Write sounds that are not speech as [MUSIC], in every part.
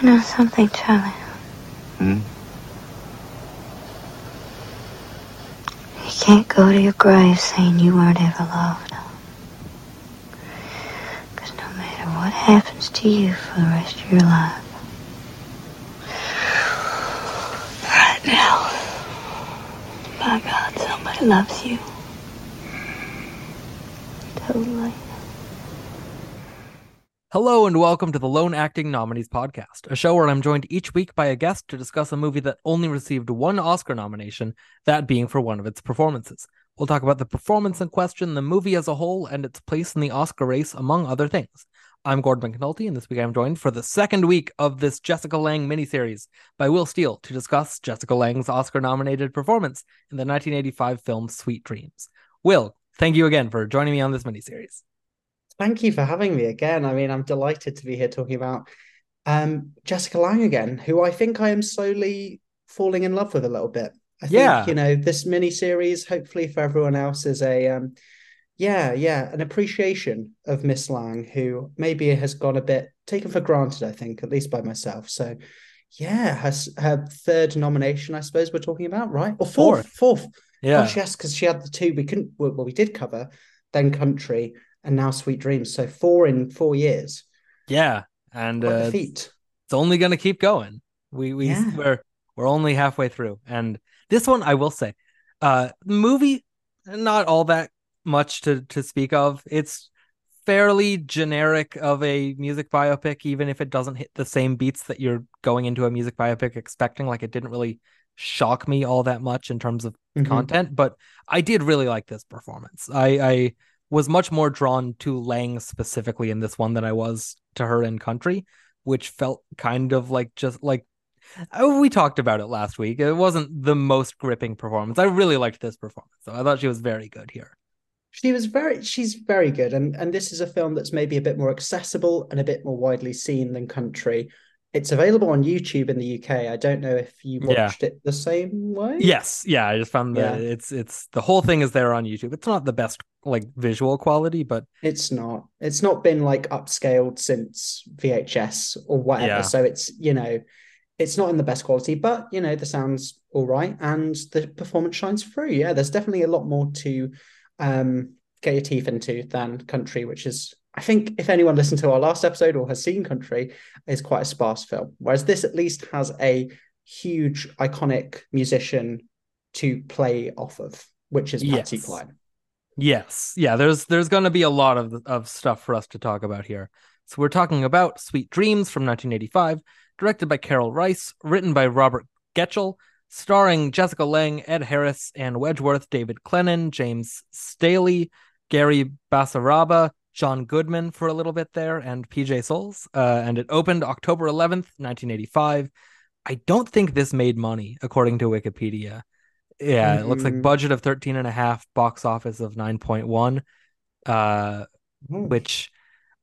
You know something, Charlie? Hmm? You can't go to your grave saying you weren't ever loved. Because no matter what happens to you for the rest of your life, right now, by God, somebody loves you. Totally. Hello and welcome to the Lone Acting Nominees podcast, a show where I'm joined each week by a guest to discuss a movie that only received one Oscar nomination, that being for one of its performances. We'll talk about the performance in question, the movie as a whole, and its place in the Oscar race, among other things. I'm Gordon McNulty, and this week I'm joined for the second week of this Jessica Lange miniseries by Will Steele to discuss Jessica Lange's Oscar nominated performance in the 1985 film Sweet Dreams. Will, thank you again for joining me on this miniseries. Thank you for having me again. I mean, I'm delighted to be here talking about um, Jessica Lange again, who I think I am slowly falling in love with a little bit. I think, Yeah. you know, this mini series, hopefully for everyone else, is a um, yeah, yeah, an appreciation of Miss Lange, who maybe has gone a bit taken for granted, I think, at least by myself. So yeah, her her third nomination, I suppose we're talking about, right? Or fourth, fourth. Yeah. Gosh, yes, because she had the two we couldn't well, we did cover, then country and now Sweet Dreams. So four in four years. Yeah. And Quite uh, feat. it's only going to keep going. We we Yeah. we're we're only halfway through, and this one I will say, uh, movie not all that much to to speak of. It's fairly generic of a music biopic, even if it doesn't hit the same beats that you're going into a music biopic expecting. Like it didn't really shock me all that much in terms of Mhm. content, but I did really like this performance. I I was much more drawn to Lange specifically in this one than I was to her in Country, which felt kind of like just like oh, we talked about it last week. It wasn't the most gripping performance. I really liked this performance, though. I thought she was very good here. She was very she's very good. And and this is a film that's maybe a bit more accessible and a bit more widely seen than country. It's available on YouTube in the UK. I don't know if you Yeah. watched it the same way. Yes, yeah, I just found that Yeah. it's it's the whole thing is there on YouTube. It's not the best like visual quality, but It's not. It's not been like upscaled since VHS or whatever. Yeah. So it's, you know, it's not in the best quality, but you know, the sound's all right and the performance shines through. Yeah, there's definitely a lot more to um get your teeth into than country, which is I think if anyone listened to our last episode or has seen country, is quite a sparse film. Whereas this at least has a huge iconic musician to play off of, which is Patsy Yes. Cline. Yes. Yeah, there's there's going to be a lot of of stuff for us to talk about here. So we're talking about Sweet Dreams from 1985, directed by Karel Reisz, written by Robert Getchell, starring Jessica Lange, Ed Harris, Ann Wedgeworth, David Clennon, James Staley, Gary Basaraba, John Goodman for a little bit there, and PJ Soles. Uh, and it opened October 11th, 1985. I don't think this made money, according to Wikipedia. Yeah, it looks like Mhm. budget of 13 and a half, box office of 9.1. Uh, Ooh. which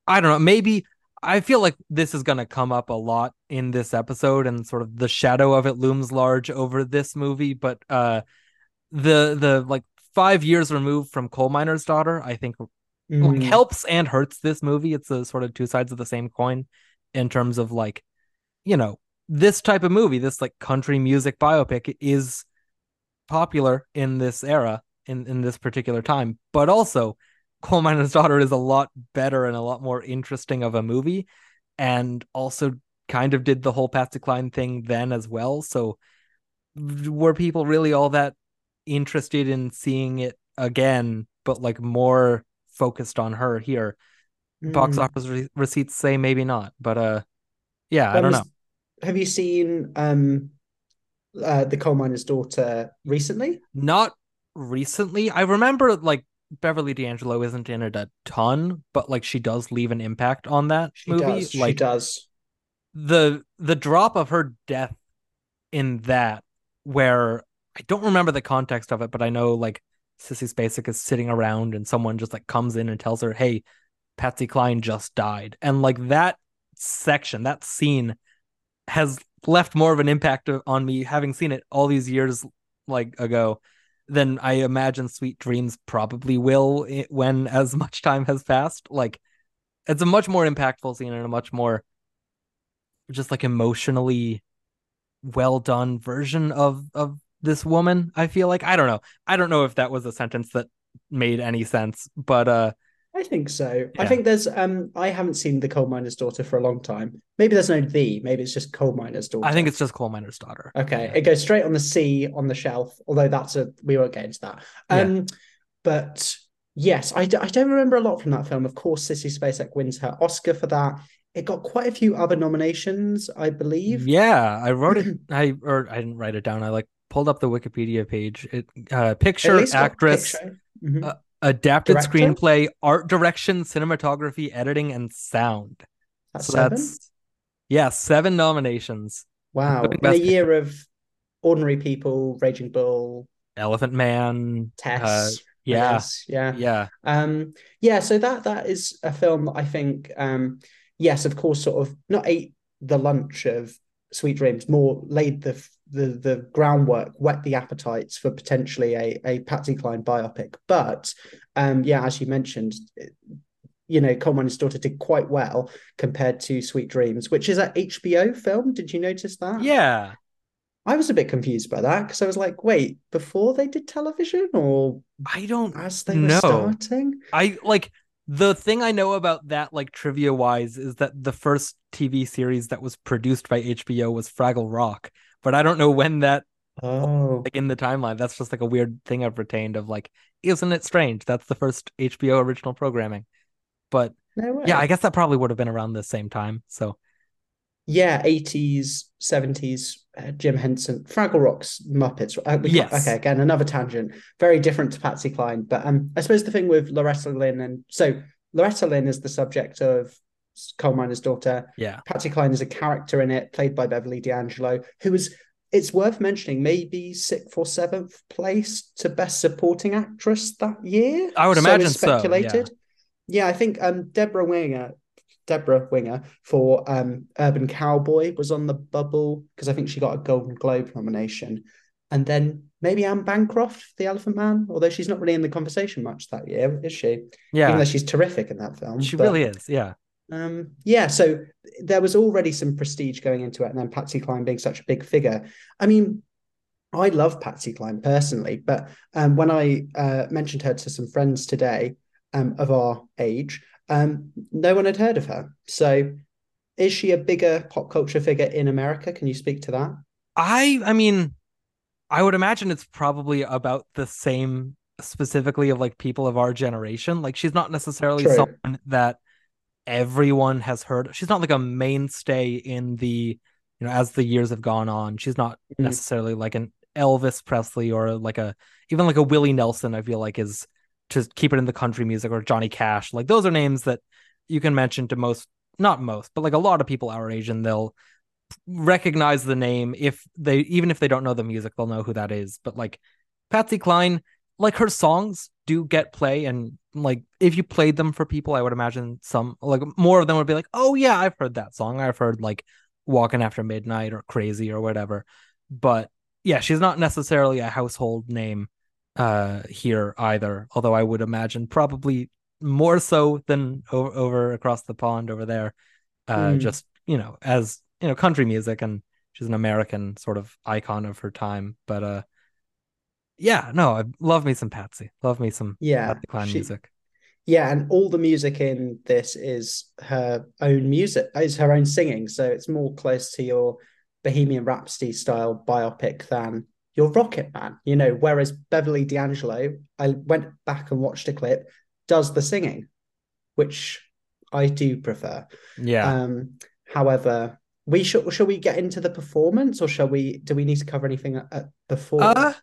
I don't know, maybe I feel like this is going to come up a lot in this episode and sort of the shadow of it looms large over this movie, but uh the the like 5 years removed from Coal Miner's Daughter, I think like Mm. helps and hurts this movie. It's a sort of two sides of the same coin in terms of like, you know, this type of movie, this like country music biopic is popular in this era, in, in this particular time. But also, Coal Miner's Daughter is a lot better and a lot more interesting of a movie. And also kind of did the whole Patsy Decline thing then as well. So were people really all that interested in seeing it again, but like more focused on her here? Box Mm. office re- receipts say maybe not, but uh, yeah, I don't was- know. Have you seen um uh the coal miner's daughter recently? Not recently. I remember like Beverly D'Angelo isn't in it a ton, but like she does leave an impact on that She movie. does. she like does. the the drop of her death in that, where I don't remember the context of it, but I know like Sissy Spacek is sitting around and someone just like comes in and tells her, "Hey, Patsy Cline just died," and like that section, that scene, has left more of an impact on me having seen it all these years like ago than I imagine Sweet Dreams probably will eh, when as [LAUGHS] much time has passed. Like it's a much more impactful scene and a much more just like emotionally well done version of of this woman. I feel like I don't know. I don't know if that was a sentence that made any sense, but uh I think so. I think there's um I haven't seen the coal miner's daughter for a long time. Maybe there's no the, maybe it's just coal miner's daughter. I think it's just coal miner's daughter. Okay, Yeah. it goes straight on the C on the shelf, although that's a we won't get into that. Yeah. Um, but yes, I, d- I don't remember a lot from that film. Of course, Sissy Spacek wins her Oscar for that. It got quite a few other nominations, I believe. Yeah, I wrote it. [CLEARS THROAT] I or I didn't write it down. I like pulled up the Wikipedia page. It uh picture, actress, picture. Mhm. uh, adapted Director? screenplay, art direction, cinematography, editing, and sound. that's so seven. that's yeah, seven nominations. Wow. In a year of Ordinary People, Raging Bull, Elephant Man. Tess. uh, yeah, guess, yeah. yeah, Um, yeah, so that that is a film that I think, um, yes, of course, sort of not ate the lunch of Sweet Dreams, more laid the the the groundwork, whet the appetites for potentially a a Patsy Cline biopic. But um, yeah, as you mentioned, you know, Coal Miner's Daughter did quite well compared to Sweet Dreams, which is a HBO film. Did you notice that? yeah. I was a bit confused by that because I was like, wait, before they did television or I don't as they were starting? I like the thing I know about that, like trivia wise, is that the first TV series that was produced by HBO was Fraggle Rock, but I don't know when that Oh. like in the timeline. That's just like a weird thing I've retained of like, isn't it strange? That's the first HBO original programming. But No yeah, I guess that probably would have been around the same time. So yeah, 80s, 70s, uh, Jim Henson, Fraggle Rock's Muppets. Uh, Yes. Okay, again, another tangent. Very different to Patsy Cline. But um, I suppose the thing with Loretta Lynn and so Loretta Lynn is the subject of Coal Miner's Daughter. yeah, Patsy Cline is a character in it, played by Beverly D'Angelo, who was, it's worth mentioning, maybe sixth or seventh place to Best Supporting Actress that year. I would So imagine so, yeah. speculated. Yeah, I think um, Debra Winger, Debra Winger for um, Urban Cowboy was on the bubble because I think she got a Golden Globe nomination. And then maybe Anne Bancroft, the Elephant Man, although she's not really in the conversation much that year, is she? Yeah, even though she's terrific in that film. she really is. Yeah, um, yeah, so there was already some prestige going into it, and then Patsy Cline being such a big figure. I mean, I love Patsy Cline personally, but um, when I uh, mentioned her to some friends today um, of our age, um, no one had heard of her. So, is she a bigger pop culture figure in America? Can you speak to that? I I mean, I would imagine it's probably about the same specifically of like people of our generation. Like she's not necessarily True. someone that everyone has heard. She's not like a mainstay in the, you know, as the years have gone on. She's not Mhm. necessarily like an Elvis Presley or like a even like a Willie Nelson, I feel like is to keep it in the country music or Johnny Cash. Like those are names that you can mention to most not most, but like a lot of people our age and they'll recognize the name if they even if they don't know the music they'll know who that is but like patsy cline like her songs do get play and like if you played them for people i would imagine some like more of them would be like oh yeah i've heard that song. I've heard like walking after midnight or crazy or whatever. But yeah she's not necessarily a household name uh here either although i would imagine probably more so than over, over across the pond over there uh Mm. just you know as you know country music and she's an american sort of icon of her time. But uh yeah no i love me some patsy love me some Yeah, patsy cline she- music Yeah, and all the music in this is her own music, is her own singing. So it's more close to your Bohemian Rhapsody style biopic than your Rocket Man, you know. Whereas Beverly D'Angelo, I went back and watched a clip, does the singing, which I do prefer. yeah Um, however, we should shall we get into the performance, or shall we? Do we need to cover anything at, before? uh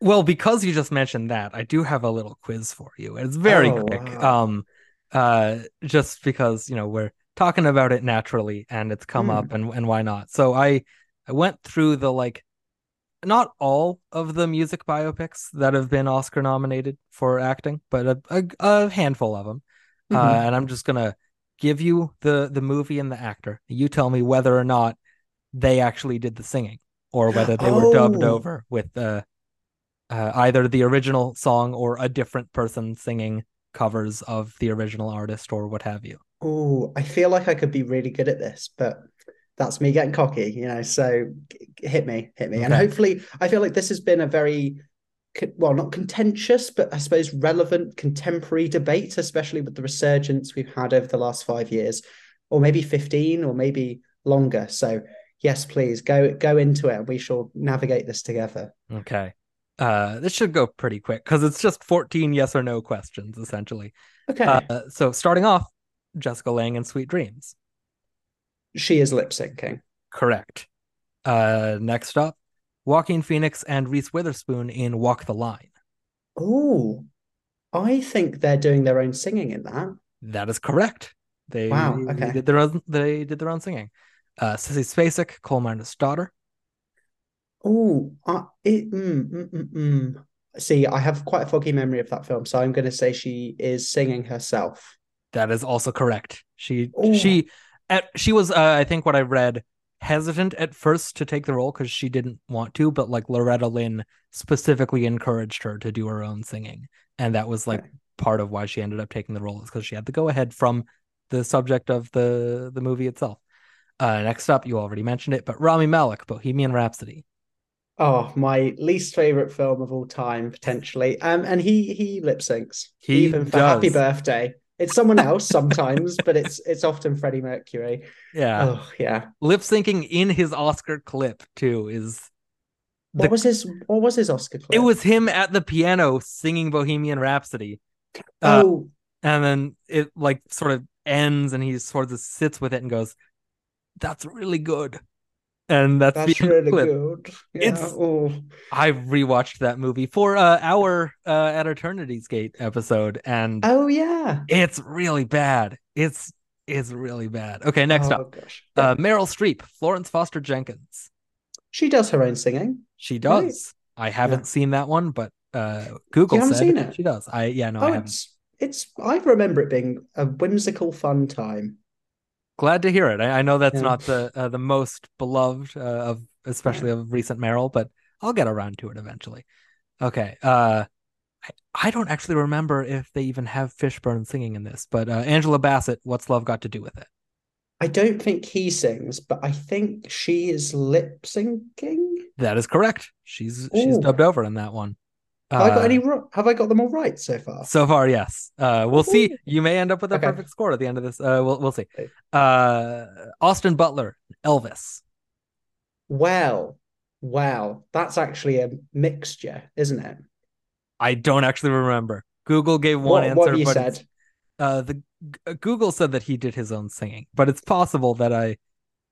well because you just mentioned that i do have a little quiz for you it's very Oh, quick wow. um uh just because you know we're talking about it naturally and it's come Mm. up and and why not so i i went through the like not all of the music biopics that have been oscar nominated for acting but a, a, a handful of them uh, Mhm. and i'm just gonna give you the the movie and the actor you tell me whether or not they actually did the singing or whether they were dubbed Oh. over with uh, uh, either the original song or a different person singing covers of the original artist or what have you. Oh, I feel like I could be really good at this, but that's me getting cocky, you know. So hit me, hit me, and hopefully, I feel like this has been a very well, not contentious, but I suppose relevant contemporary debate, especially with the resurgence we've had over the last five years, or maybe 15, or maybe longer. So, yes, please go go into it and we shall navigate this together. Okay. Uh, this should go pretty quick because it's just 14 yes or no questions essentially. Okay. Uh, so starting off, Jessica Lange in Sweet Dreams. she is lip syncing. Correct. Uh, next up, Joaquin Phoenix and Reese Witherspoon in Walk the Line. Oh, I think they're doing their own singing in that. That is correct. They, Wow, they okay. did their own they did their own singing. Uh, Sissy Spacek, Coal Miner's daughter. Oh, uh, it, mm, mm, mm, mm. See, I have quite a foggy memory of that film, so I'm going to say she is singing herself. That is also correct. She Oh. she at she was uh, I think what I read hesitant at first to take the role because she didn't want to, but like Loretta Lynn specifically encouraged her to do her own singing, and that was like Okay. part of why she ended up taking the role is because she had the go ahead from the subject of the the movie itself. Uh, next up, you already mentioned it, but Rami Malek, Bohemian Rhapsody. Oh, my least favorite film of all time, potentially. Um, and he he lip syncs He even for Happy. Birthday. It's someone else [LAUGHS] sometimes, but it's it's often Freddie Mercury. Yeah, Oh yeah. lip syncing in his Oscar clip too is What was his what was his Oscar clip? it was him at the piano singing Bohemian Rhapsody. uh, oh and then it like sort of ends and he sort of sits with it and goes that's really good and that's, that's the end of the really clip. good. Yeah. It's- oh. i rewatched that movie for uh, our uh, at eternity's gate episode and oh yeah. it's really bad it's it's really bad okay next oh, up gosh. uh, meryl streep florence foster jenkins She does her own singing. she Right. does i haven't seen that one but uh google haven't said seen it? she does i yeah no i oh, haven't it's it's I remember it being a whimsical, fun time. Glad to hear it. I, I know that's Yeah. not the uh, the most beloved uh, of especially of recent Meryl, but I'll get around to it eventually. Okay. Uh I, I don't actually remember if they even have Fishburne singing in this, but uh, Angela Bassett, what's love got to do with it? I don't think he sings, but I think she is lip syncing. That is correct. She's she's dubbed over in that one. Have I got Uh, any? Have I got them all right so far? So far, yes. Uh, we'll see. You may end up with a Okay. perfect score at the end of this. Uh, we'll we'll see. Uh, Austin Butler, Elvis. Well, well, that's actually a mixture, isn't it? I don't actually remember. Google gave one What, answer, what you but said? uh the Google said that he did his own singing, but it's possible that I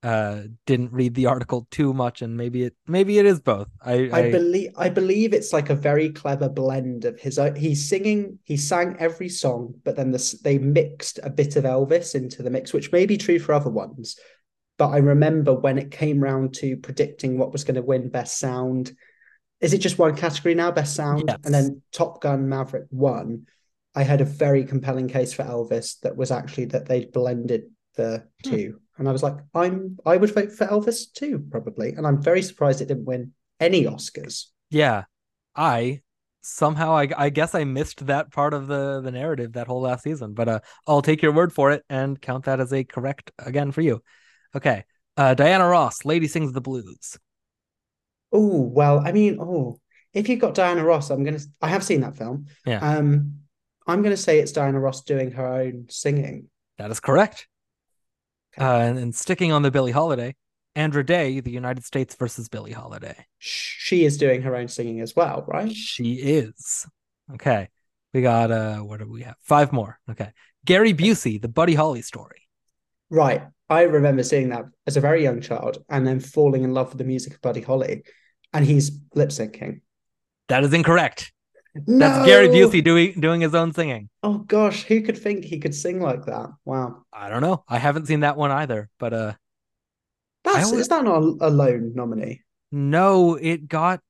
uh didn't read the article too much and maybe it maybe it is both. I I I, believe I believe it's like a very clever blend of his. He's singing, he sang every song, but then this they mixed a bit of Elvis into the mix, which may be true for other ones. But I remember when it came round to predicting what was going to win best sound. Is it just one category now, best sound? Yes. And then Top Gun Maverick won. I had a very compelling case for Elvis that was actually that they'd blended the Hmm. And I was like, I'm I would vote for Elvis too, probably. And I'm very surprised it didn't win any Oscars. yeah. I somehow I I guess I missed that part of the the narrative that whole last season, but uh I'll take your word for it and count that as a correct again for you. Okay. Uh Diana Ross, Lady Sings the Blues. Oh, well, I mean, oh, if you've got Diana Ross, I'm gonna I have seen that film. Yeah. Um, I'm gonna say it's Diana Ross doing her own singing. That is correct. Uh and, and sticking on the Billie Holiday, Andra Day, The United States versus Billie Holiday. She is doing her own singing as well, right? She is. Okay. We got uh what do we have? Five more. Okay. Gary Busey, the Buddy Holly story. Right. I remember seeing that as a very young child and then falling in love with the music of Buddy Holly, and he's lip syncing. That is incorrect. That's Gary Busey doing doing his own singing. Oh gosh, who could think he could sing like that? Wow. I don't know. I haven't seen that one either, but uh That's would- is that not a lone nominee? no, it got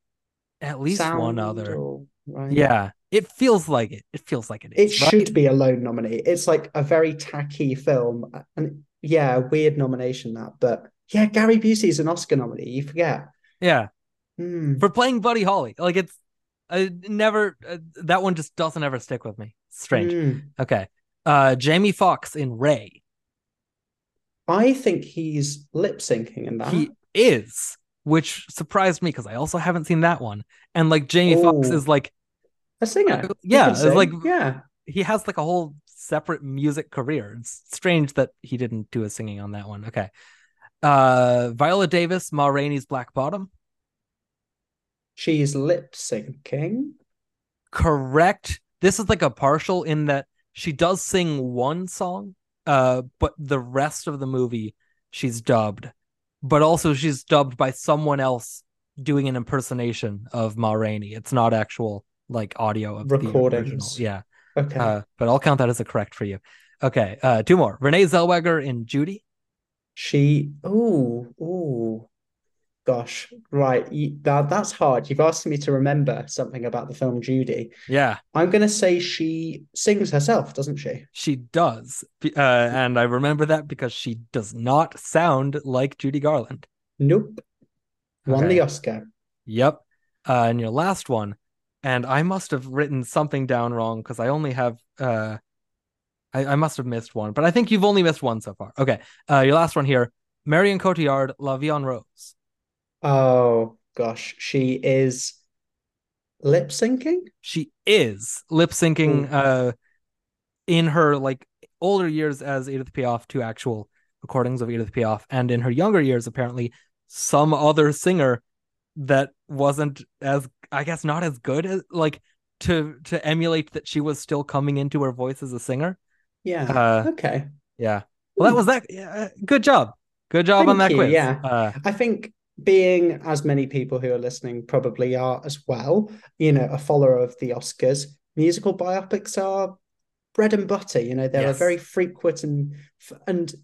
at least one other. or- right. Yeah. It feels like it. It feels like it It is. right? should be a lone nominee. It's like a very tacky film. And yeah, weird nomination that. But yeah, Gary Busey is an Oscar nominee. You forget. Yeah. Hmm. For playing Buddy Holly. Like it's I never uh, that one just doesn't ever stick with me. Strange. Hmm. Okay. Uh Jamie Foxx in Ray. I think he's lip syncing in that. He is, which surprised me because I also haven't seen that one. And like Jamie Foxx Oh. is like, a singer. He yeah, it's like yeah. he has like a whole separate music career. It's strange that he didn't do his singing on that one. Okay. Uh Viola Davis, Ma Rainey's Black Bottom. She's lip syncing. Correct. This is like a partial in that she does sing one song, uh, but the rest of the movie she's dubbed. But also she's dubbed by someone else doing an impersonation of Ma Rainey. It's not actual like audio of the original. Recordings. Yeah. Okay. Uh, but I'll count that as a correct for you. Okay, uh, two more. Renee Zellweger in Judy. She, oh, oh, gosh, right. You, that that's hard. You've asked me to remember something about the film Judy. Yeah, I'm gonna say she sings herself, doesn't she? she does, uh, and I remember that because she does not sound like Judy Garland. Nope. Won Okay. the Oscar. Yep. Uh, and your last one, and I must have written something down wrong because I only have uh, I, I must have missed one, but I think you've only missed one so far. Okay, uh, your last one here, Marion Cotillard, La Vie en Rose. Oh gosh, she is lip syncing. she is lip syncing uh in her like older years as Edith Piaf to actual recordings of Edith Piaf and in her younger years apparently some other singer that wasn't as I guess not as good as like to to emulate that she was still coming into her voice as a singer. Yeah. Uh okay. yeah. Well that Hmm. was that yeah, good job. Good job on that you, quiz. yeah. Uh I think being as many people who are listening probably are as well, you know, a follower of the Oscars, musical biopics are bread and butter. You know, they're a Yes. very frequent and and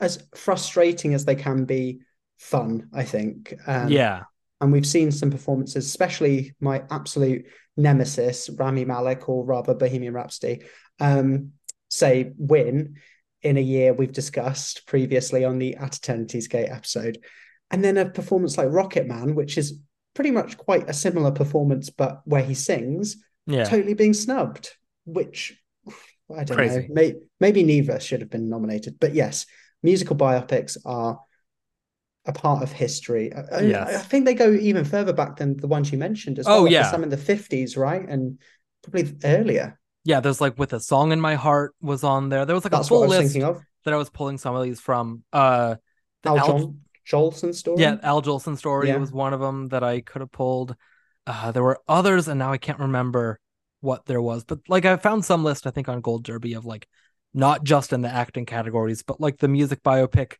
as frustrating as they can be, fun. I think. Um, yeah. and we've seen some performances, especially my absolute nemesis, Rami Malek, or rather Bohemian Rhapsody, um, say win in a year we've discussed previously on the At Eternity's Gate episode. And then a performance like Rocket Man, which is pretty much quite a similar performance, but where he sings, Yeah. totally being snubbed, which [SIGHS] I don't Crazy. know. May, maybe neither should have been nominated. But yes, musical biopics are a part of history. I, I- Yes. I think they go even further back than the ones you mentioned as Oh, well. Like, yeah. Some in the 50s, right? And probably earlier. Yeah, there's like with a song in my heart was on there. There was like That's a full I list of. that I was pulling some of these from. Uh, the Al, Al- Jon- Jolson story. yeah, Al Jolson story Yeah. was one of them that I could have pulled. Uh, there were others, and now I can't remember what there was. But like I found some list, I think, on Gold Derby of like not just in the acting categories, but like the music biopic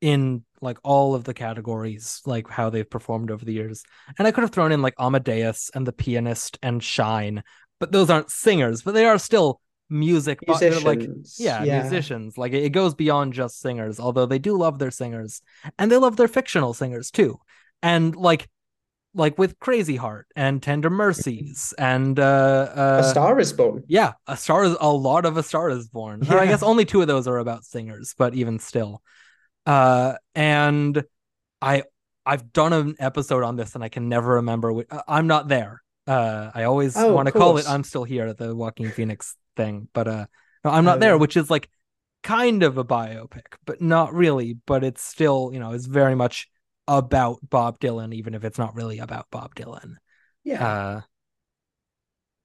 in like all of the categories, like how they've performed over the years. And I could have thrown in like Amadeus and The Pianist and Shine, but those aren't singers, but they are still music, bi- they're, like Musicians. yeah, musicians. Like it, goes beyond just singers, although they do love their singers and they love their fictional singers too. And like like with Crazy Heart and Tender Mercies and uh, uh A Star is Born. yeah, a star is a lot of a star is born. Or I guess only two of those are about singers, but even still. Uh and I I've done an episode on this and I can never remember which, I'm not there. Uh I always Oh, want to call it. I'm still here the Joaquin Phoenix thing, but uh no, I'm not there, which is like kind of a biopic, but not really, but it's still, you know, it's very much about Bob Dylan even if it's not really about Bob Dylan. Yeah. Uh,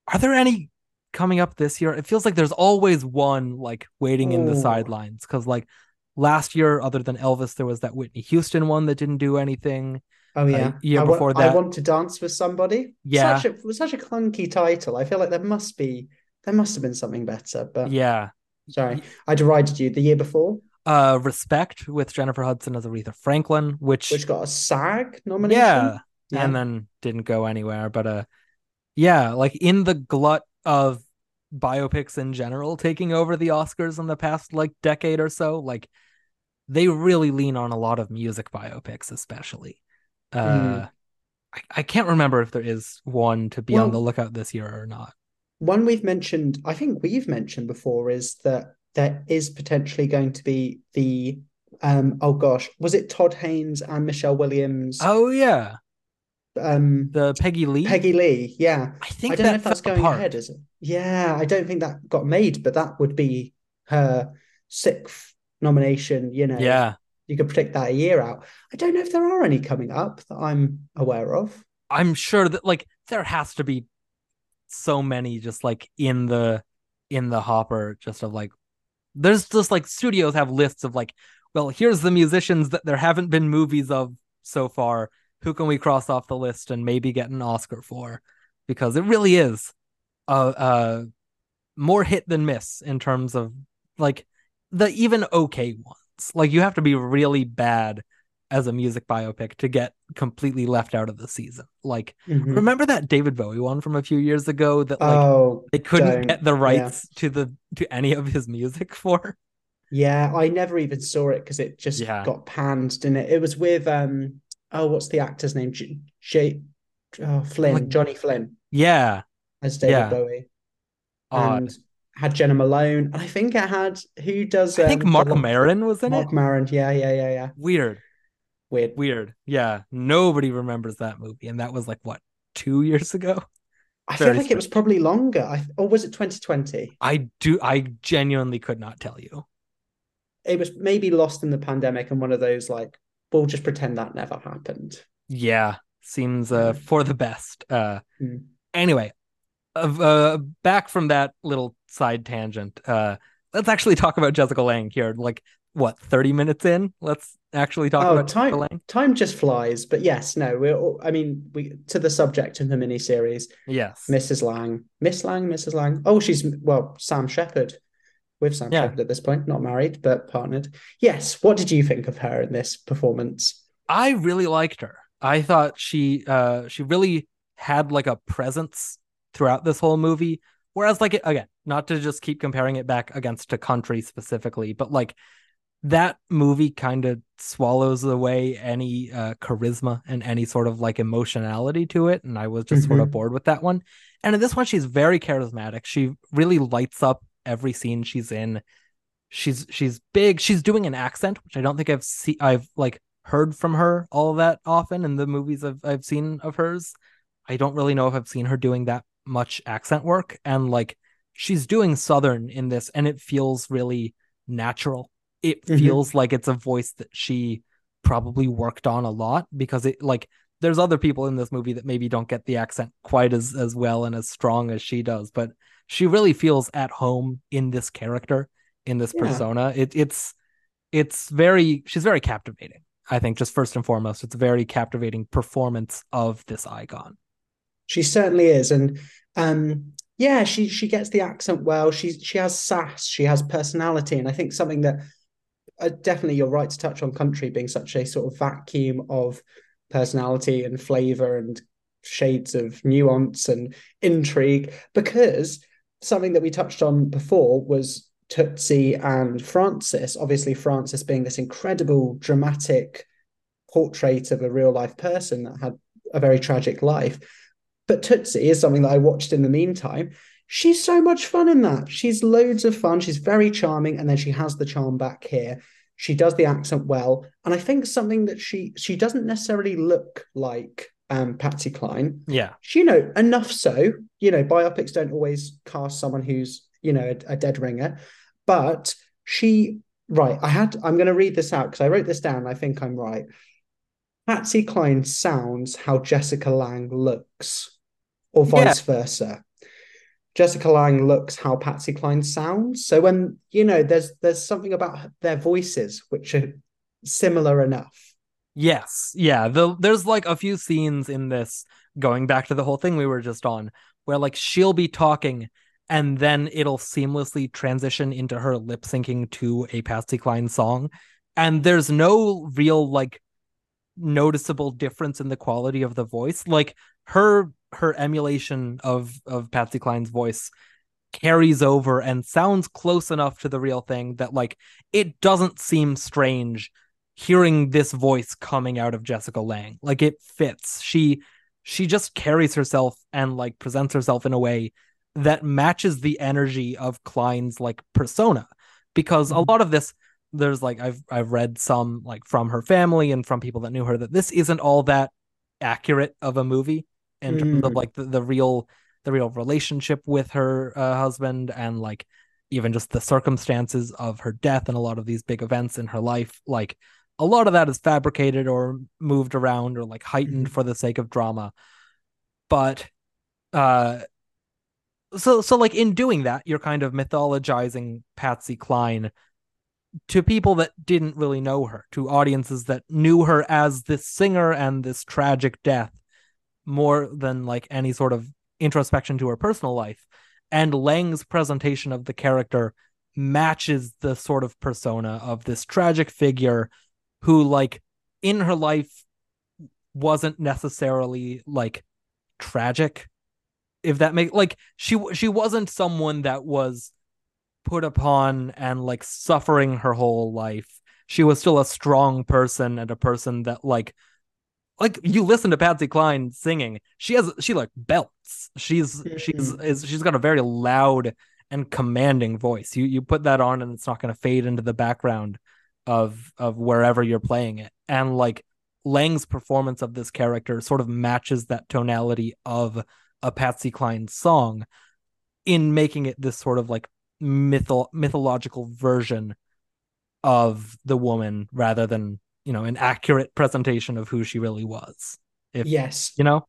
are there any coming up this year? It feels like there's always one like waiting in the sidelines because like last year, other than Elvis, there was that Whitney Houston one that didn't do anything. oh yeah. year I before I that- want to dance with somebody. Yeah. Such a such a clunky title. I feel like there must be there must have been something better. But Yeah. sorry, I derided you the year before, Uh, Respect with Jennifer Hudson as Aretha Franklin, which, which got a SAG nomination. yeah, Yeah. and then didn't go anywhere. But uh, yeah, like in the glut of biopics in general taking over the Oscars in the past like decade or so, like they really lean on a lot of music biopics, especially. Uh, Mm. I, I can't remember if there is one to be on the lookout this year or not. One we've mentioned, I think we've mentioned before, is that there is potentially going to be the um oh gosh, was it Todd Haynes and Michelle Williams? Oh yeah, um the Peggy Lee. Peggy Lee, yeah. I think I don't that know if that's going apart. ahead, is it? Yeah, I don't think that got made, but that would be her sixth nomination, you know. Yeah, you could predict that a year out. I don't know if there are any coming up that I'm aware of. I'm sure that like there has to be so many just like in the in the hopper just of like there's just like studios have lists of like well here's the musicians that there haven't been movies of so far. Who can we cross off the list and maybe get an Oscar for? Because it really is a, a more hit than miss in terms of like the even okay ones. Like you have to be really bad as a music biopic to get completely left out of the season. Like, Mhm. remember that David Bowie one from a few years ago that like oh, they couldn't don't. get the rights to the to any of his music [LAUGHS] for? yeah, I never even saw it because it just Yeah. got panned, didn't it? It was with um, oh, what's the actor's name? J- J- oh, Flynn, Like- Johnny Flynn Yeah, as David Yeah. Bowie, odd. and had Jena Malone. And I think it had who does I think um, Marc Maron was in Mark it. Marc Maron. Yeah, yeah, yeah, yeah. Weird, Weird. weird. Yeah, nobody remembers that movie, and that was like what two years ago. I feel like it was probably longer. I or was it 2020? I do. I genuinely could not tell you. It was maybe lost in the pandemic and one of those like we'll just pretend that never happened. Yeah, seems uh, Mm. for the best. Uh, Mm. anyway, uh, back from that little side tangent. Uh, let's actually talk about Jessica Lange here. Like, what, thirty minutes in? Let's actually talk Oh, about time Jessica Lange. time just flies. But yes, no, we're all, I mean, we to the subject of the mini series Yes, Mrs. Lange, Miss Lange, Mrs. Lange. Oh, she's well, Sam Shepard with Sam Yeah. Shepard at this point, not married but partnered. Yes, what did you think of her in this performance? I really liked her. I thought she uh she really had like a presence throughout this whole movie. Whereas like again, not to just keep comparing it back against a country specifically, but like that movie kind of swallows away any uh charisma and any sort of like emotionality to it and I was just sort of Mhm. bored with that one. And in this one she's very charismatic. She really lights up every scene she's in. She's she's big. She's doing an accent, which I don't think I've seen I've like heard from her all that often in the movies I've I've seen of hers. I don't really know if I've seen her doing that much accent work and like she's doing southern in this and it feels really natural. It Mhm. feels like it's a voice that she probably worked on a lot because it like there's other people in this movie that maybe don't get the accent quite as as well and as strong as she does, but she really feels at home in this character, in this Yeah. persona. It it's it's very she's very captivating. I think just first and foremost, it's a very captivating performance of this icon. She certainly is, and um, yeah, she she gets the accent well. She she has sass, she has personality, and I think something that uh, definitely you're right to touch on country being such a sort of vacuum of personality and flavor and shades of nuance and intrigue. Because something that we touched on before was Tootsie and Frances. Obviously, Frances being this incredible dramatic portrait of a real life person that had a very tragic life. But Tootsie is something that I watched in the meantime. She's so much fun in that. She's loads of fun. She's very charming, and then she has the charm back here. She does the accent well, and I think something that she she doesn't necessarily look like um, Patsy Cline. Yeah. She, you know, enough so. You know, biopics don't always cast someone who's you know a, a dead ringer, but she right. I had. I'm going to read this out because I wrote this down. And I think I'm right. Patsy Cline sounds how Jessica Lange looks, or Yeah. vice versa. Jessica Lange looks how Patsy Cline sounds. So when you know, there's there's something about their voices which are similar enough. Yes. Yeah. The, there's like a few scenes in this going back to the whole thing we were just on where like she'll be talking and then it'll seamlessly transition into her lip syncing to a Patsy Cline song. And there's no real like noticeable difference in the quality of the voice. Like her her emulation of of Patsy Cline's voice carries over and sounds close enough to the real thing that like it doesn't seem strange hearing this voice coming out of Jessica Lange. Like it fits. She she just carries herself and like presents herself in a way that matches the energy of Cline's like persona. Because a Mhm. lot of this there's like I've I've read some like from her family and from people that knew her that this isn't all that accurate of a movie in terms of Mm. like the, the real the real relationship with her uh, husband and like even just the circumstances of her death and a lot of these big events in her life like a lot of that is fabricated or moved around or like heightened Mhm. for the sake of drama. But uh so so like in doing that, you're kind of mythologizing Patsy Cline to people that didn't really know her, to audiences that knew her as this singer and this tragic death more than like any sort of introspection to her personal life. And Lange's presentation of the character matches the sort of persona of this tragic figure who like in her life wasn't necessarily like tragic if that make like she she wasn't someone that was put upon and like suffering her whole life she was still a strong person and a person that like like you listen to Patsy Cline singing she has she like belts. She's she's hmm. is she's got a very loud and commanding voice. You you put that on and it's not going to fade into the background of of wherever you're playing it. And like Lange's performance of this character sort of matches that tonality of a Patsy Cline song in making it this sort of like mytho- mythological version of the woman rather than you know an accurate presentation of who she really was if Yes, you know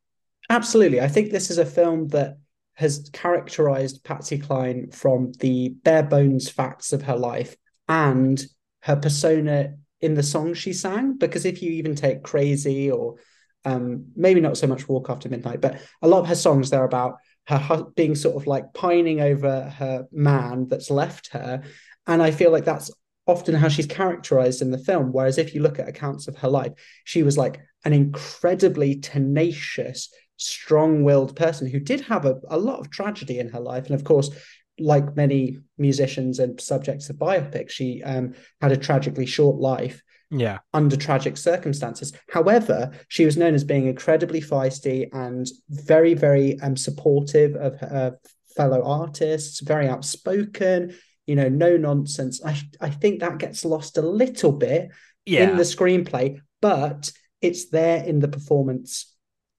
absolutely. I think this is a film that has characterized Patsy Cline from the bare bones facts of her life and her persona in the songs she sang. Because if you even take Crazy or um, maybe not so much Walk After Midnight, but a lot of her songs, they're about her hu- being sort of like pining over her man that's left her. And I feel like that's often how she's characterized in the film. Whereas if you look at accounts of her life, she was like an incredibly tenacious, strong willed person who did have a, a lot of tragedy in her life. And of course, like many musicians and subjects of biopics, she um, had a tragically short life yeah under tragic circumstances. However, she was known as being incredibly feisty and very, very um, supportive of her fellow artists, very outspoken, you know, no nonsense. I, I think that gets lost a little bit yeah in the screenplay, but it's there in the performance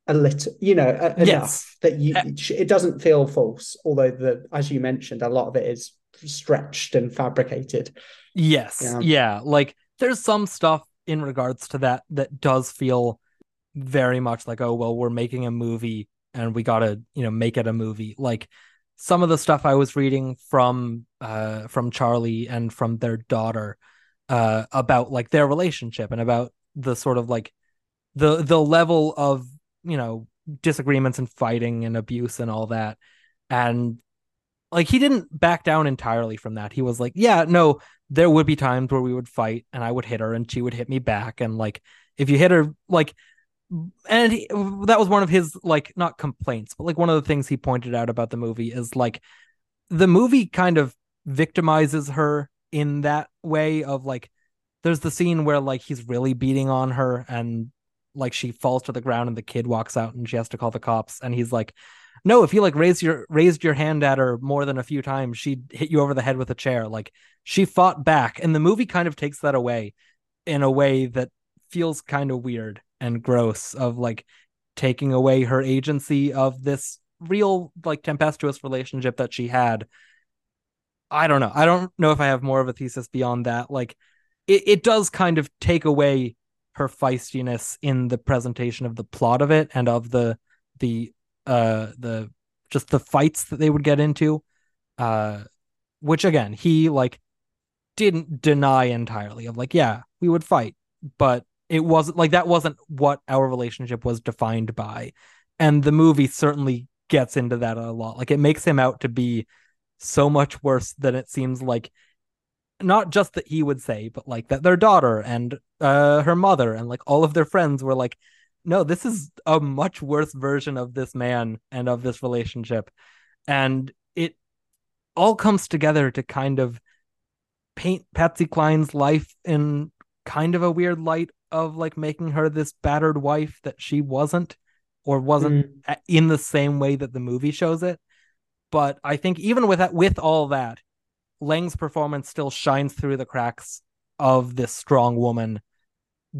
a little, you know, a- enough Yes. that you it doesn't feel false. Although the, as you mentioned, a lot of it is stretched and fabricated. Yes. Yeah. Yeah. Like there's some stuff in regards to that that does feel very much like, oh, well, we're making a movie and we gotta, you know, make it a movie. Like some of the stuff I was reading from uh from Charlie and from their daughter uh about like their relationship and about the sort of like the the level of, you know, disagreements and fighting and abuse and all that. And like he didn't back down entirely from that. He was like, yeah, no, there would be times where we would fight and I would hit her and she would hit me back. And like, if you hit her, like, and he, that was one of his, like, not complaints, but like one of the things he pointed out about the movie is like, the movie kind of victimizes her in that way of like, there's the scene where like he's really beating on her and like she falls to the ground and the kid walks out and she has to call the cops and he's like no if you like raised your raised your hand at her more than a few times she'd hit you over the head with a chair. Like she fought back and the movie kind of takes that away in a way that feels kind of weird and gross of like taking away her agency of this real like tempestuous relationship that she had. I don't know. I don't know if i have more of a thesis beyond that. Like it, it does kind of take away her feistiness in the presentation of the plot of it and of the the uh the just the fights that they would get into uh which again he like didn't deny entirely of like yeah we would fight but it wasn't like that wasn't what our relationship was defined by. And the movie certainly gets into that a lot. Like it makes him out to be so much worse than it seems like not just that he would say but like that their daughter and uh her mother and like all of their friends were like no this is a much worse version of this man and of this relationship. And it all comes together to kind of paint Patsy Cline's life in kind of a weird light of like making her this battered wife that she wasn't or wasn't mm-hmm. a- in the same way that the movie shows it. But i think even with that with all that lange's performance still shines through the cracks of this strong woman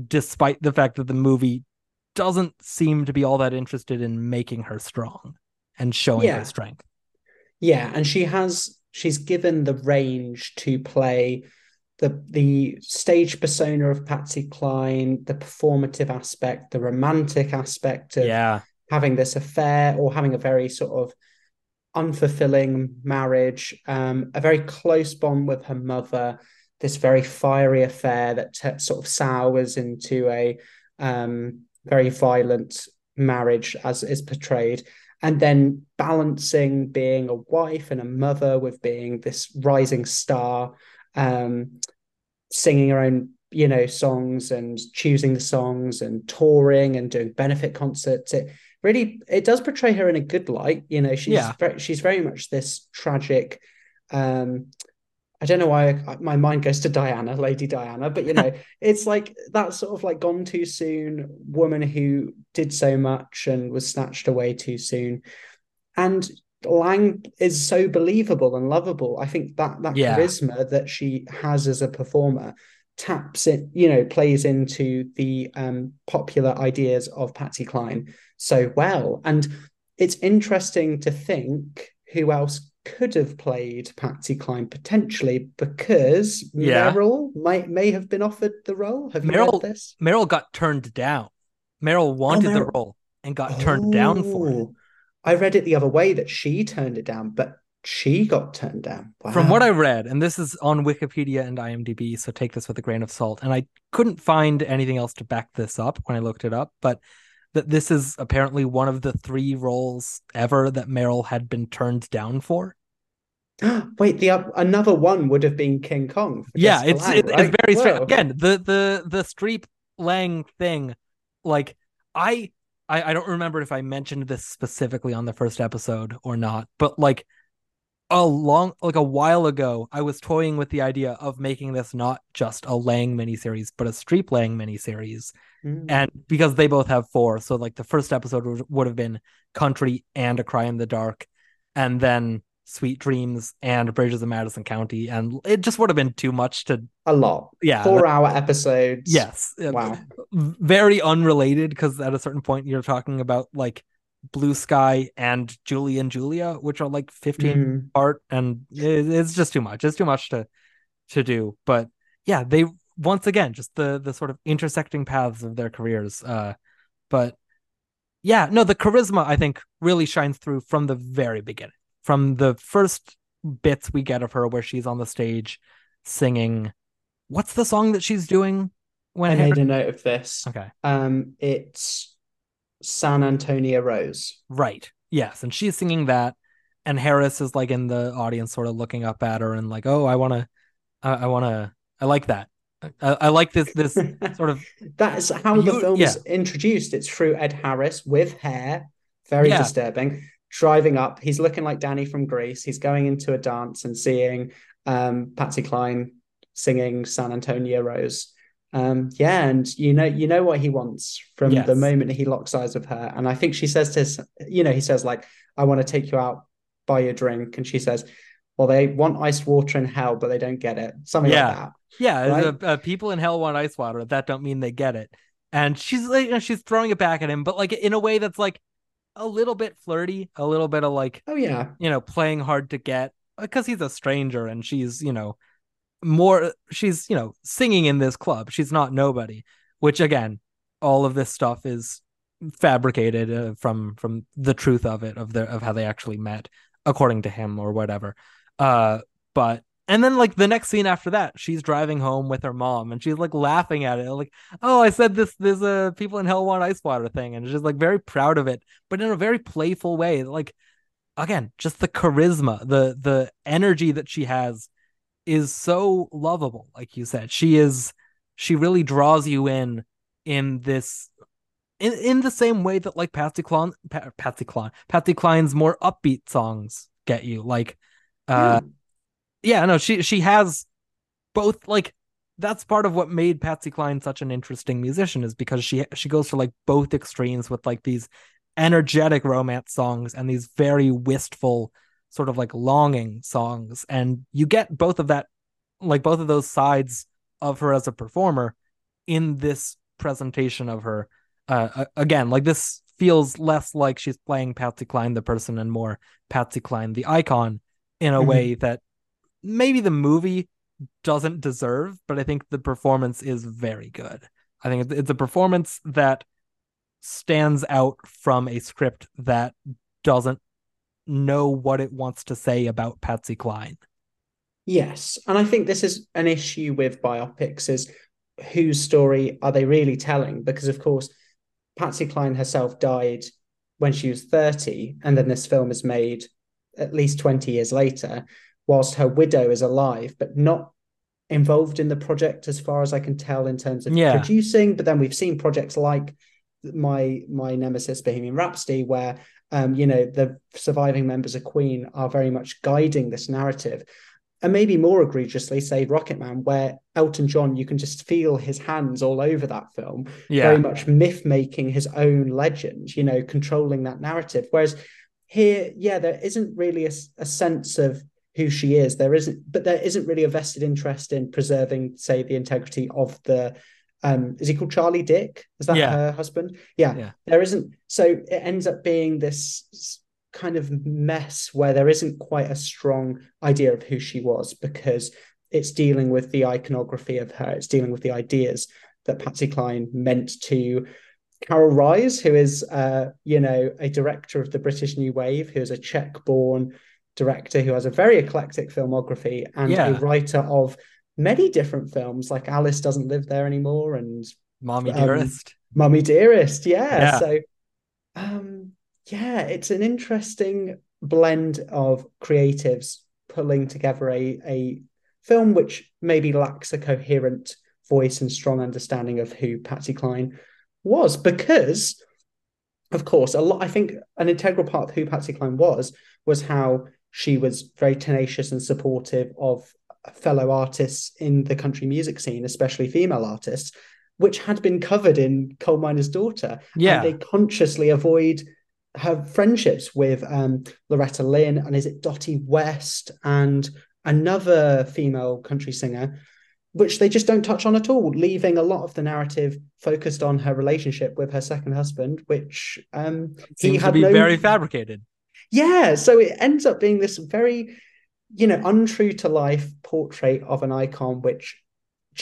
despite the fact that the movie doesn't seem to be all that interested in making her strong and showing Yeah. her strength. Yeah, and she has she's given the range to play the the stage persona of Patsy Cline, the performative aspect, the romantic aspect of Yeah. having this affair or having a very sort of unfulfilling marriage, um, a very close bond with her mother, this very fiery affair that t- sort of sours into a um, very violent marriage as is portrayed. And then balancing being a wife and a mother with being this rising star, um, singing her own you know songs and choosing the songs and touring and doing benefit concerts it really it does portray her in a good light you know she's Yeah. very, she's very much this tragic um I don't know why I, my mind goes to Diana, Lady Diana, but you know, [LAUGHS] it's like that sort of like gone too soon woman who did so much and was snatched away too soon. And Lange is so believable and lovable. I think that that Yeah. charisma that she has as a performer taps it, you know, plays into the um, popular ideas of Patsy Cline so well. And it's interesting to think who else could have played Patsy Cline potentially because Yeah. Meryl might may have been offered the role. Have you Meryl- this? Meryl got turned down. Meryl wanted the Meryl- role and got turned down for it. I read it the other way that she turned it down, but she got turned down. From what I read, and this is on Wikipedia and IMDb, so take this with a grain of salt. And I couldn't find anything else to back this up when I looked it up, but that this is apparently one of the three roles ever that Meryl had been turned down for. [GASPS] Wait, the oth- another one would have been King Kong. yeah, Jessica it's Lange, it, right? it's very strange. Again, the the the Streep Lange thing, like I, I I don't remember if I mentioned this specifically on the first episode or not, but like a long like a while ago, I was toying with the idea of making this not just a Lange miniseries, but a Streep Lange miniseries, Mm. and because they both have four, so like the first episode would, would have been Country and A Cry in the Dark, and then Sweet Dreams and Bridges of Madison County, and it just would have been too much to a lot. yeah Four hour episodes. Yes. Wow. Very unrelated because at a certain point you're talking about like Blue Sky and Julie and Julia, which are like 15 Mm. apart, and it- it's just too much. It's too much to to do. But yeah, they once again just the the sort of intersecting paths of their careers. Uh, but yeah, no, the charisma I think really shines through from the very beginning, from the first bits we get of her where she's on the stage singing. What's the song that she's doing when I made a note of this. Okay. Um, it's San Antonio Rose. Right. Yes. And she's singing that. And Harris is like in the audience, sort of looking up at her and like, oh, I want to, I, I want to, I like that. I, I like this, this [LAUGHS] sort of, That's how the You- film's yeah. introduced. It's through Ed Harris with hair. Very Yeah. disturbing. Driving up, he's looking like Danny from Grease. He's going into a dance and seeing um, Patsy Cline singing San Antonio Rose. Um, yeah, and you know, you know what he wants from Yes. the moment he locks eyes with her. And I think she says to his, you know, he says like, "I want to take you out, buy you a drink," and she says, "Well, they want iced water in hell, but they don't get it." Something Yeah. like that. yeah, Right. the, uh, people in hell want ice water. That don't mean they get it. And she's like, you know, she's throwing it back at him, but like in a way that's like a little bit flirty, a little bit of like, Oh yeah, you know, playing hard to get because he's a stranger and she's, you know, more, she's, you know, singing in this club. She's not nobody, which again, all of this stuff is fabricated uh, from from the truth of it of their of how they actually met according to him or whatever uh but and then like the next scene after that she's driving home with her mom and she's like laughing at it like oh i said this this uh people in hell want ice water thing and she's like very proud of it but in a very playful way like again just the charisma the the energy that she has is so lovable like you said. She is she really draws you in in this in, in the same way that like Patsy Cline pa- Patsy Cline Patsy Cline's more upbeat songs get you like uh yeah no she she has both like that's part of what made Patsy Cline such an interesting musician is because she she goes to like both extremes with like these energetic romance songs and these very wistful sort of like longing songs and you get both of that like both of those sides of her as a performer in this presentation of her uh again like this feels less like she's playing Patsy Cline the person and more Patsy Cline the icon in a Mhm. way that maybe the movie doesn't deserve, but I think the performance is very good. I think it's a performance that stands out from a script that doesn't know what it wants to say about Patsy Cline. Yes, and I think this is an issue with biopics is whose story are they really telling? Because of course, Patsy Cline herself died when she was 30, and then this film is made at least 20 years later, whilst her widow is alive, but not involved in the project as far as I can tell in terms of Yeah. producing. But then we've seen projects like my my nemesis Bohemian Rhapsody, where um, you know, the surviving members of Queen are very much guiding this narrative. And maybe more egregiously, say Rocketman, where Elton John, you can just feel his hands all over that film, Yeah. very much myth making his own legend, you know, controlling that narrative. Whereas here, yeah, there isn't really a sense of who she is. There isn't, but there isn't really a vested interest in preserving, say, the integrity of the. Um, is he called Charlie Dick? Is that Yeah. her husband? Yeah. Yeah. There isn't. So it ends up being this kind of mess where there isn't quite a strong idea of who she was because it's dealing with the iconography of her. It's dealing with the ideas that Patsy Cline meant to Karel Reisz, who is, uh, you know, a director of the British New Wave, who is a Czech-born director who has a very eclectic filmography and Yeah. a writer of many different films, like Alice Doesn't Live There Anymore and Mommy Um, Dearest. Mummy Dearest. Yeah. Yeah. So, um, yeah, it's an interesting blend of creatives pulling together a a film which maybe lacks a coherent voice and strong understanding of who Patsy Cline was, because, of course, a lot. I think an integral part of who Patsy Cline was was how she was very tenacious and supportive of fellow artists in the country music scene, especially female artists, which had been covered in Coal Miner's Daughter. Yeah. And they consciously avoid her friendships with um, Loretta Lynn and is it Dottie West and another female country singer, which they just don't touch on at all, leaving a lot of the narrative focused on her relationship with her second husband, which um, he Seems to had be no very fabricated. Yeah, so it ends up being this very, you know, untrue to life portrait of an icon, which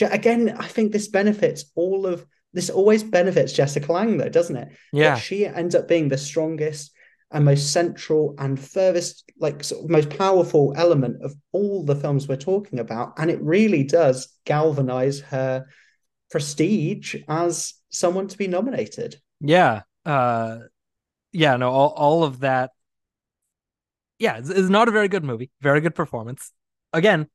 again, I think this benefits all of this always benefits Jessica Lange, though, doesn't it? Yeah. she ends up being the strongest and most central and furthest, like sort of most powerful element of all the films we're talking about. And it really does galvanize her prestige as someone to be nominated. Yeah. Uh yeah, no, all, all of that. Yeah, it's, it's not a very good movie. Very good performance. Again,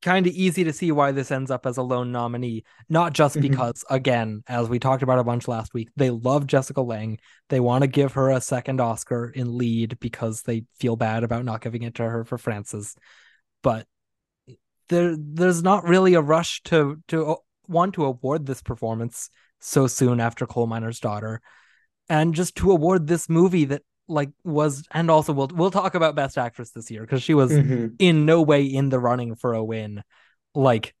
kind of easy to see why this ends up as a lone nominee, not just Mhm. because, again, as we talked about a bunch last week, they love Jessica Lange. They want to give her a second Oscar in lead because they feel bad about not giving it to her for Frances. But there, there's not really a rush to to uh, want to award this performance so soon after Coal Miner's Daughter, and just to award this movie that like was, and also we'll we'll talk about Best Actress this year because she was Mhm. in no way in the running for a win, like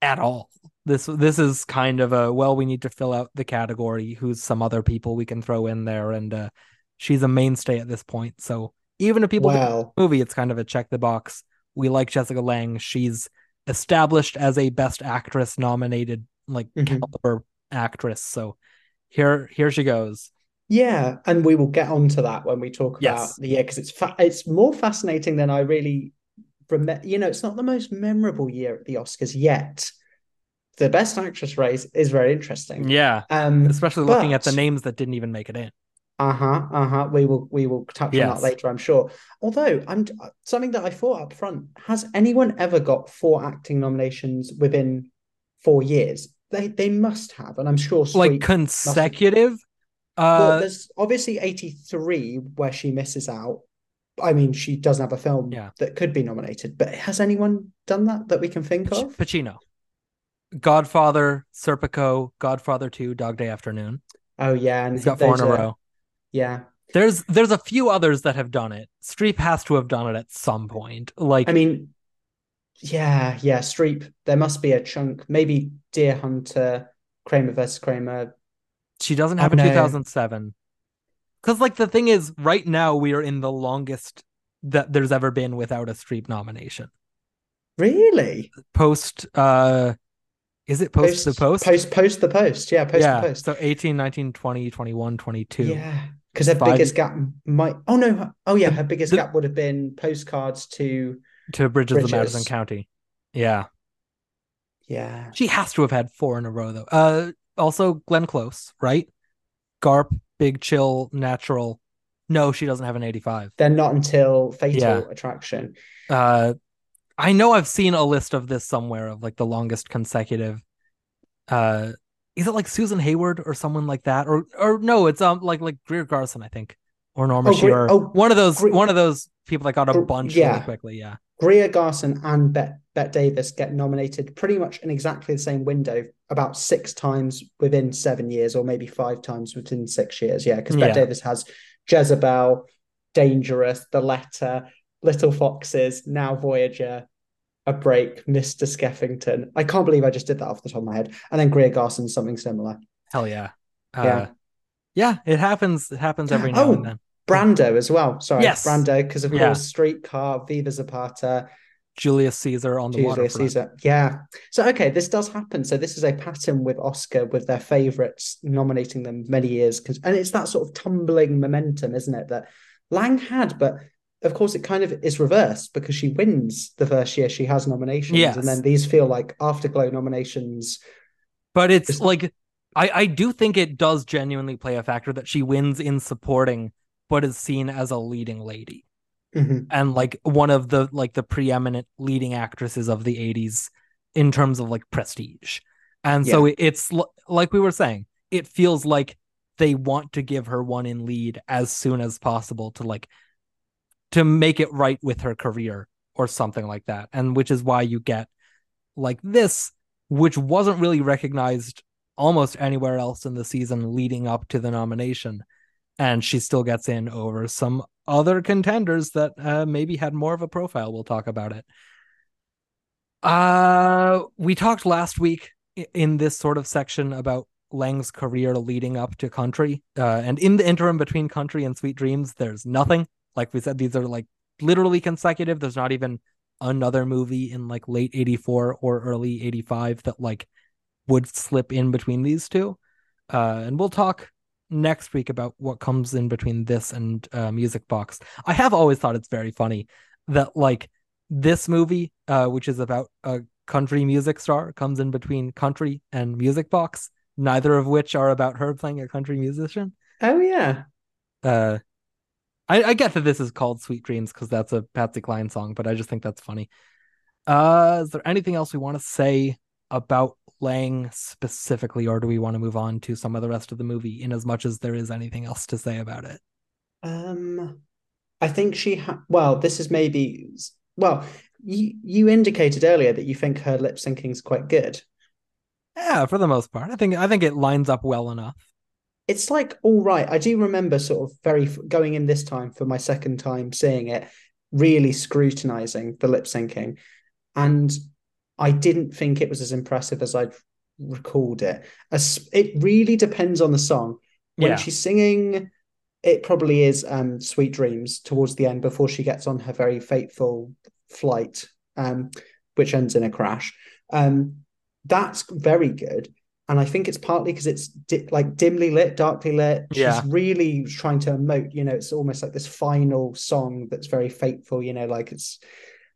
at all. This this is kind of a well, we need to fill out the category. Who's some other people we can throw in there, and uh, she's a mainstay at this point. So even if people Well, movie, it's kind of a check the box. We like Jessica Lange. She's established as a Best Actress nominated, like Mhm. caliber actress. So here here she goes. Yeah, and we will get onto that when we talk about Yes. the year because it's fa- it's more fascinating than I really remember. You know, it's not the most memorable year at the Oscars yet. The Best Actress race is very interesting. Yeah, Um, especially looking at the names that didn't even make it in. Uh-huh, uh-huh. We will we will touch on that later, I'm sure. Although I'm something that I thought up front, has anyone ever got four acting nominations within four years? They they must have, and I'm sure Like consecutive. Uh, there's obviously 83 where she misses out. I mean, she doesn't have a film Yeah. that could be nominated, but has anyone done that that we can think Pac- of? Pacino, Godfather, Serpico, Godfather Two, Dog Day Afternoon. Oh yeah, and He's got four in a are- row. Yeah, There's there's a few others that have done it. Streep has to have done it at some point. Like I mean, yeah, yeah. Streep. There must be a chunk. Maybe Deer Hunter, Kramer versus Kramer. She doesn't have a no. 2007. Because like the thing is, right now we are in the longest that there's ever been without a Streep nomination. Really? post uh is it post, the post? Post post the post. Yeah, post yeah. the post. So 18, 19, 20, 21, 22. Yeah. Because her Five- biggest gap might oh no oh yeah The- her biggest the- gap would have been postcards to To Bridges, of Bridges. Madison County. Yeah. yeah She has to have had four in a row though. Uh also Glenn Close, right? Garp, Big Chill, Natural. No, she doesn't have an 85. then not until Fatal Yeah. Attraction. Uh I know I've seen a list of this somewhere of like the longest consecutive uh is it like Susan Hayward or someone like that? Or or no, it's um like like Greer Garson, I think. Or Norma Oh, Shearer. oh, one of those one of those people that got a bunch yeah. really quickly, yeah. Greer Garson and Bette Bette Davis get nominated pretty much in exactly the same window, about six times within seven years, or maybe five times within six years. Yeah, because Yeah. Bette Davis has Jezebel, Dangerous, The Letter, Little Foxes, now Voyager, A Break, Mr. Skeffington. I can't believe I just did that off the top of my head. And then Greer Garson, something similar. Hell yeah. Uh, Yeah. yeah. it happens. It happens every [GASPS] now Oh, and then. Brando as well. Sorry, Yes. Brando, because of Yeah. course, Streetcar, Viva Zapata, Julius Caesar on the Julius waterfront. Caesar. Yeah. So okay, this does happen. So this is a pattern with Oscar with their favorites nominating them many years and it's that sort of tumbling momentum, isn't it? That Lange had, but of course it kind of is reversed because she wins the first year she has nominations. Yes. And then these feel like afterglow nominations. But it's like I, I do think it does genuinely play a factor that she wins in supporting, but is seen as a leading lady. Mhm. and like one of the like the preeminent leading actresses of the 80s in terms of like prestige. And so it's like we were saying it feels like they want to give her one in lead as soon as possible to like to make it right with her career or something like that. And which is why you get like this which wasn't really recognized almost anywhere else in the season leading up to the nomination and she still gets in over some other contenders that uh, maybe had more of a profile. We'll talk about it. Uh, we talked last week in this sort of section about Lange's career leading up to Country, uh, and in the interim between Country and Sweet Dreams, there's nothing. Like we said, these are like literally consecutive. There's not even another movie in like late '84 or early '85 that like would slip in between these two. Uh, and we'll talk next week about what comes in between this and uh, Music Box. I have always thought it's very funny that like this movie, uh, which is about a country music star, comes in between Country and Music Box. Neither of which are about her playing a country musician. Oh yeah. Uh, I, I get that this is called Sweet Dreams because that's a Patsy Cline song, but I just think that's funny. Uh, is there anything else we want to say about Lange specifically, or do we want to move on to some of the rest of the movie in as much as there is anything else to say about it? Um, I think she ha well, this is maybe well, you you indicated earlier that you think her lip syncing is quite good. Yeah, for the most part. I think I think it lines up well enough. It's like all right. I do remember sort of very going in this time for my second time seeing it, really scrutinizing the lip syncing, and I didn't think it was as impressive as I'd recalled it. As it really depends on the song. When Yeah. she's singing, it probably is um, "Sweet Dreams" towards the end before she gets on her very fateful flight, um, which ends in a crash. Um, that's very good. And I think it's partly because it's di- like dimly lit, darkly lit. She's Yeah. really trying to emote. You know, it's almost like this final song that's very fateful. You know, like it's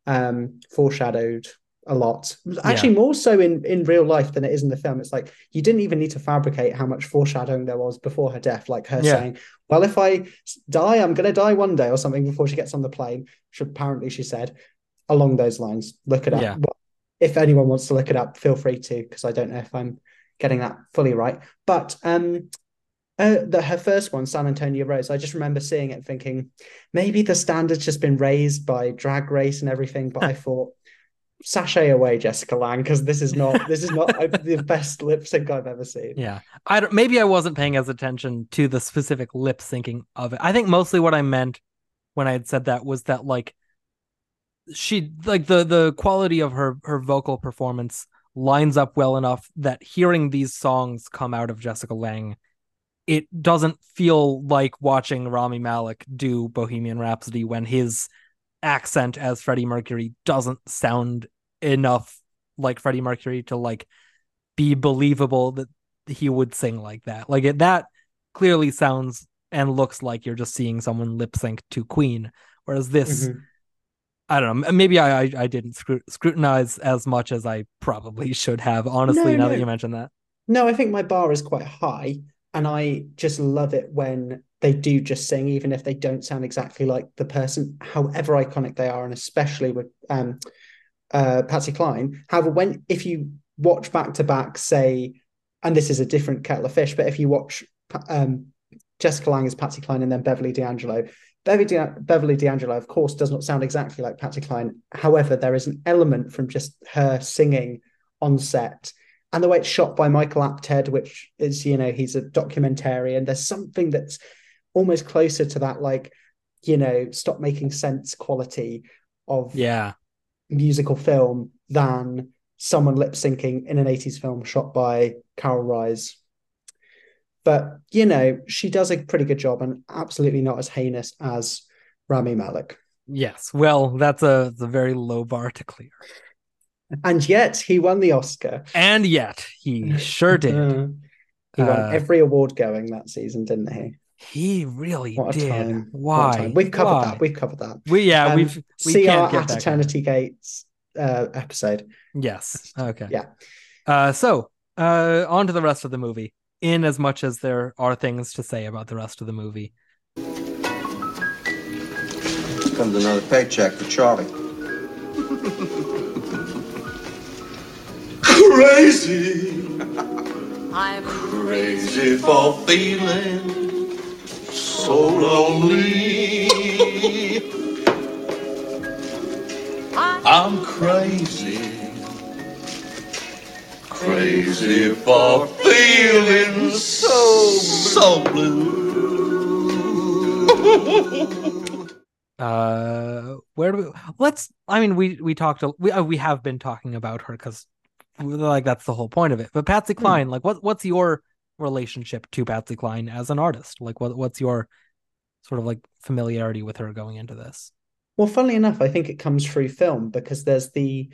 um, foreshadowed a lot. Actually, more so in in real life than it is in the film. It's like you didn't even need to fabricate how much foreshadowing there was before her death. Like her Yeah. saying, "Well, if I die, I'm going to die one day," or something before she gets on the plane. Which apparently she said along those lines. Look it up. Yeah. Well, if anyone wants to look it up, feel free to, because I don't know if I'm getting that fully right. But um, uh, the her first one, San Antonio Rose, I just remember seeing it and thinking maybe the standard's just been raised by Drag Race and everything. But I thought, sashay away, Jessica Lange, because this is not this is not uh, the best lip sync I've ever seen. Yeah. I don't, maybe I wasn't paying as attention to the specific lip syncing of it. I think mostly what I meant when I had said that was that like she like the the quality of her her vocal performance lines up well enough that hearing these songs come out of Jessica Lange it doesn't feel like watching Rami Malek do Bohemian Rhapsody when his accent as Freddie Mercury doesn't sound enough like Freddie Mercury to like be believable that he would sing like that. Like it, that clearly sounds and looks like you're just seeing someone lip sync to Queen, whereas this. Mhm. I don't know. Maybe I I, I didn't scru- scrutinize as much as I probably should have. Honestly, No, now that you mention that. No, I think my bar is quite high, and I just love it when they do just sing, even if they don't sound exactly like the person, however iconic they are, and especially with um uh Patsy Cline. However, when if you watch back to back, say, and this is a different kettle of fish, but if you watch um Jessica Lange as Patsy Cline and then Beverly D'Angelo, Beverly, De- Beverly D'Angelo, of course, does not sound exactly like Patsy Cline. However, there is an element from just her singing on set and the way it's shot by Michael Apted, which is, you know, he's a documentarian. There's something that's almost closer to that, like, you know, stop making sense quality of Yeah. musical film than someone lip syncing in an 80s film shot by Karel Reisz. But, you know, she does a pretty good job and absolutely not as heinous as Rami Malek. Yes. Well, that's a, a very low bar to clear. And yet he won the Oscar. And yet he sure did. Uh, [LAUGHS] he won Uh, every award going that season, didn't he? He really What a did. time. Why? What a time. We've covered Why? that. We've covered that. We yeah, Um, we've we See can't our get At back. Eternity Gates uh, episode. Yes. Okay. Yeah. Uh so uh on to the rest of the movie. In as much as there are things to say about the rest of the movie. Comes another paycheck for Charlie. Crazy, I'm [LAUGHS] crazy for feeling so lonely. I'm crazy, crazy for feeling so so blue. [LAUGHS] Uh where do we let's I mean we we talked a, we uh, we have been talking about her cuz like that's the whole point of it. But Patsy Hmm. Cline, like what what's your relationship to Patsy Cline as an artist? Like what what's your sort of like familiarity with her going into this? Well, funnily enough, I think it comes through film because there's the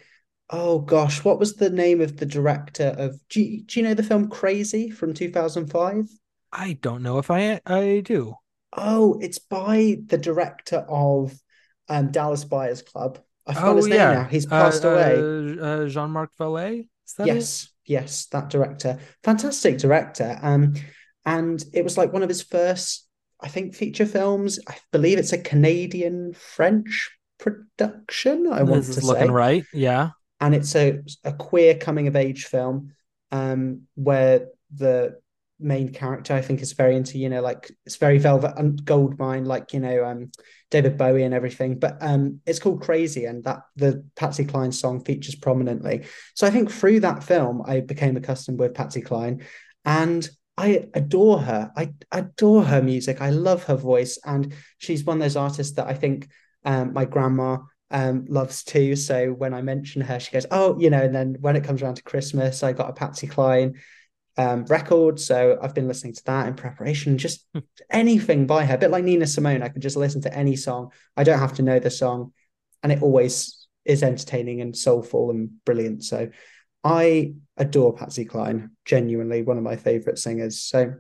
oh gosh, what was the name of the director of do you, do you know the film Crazy from 2005? I don't know if I I do. Oh, it's by the director of um, Dallas Buyers Club. I forgot Oh his name yeah, now. He's passed uh, away. Uh, uh, Jean-Marc Vallée. Is that it? Yes, that director. Fantastic director. Um, and it was like one of his first, I think, feature films. I believe it's a Canadian French production, I want to is looking say. right. Yeah. And it's a a queer coming of age film, um, where the main character I think is very into, you know, like it's very Velvet and Goldmine, like, you know, um David Bowie and everything. But um it's called Crazy and that the Patsy Cline song features prominently. So I think through that film I became accustomed with Patsy Cline and I adore her. I adore her music. I love her voice. And she's one of those artists that I think um, my grandma um, loves too. So when I mention her, she goes, Oh, you know, and then when it comes around to Christmas, I got a Patsy Cline um, record. So I've been listening to that in preparation, just anything by her, a bit like Nina Simone. I can just listen to any song. I don't have to know the song. And it always is entertaining and soulful and brilliant. So I adore Patsy Cline, genuinely one of my favorite singers. So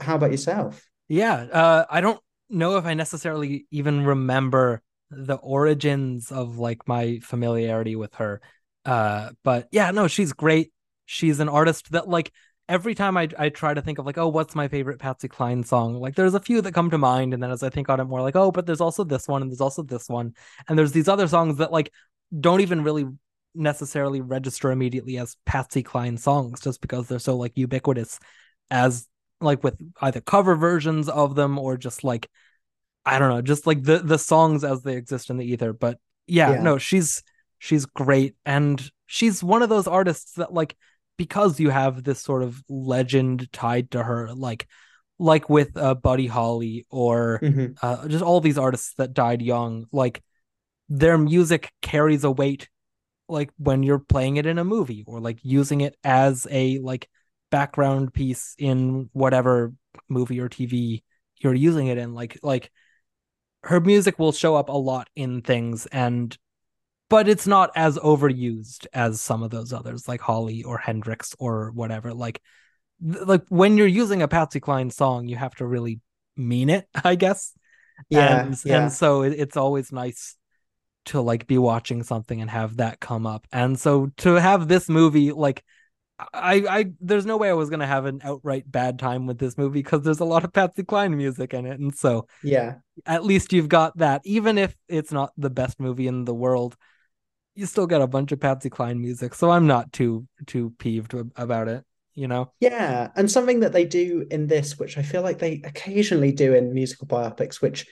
how about yourself? Yeah. Uh, I don't know if I necessarily even remember the origins of like my familiarity with her. Uh, but yeah, no, she's great. She's an artist that like every time I I try to think of like, oh, what's my favorite Patsy Cline song? Like there's a few that come to mind, and then as I think on it more, like, oh, but there's also this one, and there's also this one, and there's these other songs that like don't even really necessarily register immediately as Patsy Cline songs, just because they're so like ubiquitous as like with either cover versions of them or just like I don't know, just like the the songs as they exist in the ether. But yeah, Yeah. no, she's she's great and she's one of those artists that like because you have this sort of legend tied to her like like with uh, Buddy Holly or Mhm. uh, just all these artists that died young like their music carries a weight like when you're playing it in a movie or like using it as a like background piece in whatever movie or TV you're using it in like like her music will show up a lot in things and but it's not as overused as some of those others like Holly or Hendrix or whatever. Like th- like when you're using a Patsy Cline song, you have to really mean it, [LAUGHS] I guess. Yeah, and, yeah. and so it, it's always nice to like be watching something and have that come up. And so to have this movie like I I there's no way I was gonna have an outright bad time with this movie because there's a lot of Patsy Cline music in it, and so yeah, at least you've got that. Even if it's not the best movie in the world, you still got a bunch of Patsy Cline music. So I'm not too too peeved about it. You know? yeah. And something that they do in this, which I feel like they occasionally do in musical biopics, which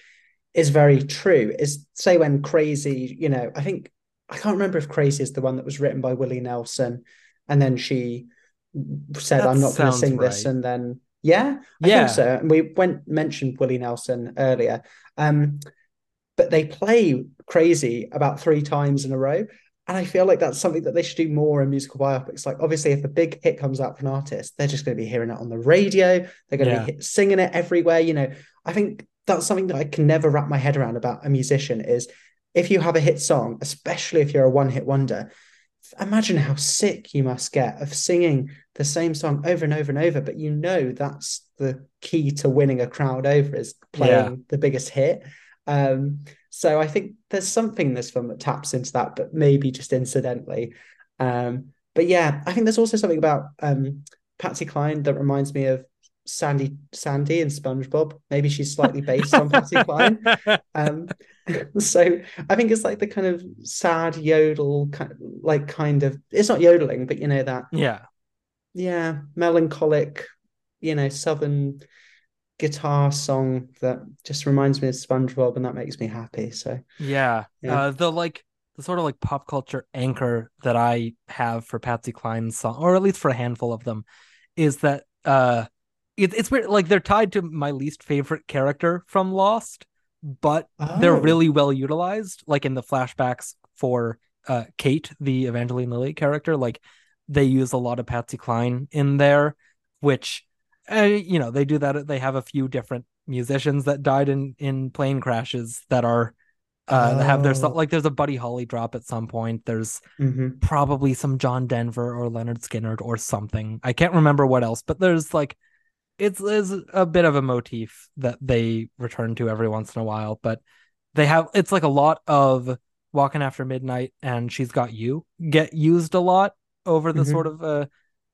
is very true, is say when Crazy, you know, I think I can't remember if Crazy is the one that was written by Willie Nelson, and then she said, That "I'm not going to sing this," and then yeah, I Yeah. think so. And we went mentioned Willie Nelson earlier, um, but they play Crazy about three times in a row. And I feel like that's something that they should do more in musical biopics. Like, obviously, if a big hit comes out for an artist, they're just going to be hearing it on the radio. They're going to be singing it everywhere. You know, I think that's something that I can never wrap my head around about a musician is if you have a hit song, especially if you're a one hit wonder, imagine how sick you must get of singing the same song over and over and over. But you know, that's the key to winning a crowd over is playing Yeah. the biggest hit. Um, so I think there's something in this film that taps into that, but maybe just incidentally. Um, but yeah, I think there's also something about um, Patsy Cline that reminds me of Sandy Sandy and SpongeBob. Maybe she's slightly based on Patsy Cline. [LAUGHS] Um, [LAUGHS] so I think it's like the kind of sad yodel, kind of, like kind of it's not yodeling, but you know that yeah. yeah melancholic, you know southern guitar song that just reminds me of SpongeBob, and that makes me happy. So Yeah. Yeah. Uh the like the sort of like pop culture anchor that I have for Patsy Cline's song, or at least for a handful of them, is that uh it, it's weird like they're tied to my least favorite character from Lost, but they're Oh. really well utilized, like in the flashbacks for uh Kate, the Evangeline Lilly character, like they use a lot of Patsy Cline in there, which uh, you know, they do that they have a few different musicians that died in in plane crashes that are uh that have their Oh. like there's a Buddy Holly drop at some point. There's Mhm. probably some John Denver or Lynyrd Skynyrd or something. I can't remember what else, but there's like it's is a bit of a motif that they return to every once in a while, but they have it's like a lot of walking after midnight and she's got you get used a lot over the Mhm. sort of uh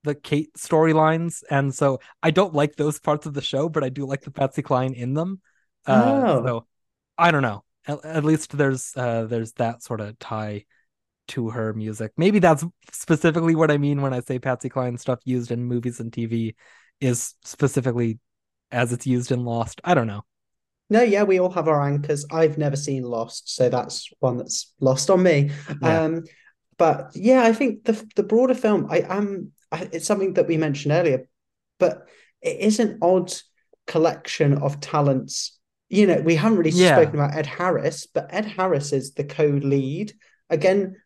the Kate storylines and so I don't like those parts of the show but I do like the Patsy Cline in them uh Oh. so I don't know at, at least there's uh there's that sort of tie to her music maybe that's specifically what I mean when I say Patsy Cline stuff used in movies and TV is specifically as it's used in Lost I don't know No, yeah, we all have our anchors. I've never seen Lost, so that's one that's lost on me. Yeah. Um, but yeah, I think the the broader film, I am, it's something that we mentioned earlier, but it is an odd collection of talents. You know, we haven't really Yeah. spoken about Ed Harris, but Ed Harris is the co-lead. Again,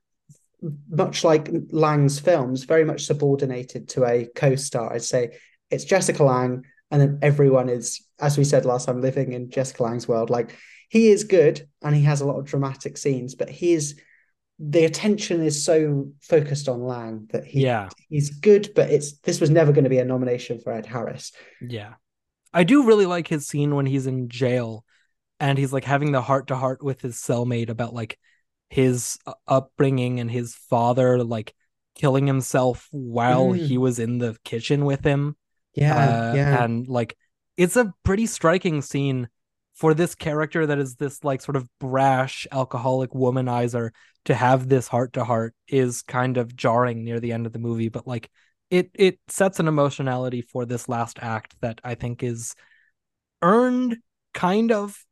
much like Lange's films, very much subordinated to a co-star. I'd say it's Jessica Lange, and then everyone is, as we said last time, living in Jessica Lange's world. Like he is good and he has a lot of dramatic scenes, but he is the attention is so focused on Lange that he yeah he's good, but it's this was never going to be a nomination for Ed Harris. Yeah. I do really like his scene when he's in jail and he's like having the heart to heart with his cellmate about like his upbringing and his father like killing himself while Mm. he was in the kitchen with him. Yeah, Uh, yeah. And like it's a pretty striking scene for this character that is this like sort of brash alcoholic womanizer to have this heart to heart is kind of jarring near the end of the movie but like it it sets an emotionality for this last act that I think is earned kind of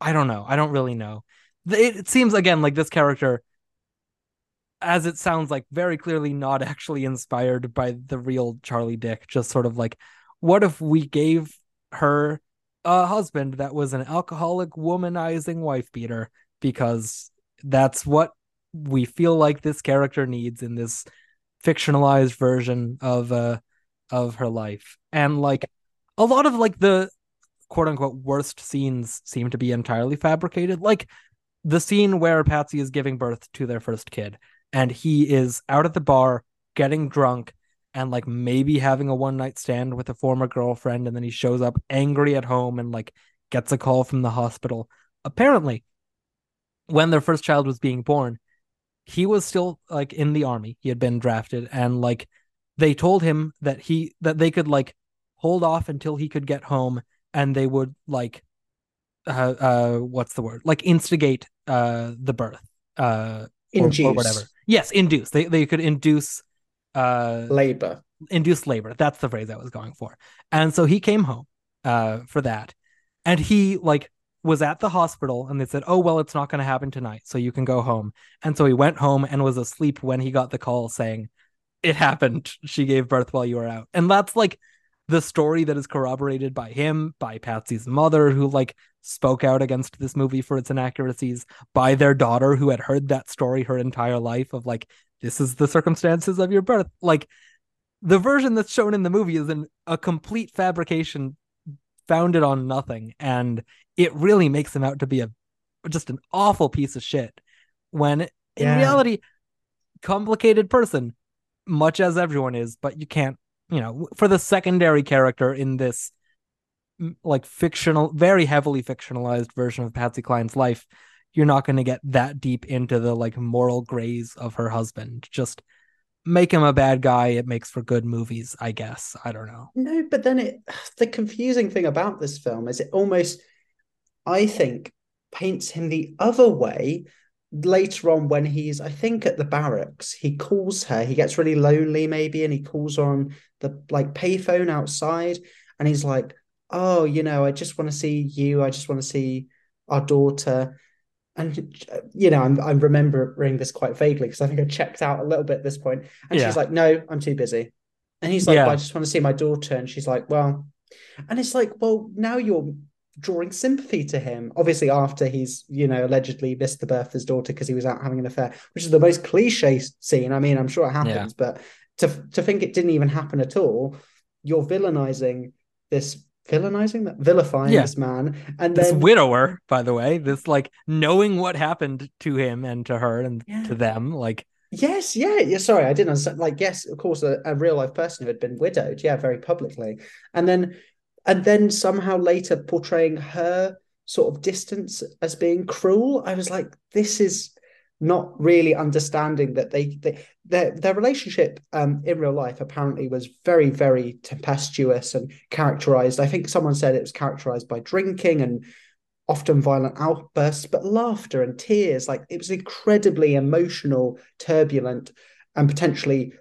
I don't know I don't really know. It, it seems again like this character as it sounds like very clearly not [LAUGHS] actually inspired by the real Charlie Dick just sort of like what if we gave her a husband that was an alcoholic womanizing wife beater because that's what we feel like this character needs in this fictionalized version of uh of her life. And like a lot of like the quote unquote worst scenes seem to be entirely fabricated. Like the scene where Patsy is giving birth to their first kid and he is out at the bar getting drunk and like maybe having a one night stand with a former girlfriend and then he shows up angry at home and like gets a call from the hospital. Apparently when their first child was being born he was still like in the army. He had been drafted and like they told him that he that they could like hold off until he could get home and they would like uh uh what's the word? Like instigate uh the birth uh or- Induce. or, whatever. Yes induce. They they could induce uh labor. induced labor. That's the phrase i was going for. And so he came home uh for that. And he like was at the hospital and they said oh well it's not going to happen tonight so you can go home. And so he went home and was asleep when he got the call saying it happened. She gave birth while you were out. And that's like the story that is corroborated by him by patsy's mother who like spoke out against this movie for its inaccuracies by their daughter who had heard that story her entire life of like this is the circumstances of your birth like the version that's shown in the movie is an, a complete fabrication founded on nothing and it really makes him out to be a just an awful piece of shit when in Yeah. reality complicated person much as everyone is but you can't you know for the secondary character in this like fictional very heavily fictionalized version of Patsy Cline's life you're not going to get that deep into the like moral grays of her husband. Just make him a bad guy it makes for good movies i guess. I don't know. No, but then it [SIGHS] the confusing thing about this film is it almost I think paints him the other way later on when he's I think at the barracks. He calls her he gets really lonely maybe and he calls on the like payphone outside and he's like oh you know I just want to see you I just want to see our daughter and you know I'm I'm remembering this quite vaguely because I think I checked out a little bit at this point. And Yeah. she's like no I'm too busy. And he's like Yeah. "Well, I just want to see my daughter. And she's like well and it's like well now you're drawing sympathy to him. Obviously after he's you know allegedly missed the birth of his daughter because he was out having an affair which is the most cliche scene. I mean i'm sure it happens but to to think it didn't even happen at all you're villainizing this villainizing that vilifying Yeah. this man and this then widower by the way this like knowing what happened to him and to her and Yeah. to them like Yes, yeah, yeah. Sorry, I didn't understand. Like, yes, of course, a, a real life person who had been widowed, yeah, very publicly, and then, and then somehow later portraying her sort of distance as being cruel. I was like, this is not really understanding that they, they their their relationship um in real life apparently was very very tempestuous and characterized. I think someone said it was characterized by drinking and often violent outbursts, but laughter and tears. Like it was incredibly emotional, turbulent, and potentially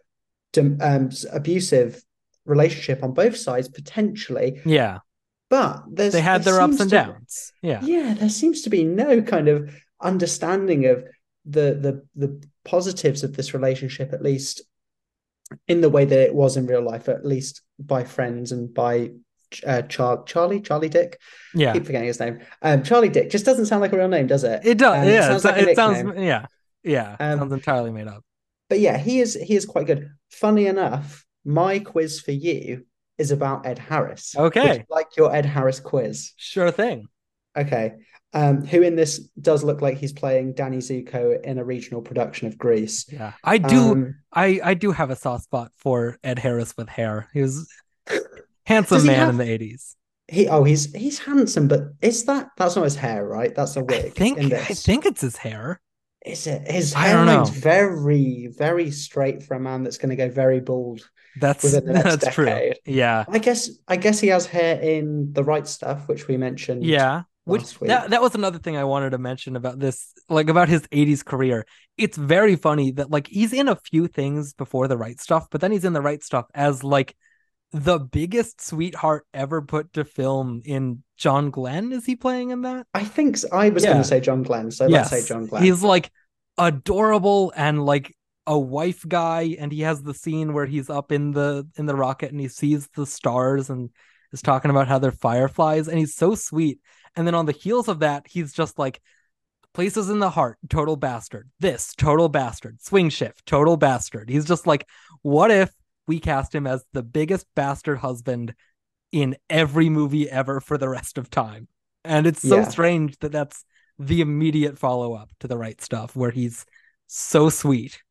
um, abusive relationship on both sides, potentially. yeah But there's they had there their ups and to- downs yeah Yeah, there seems to be no kind of understanding of the the the positives of this relationship, at least in the way that it was in real life, at least by friends and by uh, Char- Charlie, Charlie Dick. yeah keep forgetting his name. Um, Charlie Dick just doesn't sound like a real name, does it? it does Um, yeah sounds it, like it sounds yeah yeah Um, sounds entirely made up But yeah, he is he is quite good. Funny enough, my quiz for you is about Ed Harris. Okay. Like your Ed Harris quiz. sure thing Okay. Um, who in this does look like he's playing Danny Zuko in a regional production of Grease. yeah i do Um, i i do have a soft spot for ed harris with hair he was [LAUGHS] handsome man have- in the 80s he oh he's he's handsome, but is that that's not his hair, right? That's a wig i think in i think it's his hair Is it his hairline's very, very straight for a man that's going to go very bald. that's Within the [LAUGHS] next that's true yeah I guess I guess he has hair in the right stuff, which we mentioned. Yeah. Which that, that was another thing I wanted to mention about this, like about his 80s career. It's very funny that like he's in a few things before the right stuff, but then he's in the right stuff as like the biggest sweetheart ever put to film in John Glenn. Is he playing in that? I think so. I was Yeah. going to say John Glenn, so let's say John Glenn. He's like adorable and like a wife guy, and he has the scene where he's up in the in the rocket and he sees the stars and is talking about how they're fireflies, and he's so sweet. And then on the heels of that, he's just like places in the heart, total bastard. This, total bastard. Swing shift, total bastard. He's just like, what if we cast him as the biggest bastard husband in every movie ever for the rest of time? And it's so Yeah. strange that that's the immediate follow up to the right stuff where he's so sweet.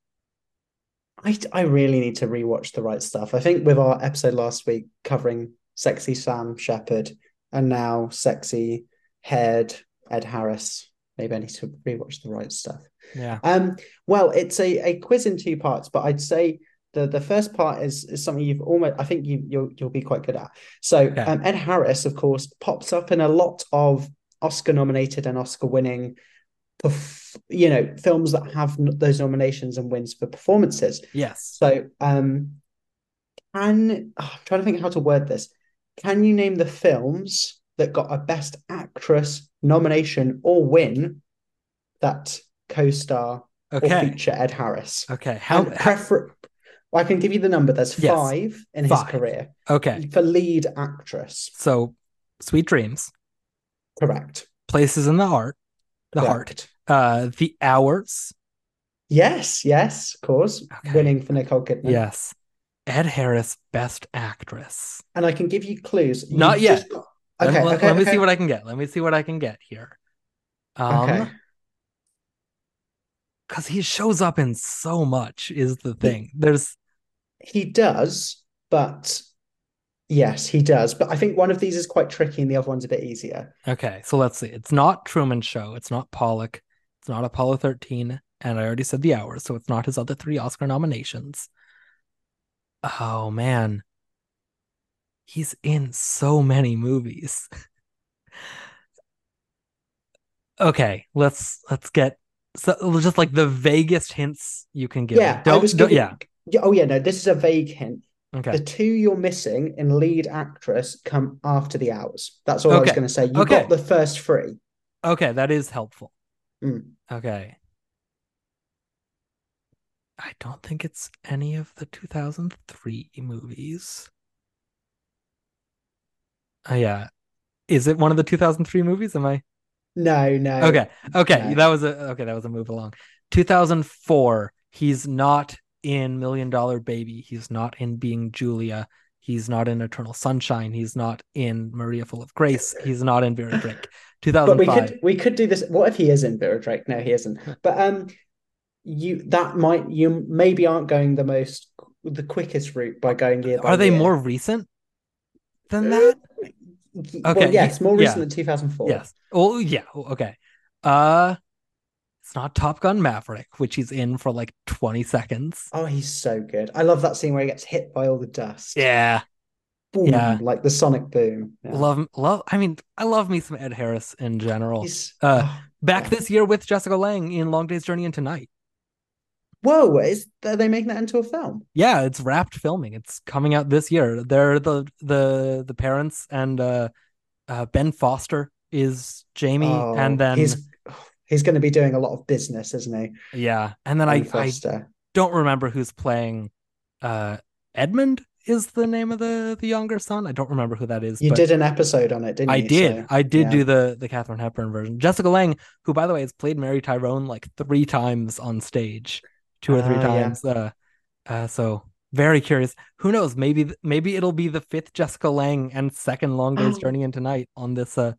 I, I really need to rewatch the right stuff. I think with our episode last week covering sexy Sam Shepard and now sexy haired Ed Harris, maybe I need to rewatch the right stuff. Yeah. Um, well, it's a, a quiz in two parts, but I'd say the the first part is is something you've almost I think you you'll you'll be quite good at. So Okay. um, Ed Harris, of course, pops up in a lot of Oscar nominated and Oscar winning, you know, films that have those nominations and wins for performances. Yes. So, um, can oh, I'm trying to think how to word this. Can you name the films that got a Best Actress nomination or win that co-star or feature Ed Harris? Okay. How, how I can give you the number. There's Yes. five in Five. his career okay. for lead actress. So Sweet Dreams, Correct. Places in the Heart, the Heart, uh, The Hours. Yes, yes, of course. Okay. Winning for Nicole Kidman. Yes. Ed Harris, Best Actress. And I can give you clues. You've Not yet. just got- Let- Okay, let, okay, let me okay. see what I can get. Let me see what I can get here. Um, Okay. because he shows up in so much is the thing. There's He does, but yes, he does. But I think one of these is quite tricky and the other one's a bit easier. okay, so let's see. It's not Truman Show. It's not Pollock. It's not Apollo 13. And I already said the hours, so it's not his other three Oscar nominations. Oh man. He's in so many movies. okay, let's let's get so just like the vaguest hints you can give. yeah, Don't, was don't yeah. Oh yeah, no, this is a vague hint. Okay. The two you're missing in lead actress come after the hours. That's all I was going to say. You okay. got the first three. Okay, that is helpful. Mm. Okay. I don't think it's any of the 2003 movies. Oh yeah. Is it one of the 2003 movies? Am I? No, no. Okay. Okay, No. that was a okay, that was a move along. 2004, he's not in Million Dollar Baby. He's not in Being Julia. He's not in Eternal Sunshine. He's not in Maria Full of Grace. [LAUGHS] He's not in Vera Drake. [LAUGHS] But we could we could do this. What if he is in Vera Drake? No, he isn't. [LAUGHS] But um, you that might you maybe aren't going the most the quickest route by going year by Are they year. more recent than that? Okay, well, yes, more yeah. recent than 2004. Yes. Oh, yeah. Okay. Uh, it's not Top Gun Maverick, which he's in for like 20 seconds. Oh, he's so good. I love that scene where he gets hit by all the dust. Yeah. Boom, yeah. like the sonic boom. Yeah. Love, love. I mean, I love me some Ed Harris in general. He's Uh, oh, Back yeah. this year with Jessica Lange in Long Day's Journey into Night. Whoa, is are they making that into a film? Yeah, it's wrapped filming. It's coming out this year. They're the the the parents and uh, uh Ben Foster is Jamie, Oh, and then he's he's going to be doing a lot of business, isn't he? yeah, and then I Ben I Foster. don't remember who's playing uh Edmund is the name of the the younger son. I don't remember who that is. You did an episode on it, didn't you? I you? did. So, I did yeah. do the the Katharine Hepburn version. Jessica Lange, who by the way has played Mary Tyrone like three times on stage, two or three yeah. times. Uh, uh, so very curious. Who knows? Maybe maybe it'll be the fifth Jessica Lange and second Long Day's. [GASPS] Journey into Night on this. Uh,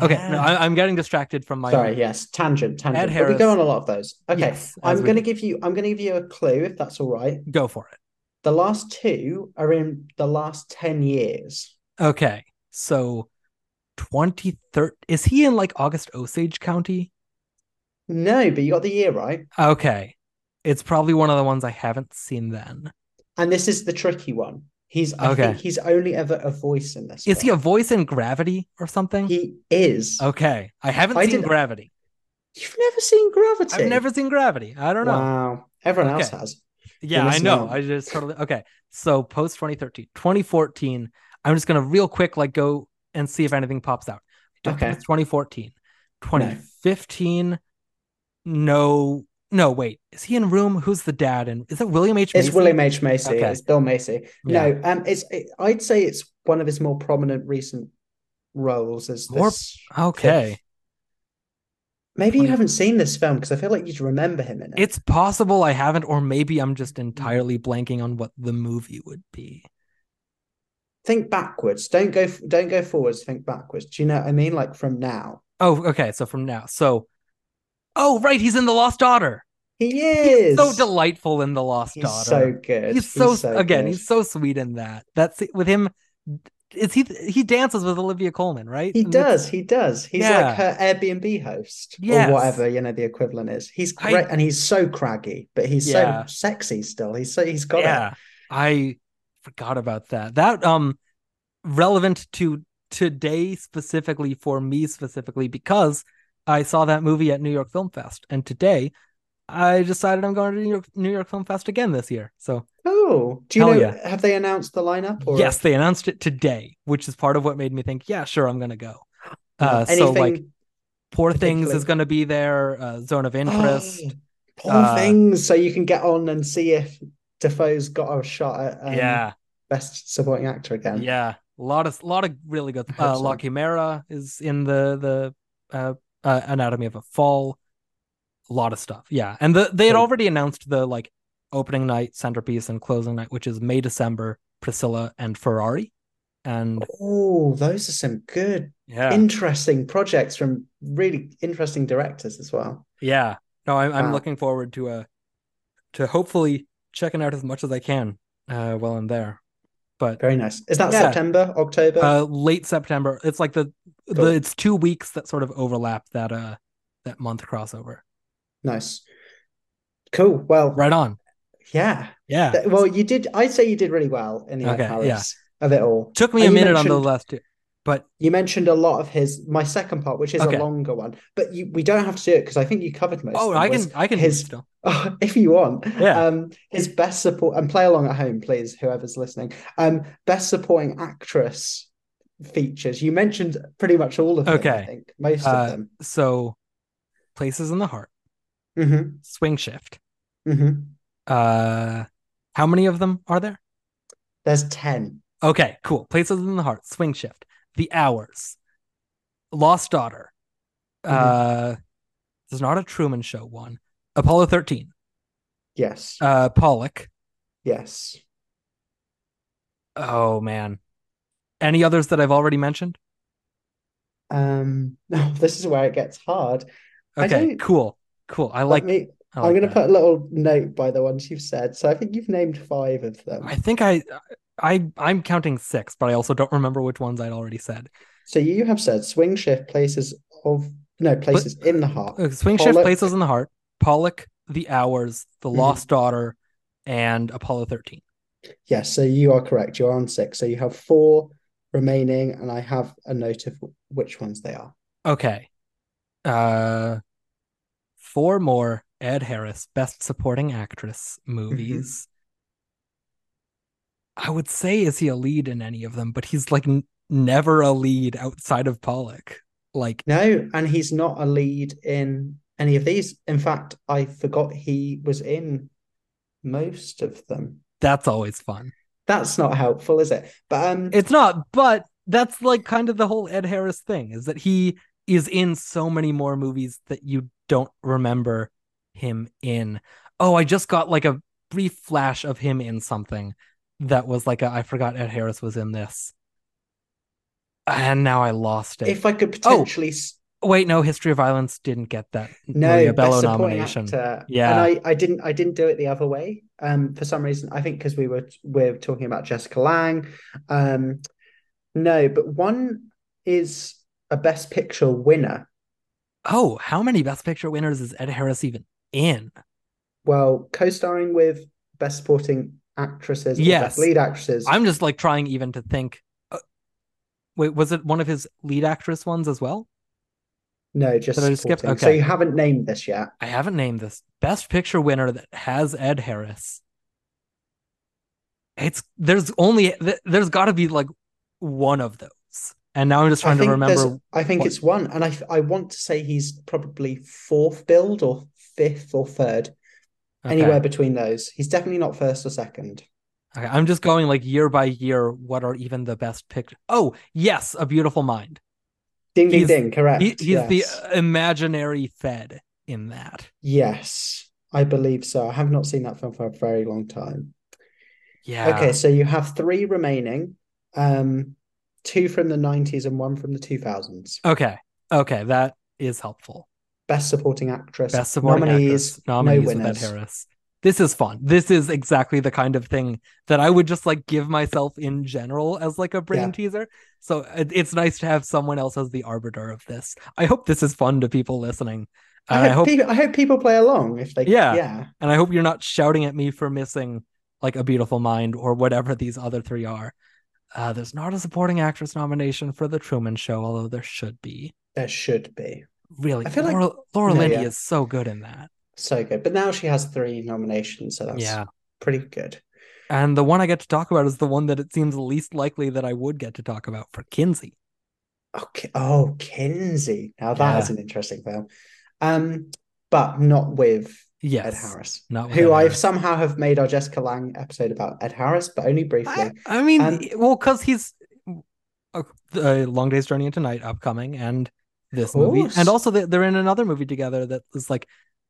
okay, no, Yeah. I, I'm getting distracted from my. Sorry, yes, tangent, tangent. But we go on a lot of those. Okay, Yes, I'm going to give you. I'm going to give you a clue if that's all right. Go for it. The last two are in the last ten years. Okay, so 2013 is he in like August Osage County? No, but you got the year right. Okay, it's probably one of the ones I haven't seen. Then And this is the tricky one. He's. I Okay. think he's only ever a voice in this. is he a voice in Gravity or something? He is. Okay, I haven't I seen Gravity. You've never seen Gravity. I've never seen Gravity. I don't know. Wow. Everyone else has. Yeah, I know. out. I just totally okay. So post 2013, 2014. I'm just gonna real quick like go and see if anything pops out. Okay. it's 2014. 2015. No, no, wait. Is he in Room? Who's the dad? And is it William H. It's William H Macy. Okay. It's Bill Macy. Yeah. No, um, it's. It, I'd say it's one of his more prominent recent roles. As More- this Okay. fifth. Maybe you haven't seen this film because I feel like you'd remember him in it. It's possible I haven't, or maybe I'm just entirely blanking on what the movie would be. think backwards. Don't go. Don't go forwards. Think backwards. Do you know what I mean? Like from now. Oh, okay. So from now. So, oh, right. He's in The Lost Daughter. He is So delightful in The Lost He's Daughter. so good. He's so, again, good. he's so sweet in that. That's with him. Is he? He dances with Olivia Colman, right? He And does. He does. He's Yeah. like her Airbnb host Yes. or whatever you know the equivalent is. He's I- great, and he's so craggy, but he's Yeah. so sexy still. He's so he's got it. I forgot about that. That um, relevant to today specifically for me specifically because I saw that movie at New York Film Fest, and today I decided I'm going to New York New York Film Fest again this year. So Oh, do you know? yeah. Have they announced the lineup? Or yes, they announced it today, which is part of what made me think, yeah, sure, I'm gonna go. No, Uh, so like Poor Things is going to be there. Uh, Zone of Interest. Oh, poor Uh, things. So you can get on and see if Dafoe's got a shot at um, yeah, best supporting actor again. yeah. A lot of lot of really good. Uh, so. La Chimera is in the the uh, Anatomy of a Fall. A lot of stuff. Yeah, and the they had Cool. already announced the like opening night, centerpiece, and closing night, which is May December. Priscilla and Ferrari, and Oh, those are some good, yeah, interesting projects from really interesting directors as well. yeah. No, I'm I'm looking forward to uh to hopefully checking out as much as I can uh while I'm there. But Very nice. Is that Yeah. September, October? uh late September. It's like the Cool. the it's two weeks that sort of overlap that uh that month crossover. nice. Cool. Well, Right on. yeah. Yeah. Well, you did. I'd say you did really well in the Okay, yeah. of it all. Took me And a minute on the last two. But You mentioned a lot of his. My second part, which is Okay. a longer one, but you, we don't have to do it because I think you covered most. oh, of I can I can his still. [LAUGHS] Oh, if you want. Yeah. Um, his best support and play along at home, please, whoever's listening. Um, best supporting actress features. You mentioned pretty much all of them. I Okay. think most Uh, of them. So Places in the Heart, hmm Swing Shift. hmm Uh how many of them are there? There's ten. Okay, cool. Places in the Heart, Swing Shift, The Hours, Lost Daughter. Mm-hmm. Uh there's not a Truman Show one. Apollo 13. Yes. Uh Pollock. yes. Oh man. Any others that I've already mentioned? Um. [LAUGHS] No, this is where it gets hard. I Okay, cool. Cool. I like me. I I'm like going to put a little note by the ones you've said. So I think you've named five of them. I think I I I'm counting 6, but I also don't remember which ones I'd already said. So you have said swing shift places of no places in the heart. Uh, Swing Shift, Places in the Heart, Pollock, The Hours, The Mhm. Lost Daughter, and Apollo 13. Yes, so you are correct. You're on six. So you have four remaining, and I have a note of which ones they are. Okay. Uh four more Ed Harris Best Supporting Actress movies. I would say is he a lead in any of them, but he's like n- never a lead outside of Pollock. Like No, and he's not a lead in any of these. In fact, I forgot he was in most of them. that's always fun. That's not helpful, is it? But um, It's not, but that's like kind of the whole Ed Harris thing is that he is in so many more movies that you don't remember him in. Oh, I just got like a brief flash of him in something that was like a, I forgot Ed Harris was in this. And now I lost it. if I could Oh, potentially s- Wait, no, History of Violence didn't get that no Maria Bello nomination. actor, Yeah. and I I didn't I didn't do it the other way. Um, for some reason, I think because we were we're talking about Jessica Lange. Um, no, but one is a Best Picture winner. Oh, how many Best Picture winners is Ed Harris even in? Well, co-starring with Best Supporting Actresses, Yes. Lead Actresses. I'm just like trying even to think. Uh, wait, was it one of his lead actress ones as well? no, just just skip? supporting. So Okay. you haven't named this yet. I haven't named this best picture winner that has Ed Harris. It's there's only there's got to be like one of those, and now I'm just trying to remember. I think what- it's one, and I I want to say he's probably fourth build or fifth or third, Okay. anywhere between those. He's definitely not first or second. Okay, I'm just going like year by year. What are even the best picture? Oh yes, A Beautiful Mind. Ding ding He's- ding, correct. He, he's the imaginary Fed in that. Yes, I believe so. I have not seen that film for a very long time. Yeah. Okay, so you have three remaining, um, two from the 90s and one from the 2000s. Okay. Okay. That is helpful. Best supporting actress. Best supporting nominees, actress, nominees no winners. Harris. This is fun. This is exactly the kind of thing that I would just like give myself in general as like a brain Yeah. teaser. So it's nice to have someone else as the arbiter of this. I hope this is fun to people listening. I And I hope, hope people, I hope people play along if they Yeah. yeah and I hope you're not shouting at me for missing like a beautiful mind or whatever these other three are. Uh, there's not a supporting actress nomination for the Truman Show, although there should be. there should be Really, I feel like- Laura, Laura No, Linney yeah. is so good in that. so good but now she has three nominations so that's Yeah. pretty good And the one I get to talk about is the one that it seems least likely that I would get to talk about for Kinsey. okay oh Kinsey now that Yeah. is an interesting film um but not with Yes. Ed Harris Not with who I somehow have made our Jessica Lange episode about Ed Harris but only briefly I, I mean, Um, well, because he's uh, Long Day's Journey into Night upcoming and this movie. And also, they- they're in another movie together that is like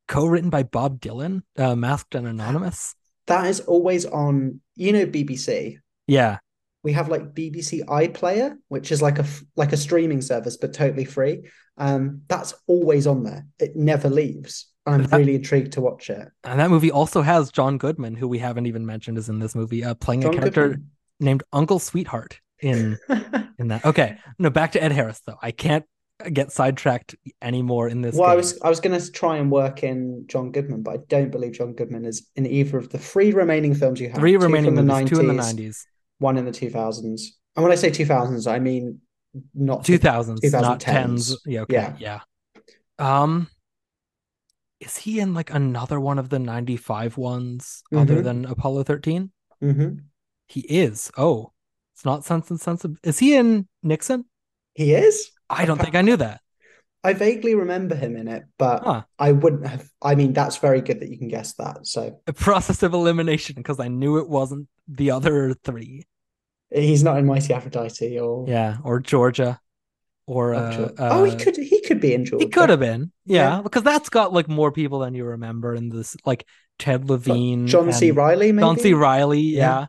co written by Bob Dylan, uh, Masked and Anonymous. that is always on you know BBC Yeah. we have like BBC iPlayer, which is like a like a streaming service but totally free. Um, that's always on there. It never leaves. I'm That- really intrigued to watch it. And that movie also has John Goodman, who we haven't even mentioned is in this movie, uh, playing John a character Goodman. named Uncle Sweetheart in [LAUGHS] in that. Okay, no, back to Ed Harris though. I can't get sidetracked anymore in this. well, I was I was going to try and work in John Goodman, but I don't believe John Goodman is in either of the three remaining films you have. three Two remaining from the movies, two in the 90s, one in the 2000s. And when I say 2000s, I mean not two thousands, not tens. Yeah, okay, yeah. Um, is he in like another one of the ninety five ones other Mhm. than Apollo thirteen? hmm He is. Oh, it's not Sense and Sensibility. Is he in Nixon? He is. I don't think I knew that. I vaguely remember him in it, but Huh. I wouldn't have. I mean, that's very good that you can guess that. So A process of elimination because I knew it wasn't the other three. he's not in Mighty Aphrodite or Yeah, or Georgia, or or uh, Georgia. uh, oh, he could he could be in Georgia. He could have been, yeah, Yeah. because that's got like more people than you remember in this, like Ted Levine, John C. Reilly, maybe. John C. Reilly, yeah,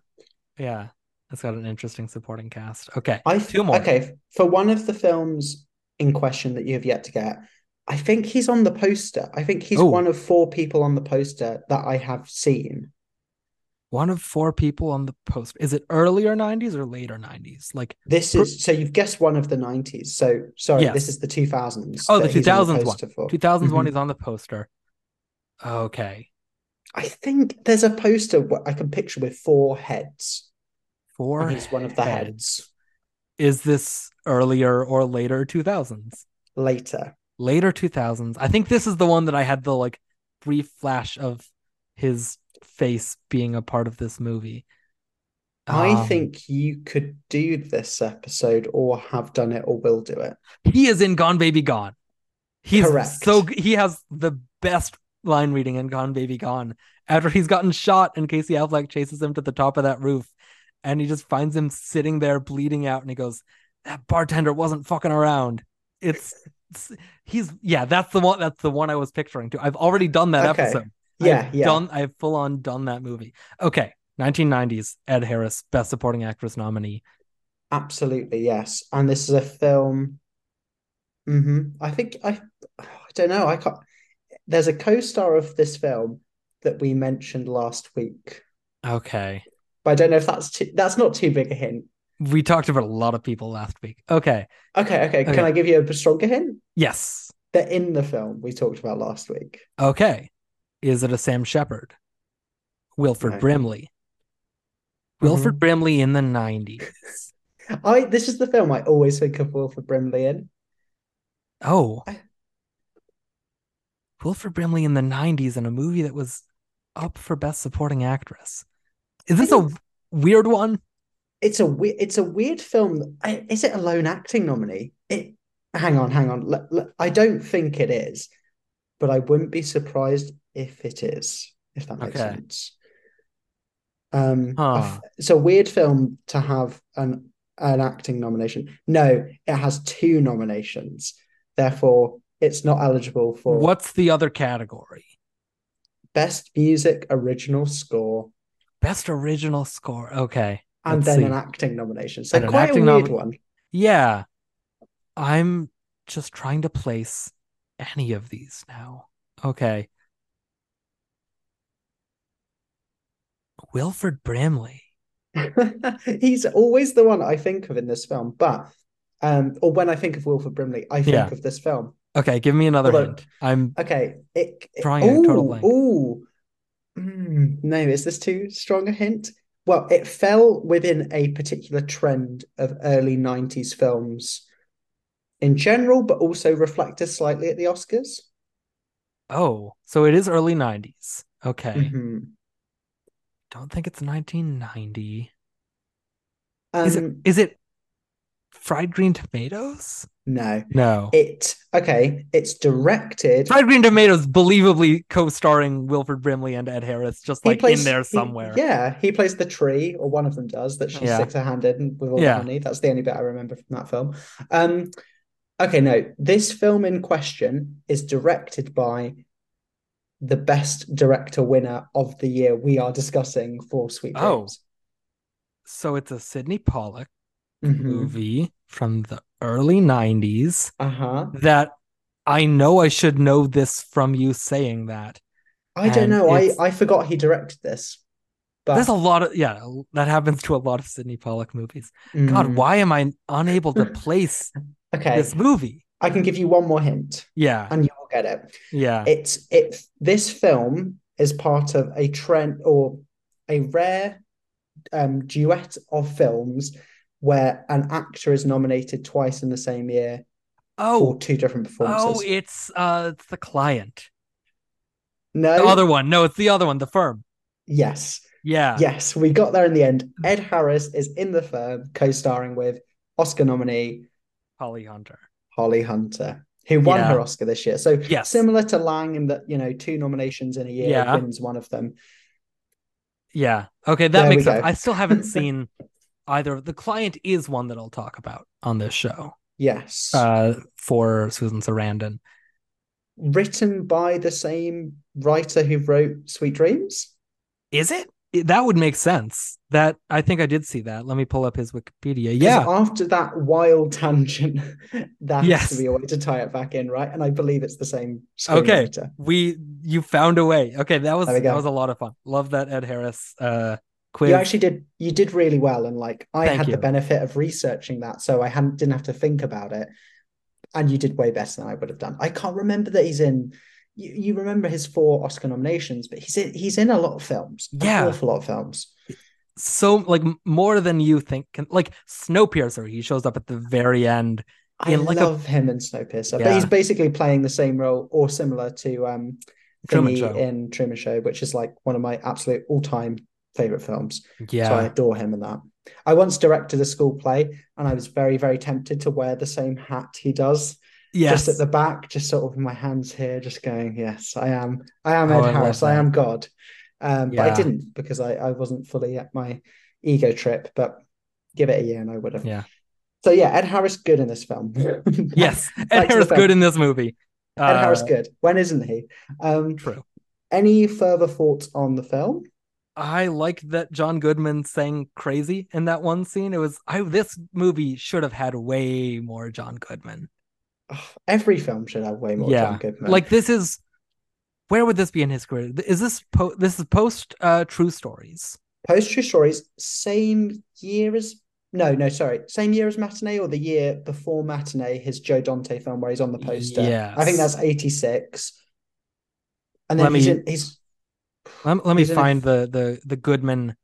Yeah. yeah, That's got an interesting supporting cast. Okay, I two more. Okay, for one of the films in question that you have yet to get, I think he's on the poster. I think he's Oh. one of four people on the poster that I have seen. One of four people on the post. Is it earlier '90s or later '90s? Like, This is so you've guessed one of the 90s. So sorry, Yes. this is the 2000s. oh, the that he's on 2000s one. poster for. 2000s one Mhm. is on the poster. Okay, I think there's a poster what I can picture with four heads. Four. he's one of the heads. heads. Is this earlier or later 2000s? Later. Later 2000s. I think this is the one that I had the like brief flash of his face being a part of this movie. I Um, think you could do this episode or have done it or will do it. he is in Gone Baby Gone. He's Correct. so he has the best line reading in Gone Baby Gone. After he's gotten shot and Casey Affleck chases him to the top of that roof and he just finds him sitting there bleeding out and he goes, That bartender wasn't fucking around. It's, it's- he's yeah, that's the one that's the one I was picturing too. I've already done that Okay. episode. Yeah, I've yeah. Done I've full on done that movie. Okay. 1990s, Ed Harris, Best Supporting Actress nominee. Absolutely, yes. And this is a film. hmm I think I I don't know. I can't. There's a co-star of this film that we mentioned last week, Okay. But I don't know if that's too, that's not too big a hint. We talked about a lot of people last week. Okay. Okay, okay. Okay. Can I give you a stronger hint? Yes. They're in the film we talked about last week. Okay. Is it a Sam Shepard? Wilford No. Brimley. Wilford Mhm. Brimley in the 90s. [LAUGHS] I this is the film I always think of Wilford Brimley in. Oh. I- Wilford Brimley in the 90s in a movie that was up for Best Supporting Actress. Is this a weird one? It's a weird. It's a weird film. I- Is it a lone acting nominee? It. Hang on, hang on. Let- let- I don't think it is, but I wouldn't be surprised if it is. If that makes Okay. sense. Um, Huh. It's a weird film to have an an acting nomination. No, it has two nominations. Therefore, it's not eligible for What's the other category? best music original score Best Original Score. Okay. and then see. an acting nomination. So And an quite acting a weird nom- one. Yeah. I'm just trying to place any of these now. Okay. Wilford Brimley. [LAUGHS] He's always the one I think of in this film, but um, or when I think of Wilford Brimley, I think Yeah. of this film. Okay, give me another Although- hint. I'm Okay, it, it Drawing a total ooh, blank. ooh. Mm, no, is this too strong a hint? Well, it fell within a particular trend of early 90s films in general, but also reflected slightly at the Oscars. oh, so it is early 90s. Okay. Mhm. Don't think it's 1990. Is it Um, is it fried green tomatoes? No, No. it okay. It's directed. fried green tomatoes believably co-starring Wilford Brimley and Ed Harris just like plays- in there he- somewhere. yeah, he plays the tree, or one of them does, that she Yeah. sticks her hand in with all Yeah. the honey. That's the only bit I remember from that film. Um, okay, no, this film in question is directed by the best director winner of the year we are discussing for Sweet Oh. So it's a Sydney Pollack Mhm. movie from the early 90s Uh-huh. that I know I should know this from you saying that. I don't know. I, I forgot he directed this. But There's a lot of yeah, that happens to a lot of Sydney Pollack movies. God, Mm, why am I unable to [LAUGHS] place okay. this movie? I can give you one more hint Yeah, and you will get it. yeah. It's it this film is part of a trend or a rare um, duet of films where an actor is nominated twice in the same year for Oh, two different performances. oh, it's uh, it's the client. no, The other one. No, it's the other one. The firm. yes, Yeah. yes, we got there in the end. Ed Harris is in the firm, co-starring with Oscar nominee Holly Hunter. Holly Hunter, who won Yeah. her Oscar this year. So Yes. similar to Lange in that you know two nominations in a year Yeah. wins one of them. Yeah. Okay, that There makes sense. I still haven't [LAUGHS] seen either. The client is one that I'll talk about on this show. Yes. Uh, for Susan Sarandon. written by the same writer who wrote Sweet Dreams. Is it? That would make sense. That I think I did see that. Let me pull up his Wikipedia. Yeah. After that wild tangent, [LAUGHS] there has to be a way to tie it back in, right? And I believe it's the same Okay. We you found a way. Okay, that was that was a lot of fun. Love that Ed Harris uh quiz. You actually did you did really well, and like I Thank had you. the benefit of researching that, so I hadn't didn't have to think about it. And you did way better than I would have done. I can't remember that he's in. You, you remember his four Oscar nominations, but he's in, he's in a lot of films. Yeah. awful lot of films. so like more than you think can like Snowpiercer, he shows up at the very end. I like a- love him in Snowpiercer, but he's basically playing the same role or similar to um Truman Show. in Truman Show, which is like one of my absolute all-time favorite films. Yeah. So I adore him in that. I once directed a school play, and I was very, very tempted to wear the same hat he does, yes. just at the back, just sort of my hands here, just going, "Yes, I am. I am Oh, I Ed Harris. I am God." Um, but I didn't because I I wasn't fully at my ego trip. But give it a year, and I would have. Yeah. So yeah, Ed Harris good in this film. [LAUGHS] [LAUGHS] Yes. Ed Harris good in this movie. Ed Harris Uh, good. When isn't he? Um, True. any further thoughts on the film? I like that John Goodman sang crazy in that one scene. It was I this movie should have had way more John Goodman. Every film should have way more Yeah. John Goodman. Like this is where would this be in his career? Is this po- this is post uh True Stories? Post True Stories, same year as no, no, sorry, same year as Matinee or the year before Matinee, his Joe Dante film where he's on the poster. Yeah, I think that's eighty six. And then Let he's me- in, he's Let, let me He's in a- find the the the Goodman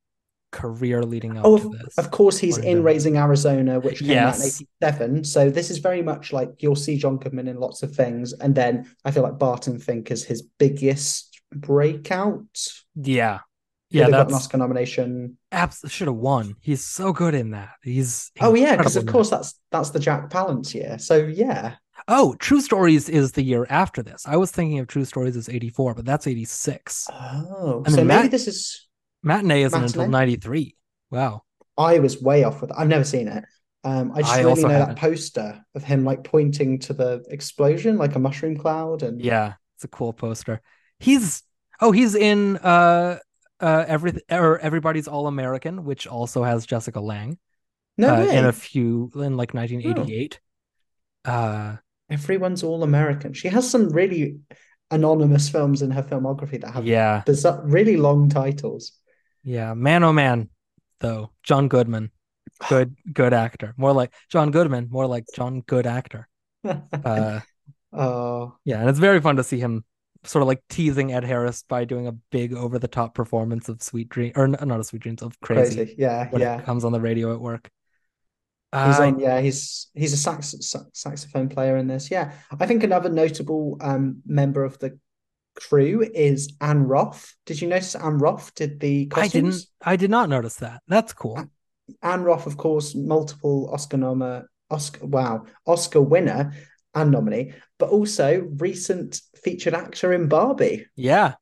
career leading up oh, to of, of course he's in Raising Arizona, which came out in eighty seven. So this is very much like you'll see John Goodman in lots of things, and then I feel like Barton Fink is his biggest breakout. Yeah. Yeah, have got an Oscar nomination. abs should have won. He's so good in that. He's Oh yeah, because of course that's that's the Jack Palance year. So yeah, Oh, True Stories is the year after this. I was thinking of True Stories as 84, but that's 86. oh, And so maybe Matt- this is. Matinee isn't until 93. Wow. I was way off with. I've never seen it. Um, I just I really know haven't. that poster of him like pointing to the explosion, like a mushroom cloud, and Yeah, it's a cool poster. He's oh, he's in uh uh every or Everybody's All American, which also has Jessica Lange no uh, way. in a few in like 1988. Uh Everyone's all American. She has some really anonymous films in her filmography that have Yeah, bizarre, really long titles. yeah. Man, oh man, though. John Goodman, good, [SIGHS] good actor. More like John Goodman, more like John Good actor. [LAUGHS] Uh, oh, yeah, and it's very fun to see him sort of like teasing Ed Harris by doing a big over the top performance of Sweet Dream or not a Sweet Dreams of Crazy, crazy. Yeah, when yeah. it comes on the radio at work. He's on, yeah, he's he's a sax, sax, saxophone player in this. Yeah, I think another notable um member of the crew is Ann Roth. Did you notice Ann Roth did the costumes? I didn't. I did not notice that. That's cool. Ann Roth, of course, multiple Oscar nominee, Oscar wow, Oscar winner and nominee, but also recent featured actor in Barbie. Yeah,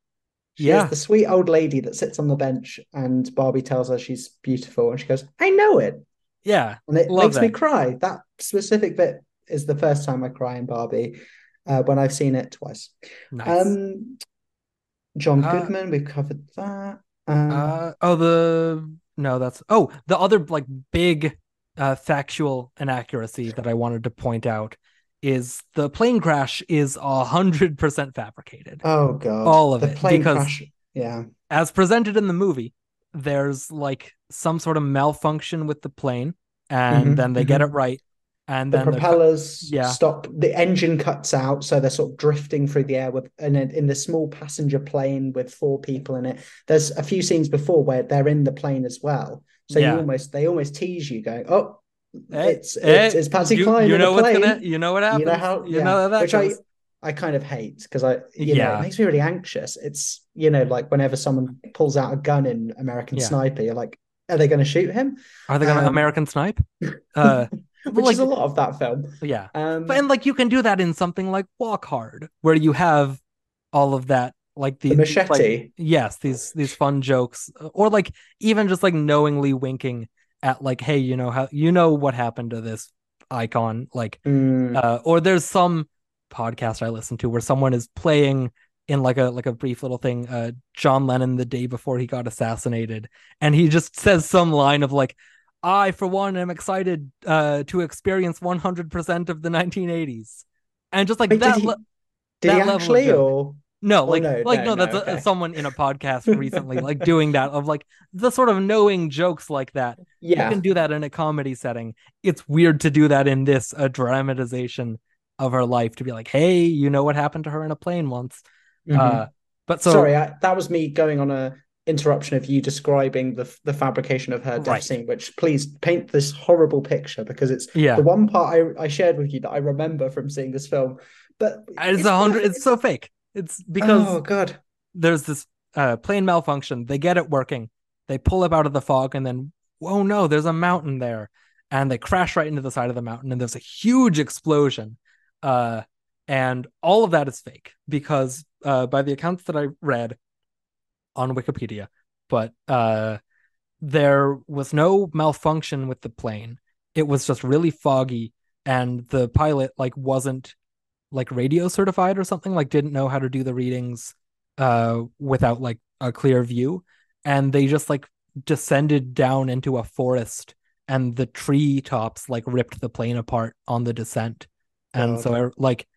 She Yeah. the sweet old lady that sits on the bench, and Barbie tells her she's beautiful, and she goes, "I know it," yeah. and it makes me cry. That specific bit is the first time I cry in Barbie, uh, when I've seen it twice. Nice. Um, John Uh, Goodman, we've covered that. Um, Uh oh the no that's oh the other like big uh factual inaccuracy that I wanted to point out is the plane crash is a hundred percent fabricated. oh God, all of the it, plane because- crash. Yeah. As presented in the movie, there's like some sort of malfunction with the plane, and Mhm, then they get mhm. it right, and the then the propellers yeah. stop the engine cuts out so they're sort of drifting through the air with and in, in the small passenger plane with four people in it there's a few scenes before where they're in the plane as well so Yeah. you almost they almost tease you going oh Eh, it's eh, it's, it's Patsy you, Cline you in know the what's plane gonna you know what happens you know how you yeah. know that which. I I kind of hate because I you know Yeah. it makes me really anxious it's you know like whenever someone pulls out a gun in American Yeah. Sniper you're like are they going to shoot him Are they gonna um, American snipe? [LAUGHS] Uh, [LAUGHS] which like- is a lot of that film yeah. um But and like you can do that in something like Walk Hard, where you have all of that, like the, the these, like- machete yes, these these fun jokes, or like even just like knowingly winking at like, hey, you know how you know what happened to this icon, like, Mm. uh, or there's some podcast I listen to where someone is playing in like a like a brief little thing, uh, John Lennon the day before he got assassinated, and he just says some line of like. I, for one, am excited uh, to experience 100% of the 1980s. And just like Wait, that. did he, le- did that he level actually, or no, Oh, like, no, like no, no, that's no, a- someone in a podcast recently, like doing that of like the sort of knowing jokes like that. yeah, You can do that in a comedy setting. It's weird to do that in this, a dramatization of her life to be like, hey, you know what happened to her in a plane once. Mhm. Uh, but so, sorry, I, that was me going on a interruption of you describing the the fabrication of her death Right. scene. Which please paint this horrible picture because it's yeah, the one part I, I shared with you that I remember from seeing this film. But it's a hundred, it's so fake. It's because oh god, there's this uh, plane malfunction. They get it working. They pull up out of the fog, and then, oh no, there's a mountain there, and they crash right into the side of the mountain, and there's a huge explosion. Uh, and all of that is fake because, uh, by the accounts that I read on Wikipedia, but uh, there was no malfunction with the plane. It was just really foggy, and the pilot like wasn't like radio certified or something. Like didn't know how to do the readings uh without like a clear view and they just like descended down into a forest and the tree tops like ripped the plane apart on the descent and God. so I, like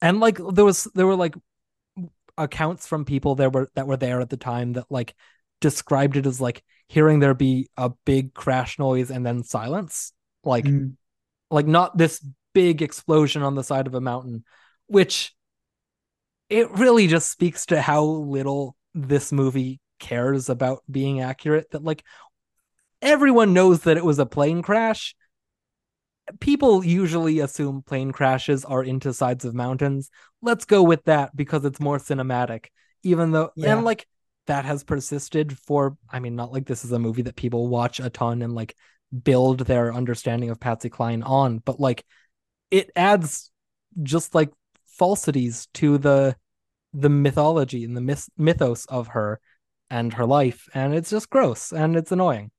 and like there was there were like accounts from people that were that were there at the time that like described it as like hearing there be a big crash noise and then silence like Mm. like not this big explosion on the side of a mountain which it really just speaks to how little this movie cares about being accurate that like everyone knows that it was a plane crash people usually assume plane crashes are into sides of mountains let's go with that because it's more cinematic even though Yeah. and like that has persisted for i mean not like this is a movie that people watch a ton and like build their understanding of patsy cline on but like it adds just like falsities to the the mythology and the myth- mythos of her and her life and it's just gross and it's annoying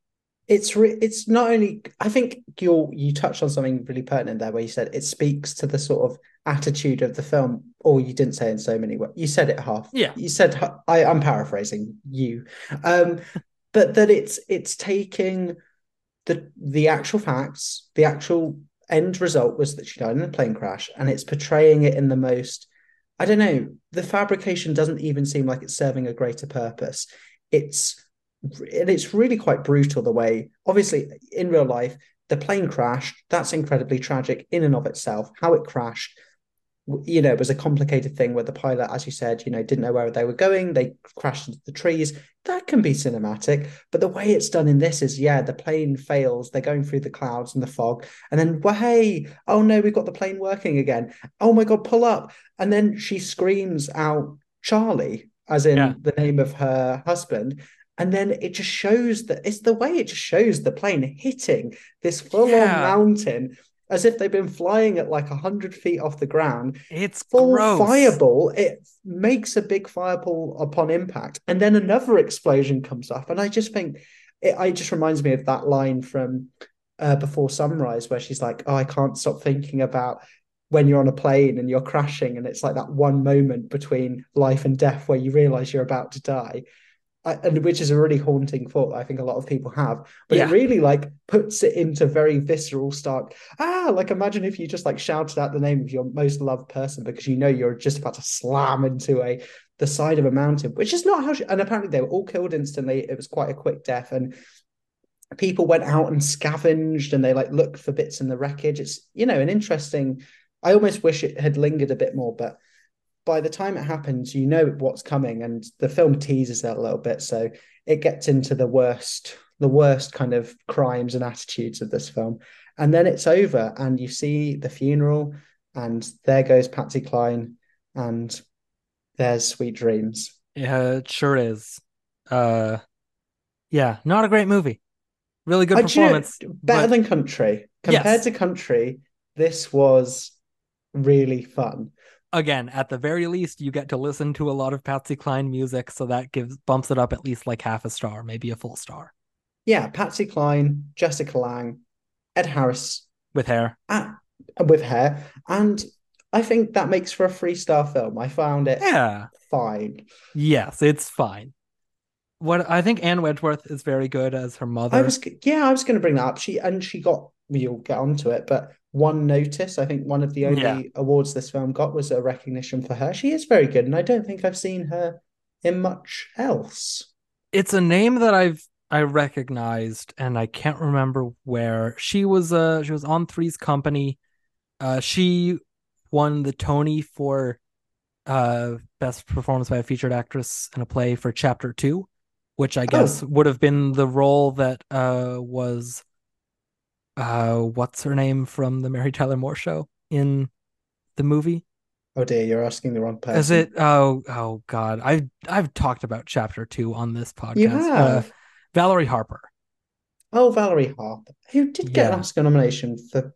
it's re- it's not only I think you you touched on something really pertinent there where you said it speaks to the sort of attitude of the film or you didn't say in so many words you said it half Yeah. you said I, I'm paraphrasing you um but that it's it's taking the the actual facts the actual end result was that she died in a plane crash, and it's portraying it in the most. I don't know. The fabrication doesn't even seem like it's serving a greater purpose. It's and it's really quite brutal the way. Obviously, in real life, the plane crashed. That's incredibly tragic in and of itself. How it crashed, you know, it was a complicated thing where the pilot, as you said, you know, didn't know where they were going. They crashed into the trees. That can be cinematic. But the way it's done in this is, yeah, the plane fails. They're going through the clouds and the fog. And then, well, hey, oh no, we've got the plane working again. Oh my God, pull up. And then she screams out, Charlie, as in Yeah. the name of her husband. And then it just shows that it's the way it just shows the plane hitting this full on Yeah. mountain as if they've been flying at like 100 feet off the ground. It's full gross. fireball it makes a big fireball upon impact. And then another explosion comes up. And i just think it, it just reminds me of that line from uh, before sunrise where she's like oh i can't stop thinking about when you're on a plane and you're crashing. And it's like that one moment between life and death where you realize you're about to die and which is a really haunting thought I think a lot of people have but Yeah. it really like puts it into very visceral stark ah like imagine if you just like shouted out the name of your most loved person because you know you're just about to slam into a the side of a mountain which is not how she, and apparently they were all killed instantly it was quite a quick death and people went out and scavenged and they like looked for bits in the wreckage it's you know an interesting i almost wish it had lingered a bit more but by the time it happens you know what's coming and the film teases it a little bit so it gets into the worst the worst kind of crimes and attitudes of this film and then it's over and you see the funeral and there goes patsy cline and there's sweet dreams Yeah, it sure is. Uh, yeah, not a great movie. Really good I- do performance. better but- than country compared Yes. to country this was really fun again, at the very least, you get to listen to a lot of Patsy Cline music, so that gives bumps it up at least like half a star, maybe a full star yeah patsy cline jessica lange ed harris with hair. ah, with hair and i think that makes for a three star film i found it Yeah. fine Yes, it's fine. What I think Ann Wedgeworth is very good as her mother. I was yeah, I was going to bring that up. She and she got we'll get onto it, but one notice. I think one of the only Yeah. awards this film got was a recognition for her. She is very good, and I don't think I've seen her in much else. it's a name that I've I recognized and I can't remember where. She was uh she was on Three's Company. Uh she won the Tony for uh best performance by a featured actress in a play for chapter 2, which I guess would have been the role that uh was uh what's her name from the Mary Tyler Moore show in the movie? Oh dear, you're asking the wrong person. Is it oh oh god. I've I've talked about chapter 2 on this podcast. You Uh, have. Valerie Harper. oh, Valerie Harper, who did get Yeah. an Oscar nomination for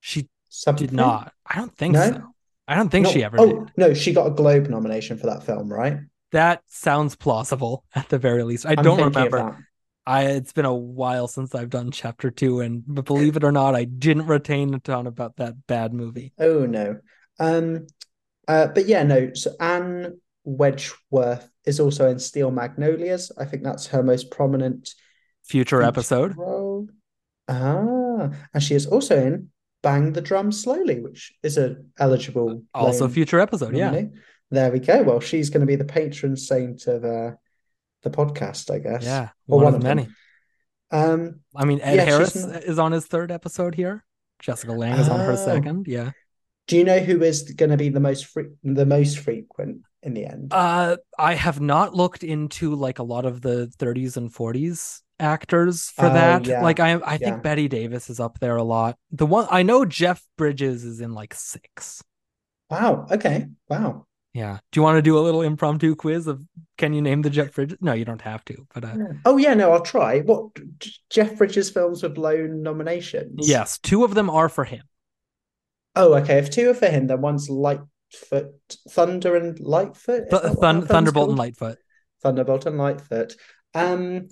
She something. did not. I don't think No? so. I don't think No- she ever oh, did. no, she got a Globe nomination for that film, right? That sounds plausible at the very least. I I'm don't remember. I it's been a while since I've done chapter 2 and but believe it or not, I didn't retain a ton about that bad movie. Oh no. Um uh but yeah, no, so Ann Wedgeworth is also in Steel Magnolias. I think that's her most prominent Future feature episode. role. Ah, and she is also in Bang the Drum Slowly, which is a eligible Also future episode, yeah. There we go. Well, she's going to be the patron saint of uh, the podcast, I guess. Yeah, Or one, one of many. Um, I mean, Ed Yeah, Harris not- is on his third episode here. Jessica Lange is on her Oh. second. Yeah. do you know who is going to be the most fre- the most frequent in the end? Uh, I have not looked into like a lot of the 30s and 40s actors for Oh, that. yeah. Like I, I think Yeah. Bette Davis is up there a lot. The one I know Jeff Bridges is in like six. Wow. Okay. Wow. Yeah. Do you want to do a little impromptu quiz of can you name the Jeff Bridges? No, you don't have to. But uh, Oh yeah, no, I'll try. What Jeff Bridges films with lone nominations? yes, two of them are for him. Oh, okay. If two are for him, then one's Lightfoot, Thunder and Lightfoot. Th- Thun- Thunderbolt called? and Lightfoot. Thunderbolt and Lightfoot. Um,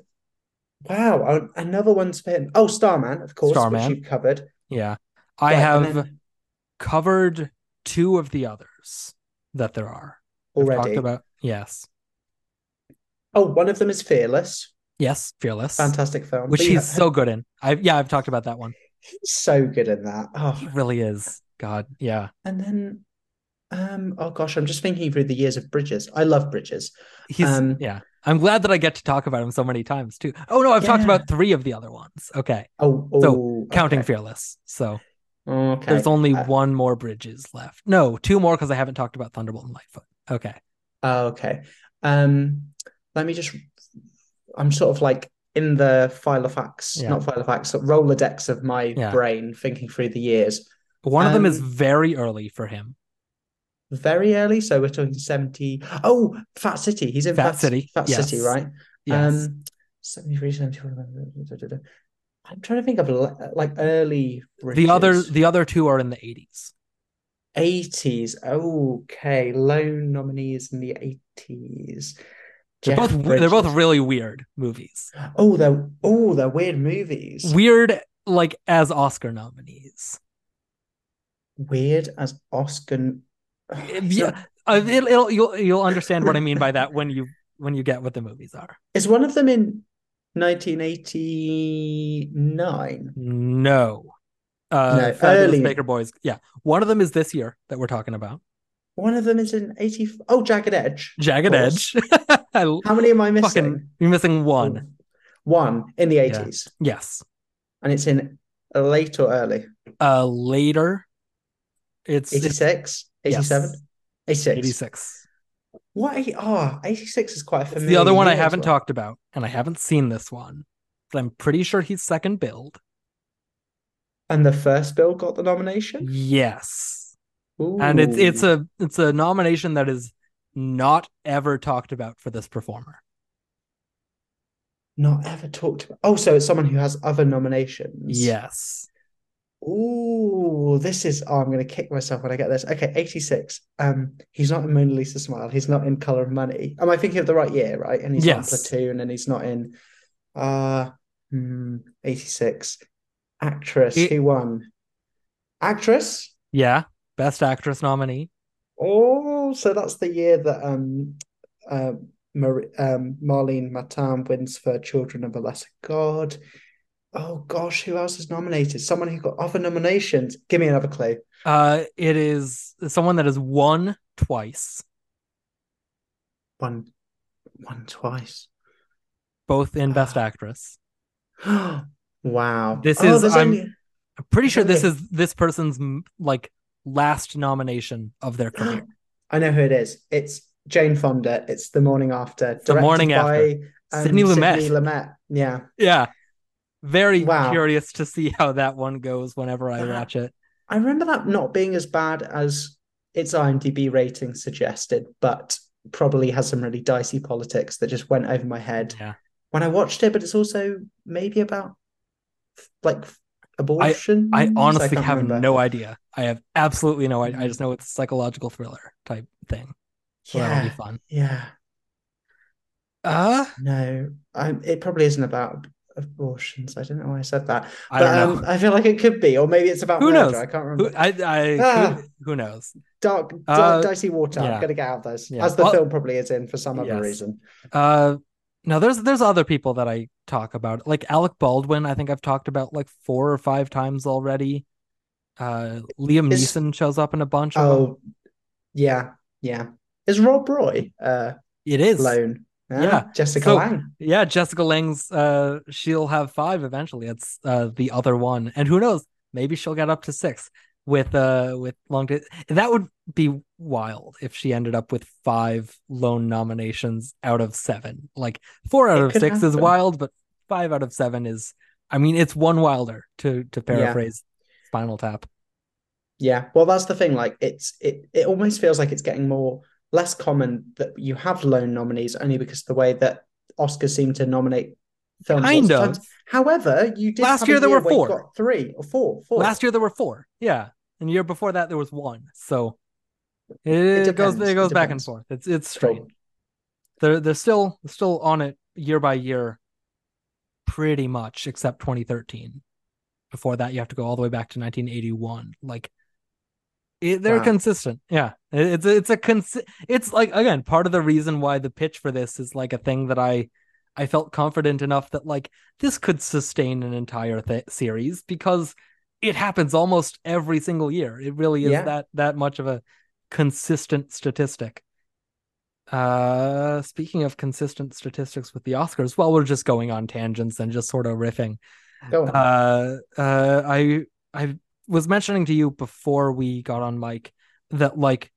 wow, another one's for him. Oh, Starman, of course, Starman. which you've covered. Yeah. I Right, have then covered two of the others that there are. Already. about yes. Oh, one of them is Fearless, Yes, Fearless. fantastic film. which But he's ha- so good in. I yeah, I've talked about that one. He's so good in that. Oh, He really is. God, yeah. and then, um, oh gosh, I'm just thinking through the years of Bridges. I love Bridges. He's Um, yeah. I'm glad that I get to talk about him so many times too. Oh no, I've talked about three of the other ones. Okay, Oh, So, oh, counting okay. Fearless. So Okay. there's only Uh, one more Bridges left. No, two more because I haven't talked about Thunderbolt and Lightfoot. Okay. Oh, okay. Um, let me just. I'm sort of like in the file of facts, Yeah. not file of facts, Rolodex of my Yeah. brain, thinking through the years. One of them is Um, very early for him. Very early, so we're talking 70. Oh, Fat City. He's in Fat Fat, City, Fat yes. City, right? Yes. Um, 73, 74. I'm trying to think of like early the other the other two are in the 80s. 80s. Okay, lone nominees in the 80s. They're Jeff both they're both really weird movies. Oh, they're oh, they're weird movies. Weird like as Oscar nominees. Weird as Oscar. [SIGHS] Yeah, uh, it'll, it'll you'll you'll understand what I mean by that when you when you get what the movies are. Is one of them in 1989? No. Uh No, Fabulous early. Baker Boys. Yeah. One of them is this year that we're talking about. One of them is in 80. Oh, Jagged Edge. Jagged. Edge. [LAUGHS] How many am I missing? fucking you're missing one. One in the Yeah. 80s. Yes. And it's in late or early? Uh later. It's it's 86? 87? 86. 86. What? eight- Oh, 86 is quite a It's familiar the other one I haven't well. talked about, and I haven't seen this one. But I'm pretty sure he's second build. And the first bill got the nomination? Yes. And it's it's a it's a nomination that is not ever talked about for this performer. not ever talked about. Oh, so it's someone who has other nominations. Yes. Ooh, this is. Oh, I'm gonna kick myself when I get this. Okay, 86. Um, he's not in Mona Lisa Smile. He's not in Color of Money. Am I thinking of the right year? Right, and he's not in Yes. Platoon, and he's not in. Uh, hmm, 86. Actress It- who won? Actress. Yeah. Best actress nominee. Oh, so that's the year that um, uh, Mar- um, Marlee Matlin wins for Children of a Lesser God. Oh gosh, who else is nominated? Someone who got other nominations. Give me another clue. Uh it is someone that has won twice, One, one twice. both in best Ah. actress. [GASPS] wow. This Oh, is- I'm- only- I'm pretty sure this is this person's like last nomination of their [GASPS] career. I know who it is. It's Jane Fonda. It's The Morning After. The Morning directed After. by, um, Sidney Lumet. Sidney Lumet. Yeah. Yeah. Very Wow. curious to see how that one goes whenever I watch it. I remember that not being as bad as its IMDb rating suggested, but probably has some really dicey politics that just went over my head Yeah. when I watched it. But it's also maybe about like abortion. I honestly can't have remember. no idea. I have absolutely no idea. I just know it's a psychological thriller type thing. So that'll be Yeah, fun. yeah. Uh No, um, it probably isn't about abortions. I don't know why I said that. I but don't um. I feel like it could be, or maybe it's about Who murder. knows? I can't Who, remember. I, I Ah. who, who knows? Dark, Uh, dark, dicey water. yeah. I'm gonna get out of those, Yeah. as the Well- film probably is in for some other Yes. reason. Uh now there's there's other people that I talk about. Like Alec Baldwin, I think I've talked about like four or five times already. Uh Liam Is- Neeson shows up in a bunch. Oh, yeah, yeah. Is Rob Roy uh It is. lone? Yeah. Jessica So- Lange. Yeah, Jessica Lange's uh she'll have five eventually. It's uh the other one. And who knows, maybe she'll get up to six with uh with long Di- that would be wild if she ended up with five lone nominations out of seven. Like four out It of six is wild, but five out of seven is I mean it's one wilder to to paraphrase Spinal Tap. Yeah. Well, that's the thing. Like, it's it it almost feels like it's getting more less common that you have lone nominees only because of the way that Oscars seem to nominate films. Kind of. times. However, you did Last year there were four. three or four. Four. Last year there were four. Yeah. And the year before that there was one. So it, goes it goes It back and forth. It's it's Cool. strange. they're they're still still on it year by year pretty much except 2013 before that you have to go all the way back to 1981 like it, they're Wow. consistent yeah It- it's a, it's a consi- it's like again part of the reason why the pitch for this is like a thing that i I felt confident enough that like this could sustain an entire th- series because it happens almost every single year. It really is Yeah. that that much of a consistent statistic. Uh speaking of consistent statistics with the Oscars, well we're just going on tangents and just sort of riffing. Go on. Uh uh I I was mentioning to you before we got on mic that like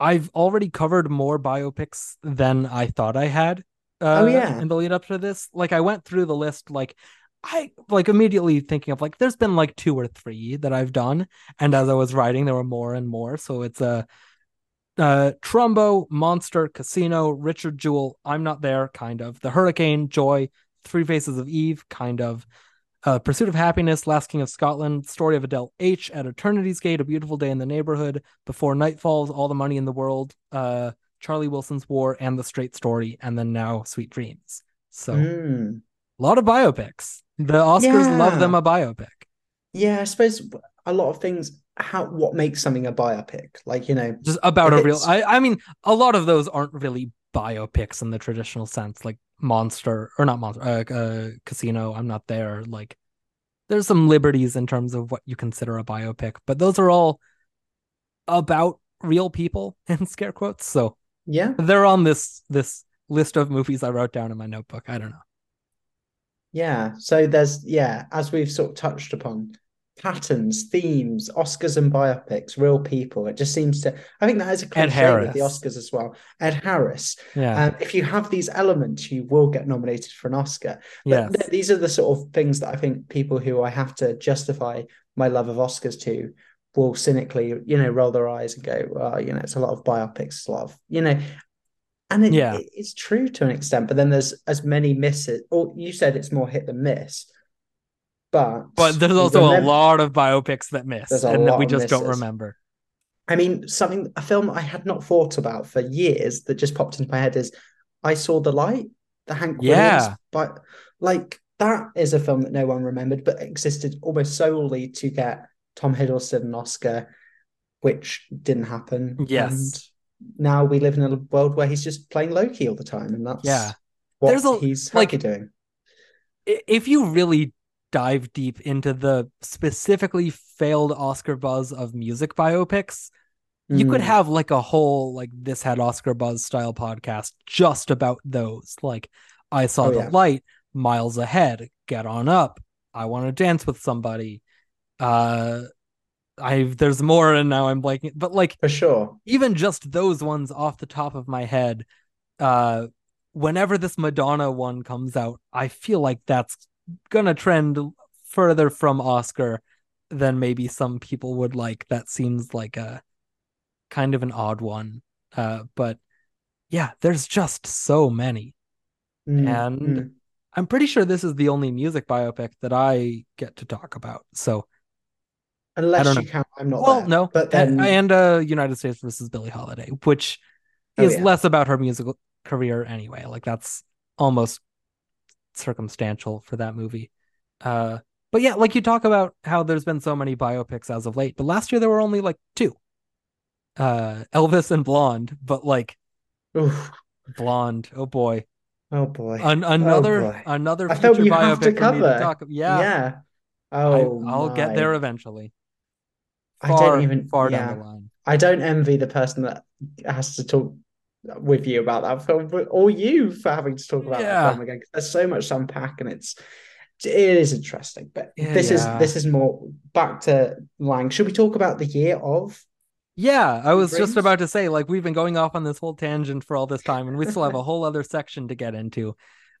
I've already covered more biopics than I thought I had. Uh, Oh, yeah. in the lead up to this, like I went through the list, like I like immediately thinking of like there's been like two or three that I've done, and as I was writing, there were more and more. So it's a uh, Trumbo, Monster, Casino, Richard Jewell, I'm Not There, kind of. The Hurricane, Joy, Three Faces of Eve, kind of. Uh, Pursuit of Happiness, Last King of Scotland, Story of Adele H, At Eternity's Gate, A Beautiful Day in the Neighborhood, Before Night Falls, All the Money in the World, uh, Charlie Wilson's War, and The Straight Story, and then now Sweet Dreams. So Mm. a lot of biopics. The Oscars love them a biopic. Yeah, I suppose a lot of things. How what makes something a biopic? Like you know, Just about a real. I, I mean, a lot of those aren't really biopics in the traditional sense, like Monster or not Monster, uh, uh, Casino. I'm not there. Like, there's some liberties in terms of what you consider a biopic, but those are all about real people [LAUGHS] in scare quotes. So yeah, they're on this this list of movies I wrote down in my notebook. I don't know. yeah. So there's yeah, as we've sort of touched upon, patterns, themes, Oscars and biopics, real people. It just seems to. I think that is a cliche with the Oscars as well. Ed Harris. Yeah. Um, if you have these elements, you will get nominated for an Oscar. But yes. th- these are the sort of things that I think people who I have to justify my love of Oscars to will cynically, you know, roll their eyes and go, well, you know, it's a lot of biopics, it's a lot of, you know, and it, Yeah. it- it's true to an extent, but then there's as many misses, or you said it's more hit than miss, but but there's also a lot of biopics that miss and that we just don't remember. I mean, something a film I had not thought about for years that just popped into my head is I Saw the Light, the Hank Yeah. Williams, but like that is a film that no one remembered, but existed almost solely to get Tom Hiddleston an Oscar, which didn't happen. Yes. And now we live in a world where he's just playing Loki all the time, and that's Yeah. what There's a- he's like- doing. if you really dive deep into the specifically failed Oscar buzz of music biopics, you could Mm. have like a whole like this had Oscar buzz style podcast just about those. Like I saw Oh, the yeah. light, miles ahead, get on up, I want to dance with somebody. Uh I there's more and now I'm blanking, but like for sure. even just those ones off the top of my head uh whenever this madonna one comes out i feel like that's gonna trend further from oscar than maybe some people would like that seems like a kind of an odd one uh but yeah there's just so many Mm, and mm. i'm pretty sure this is the only music biopic that i get to talk about so unless you count, I'm not well there. no but then and uh united states versus billie holiday which Oh, is yeah. less about her musical career anyway like that's almost circumstantial for that movie uh but yeah like you talk about how there's been so many biopics as of late but last year there were only like two uh elvis and blonde but like Oof. blonde oh boy oh boy, An- another boy. another I you have biopic to cover. talk yeah, yeah. I, Oh, i'll get there eventually I don't even- far yeah. down the line I don't envy the person that has to talk with you about that film, but or you for having to talk about Yeah. that film again. 'cause there's so much to unpack, and it's it is interesting. But Yeah, this yeah. is this is more back to Lange. Should we talk about the year of? Yeah, I was just about to say, like, we've been going off on this whole tangent for all this time, and we still have a whole other section to get into.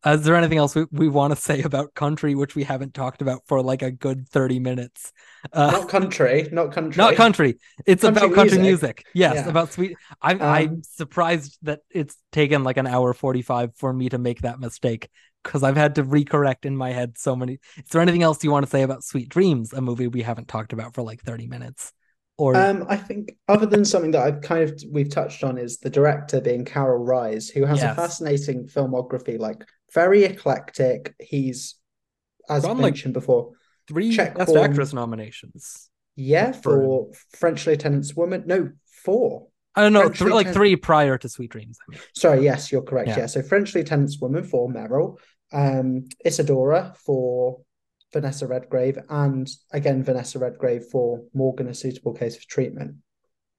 Uh, is there anything else we, we want to say about country, which we haven't talked about for like a good 30 minutes? Uh, Not country, not country, not country. It's Country about country music. music. Yes, Yeah. about sweet. I'm I'm Um, surprised that it's taken like an hour 45 for me to make that mistake because I've had to recorrect in my head so many. Is there anything else you want to say about Sweet Dreams, a movie we haven't talked about for like 30 minutes? Or Um, I think other than something that I've kind of we've touched on is the director being Karel Reisz, who has a fascinating filmography, like very eclectic. He's as Gone, like, mentioned before, three check Best form. Actress nominations. yeah, for for French Lieutenant's Woman. No, four. I don't know, French three, like three prior to Sweet Dreams. I mean, Sorry, yes, you're correct. Yeah. Yeah, so French Lieutenant's Woman for Meryl, um, Isadora for Vanessa Redgrave, and again Vanessa Redgrave for Morgan: A Suitable Case for Treatment.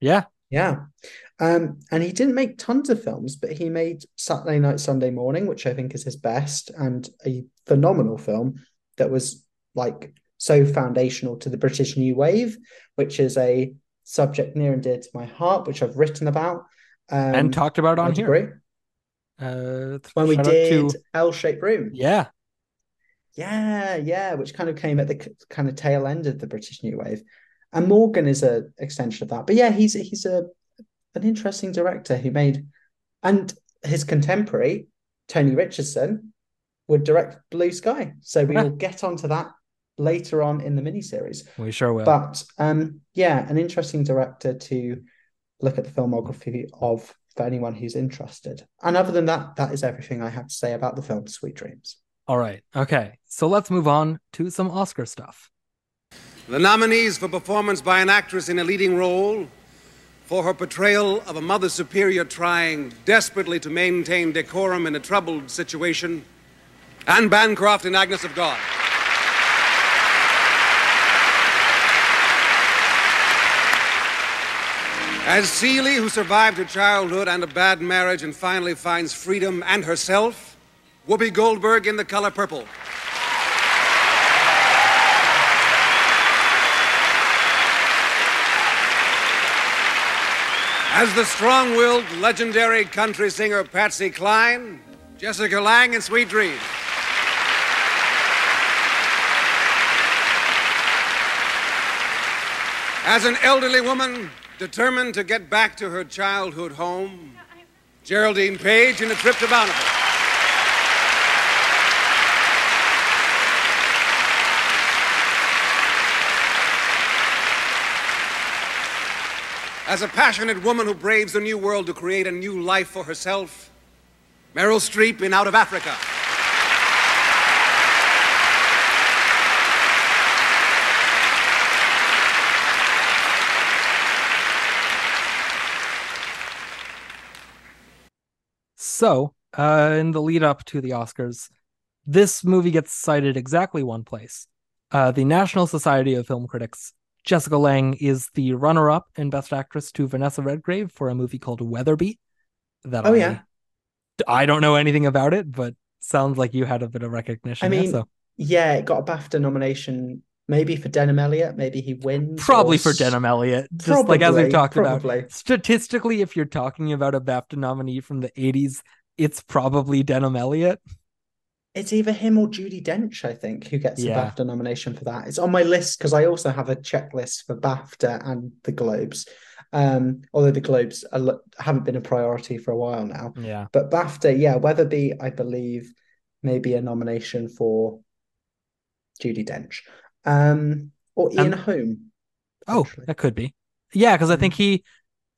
Yeah. Yeah. Um, and he didn't make tons of films, but he made Saturday Night, Sunday Morning, which I think is his best, and a phenomenal film that was like so foundational to the British New Wave, which is a subject near and dear to my heart, which I've written about um, and talked about on here. Uh, When we did to- L-shaped room. yeah, Yeah, yeah, which kind of came at the kind of tail end of the British New Wave, and Morgan is a extension of that. But yeah, he's he's a an interesting director who made, and his contemporary Tony Richardson would direct Blue Sky. So we will get onto that later on in the miniseries. we sure will. But um, yeah, an interesting director to look at the filmography of for anyone who's interested. And other than that, that is everything I have to say about the film Sweet Dreams. All right. Okay. So let's move on to some Oscar stuff. The nominees for performance by an actress in a leading role for her portrayal of a mother superior trying desperately to maintain decorum in a troubled situation, Anne Bancroft in Agnes of God. As Celie, who survived her childhood and a bad marriage and finally finds freedom and herself, Whoopi Goldberg in The Color Purple. As the strong willed, legendary country singer Patsy Cline, Jessica Lange in Sweet Dreams. As an elderly woman determined to get back to her childhood home, Geraldine Page in A Trip to Bountiful. As a passionate woman who braves the new world to create a new life for herself, Meryl Streep in Out of Africa. So, uh, in the lead up to the Oscars, this movie gets cited exactly one place. Uh, the National Society of Film Critics. Jessica Lange is the runner up in Best Actress to Vanessa Redgrave for a movie called Wetherby. That Oh, I, yeah. I don't know anything about it, but sounds like you had a bit of recognition. I there, mean, so yeah, it got a BAFTA nomination, maybe for Denholm Elliott, maybe he wins. probably or for Denholm Elliott. Just like as we've talked probably. about. Statistically, if you're talking about a BAFTA nominee from the 80s, it's probably Denholm Elliott. It's either him or Judi Dench, I think, who gets Yeah. a BAFTA nomination for that. It's on my list because I also have a checklist for BAFTA and the Globes. Um, although the Globes are, haven't been a priority for a while now. Yeah. But BAFTA, yeah, Wetherby, I believe, maybe a nomination for Judi Dench. Um, or Ian And- Holm. Oh, potentially. that could be. Yeah, because I think he,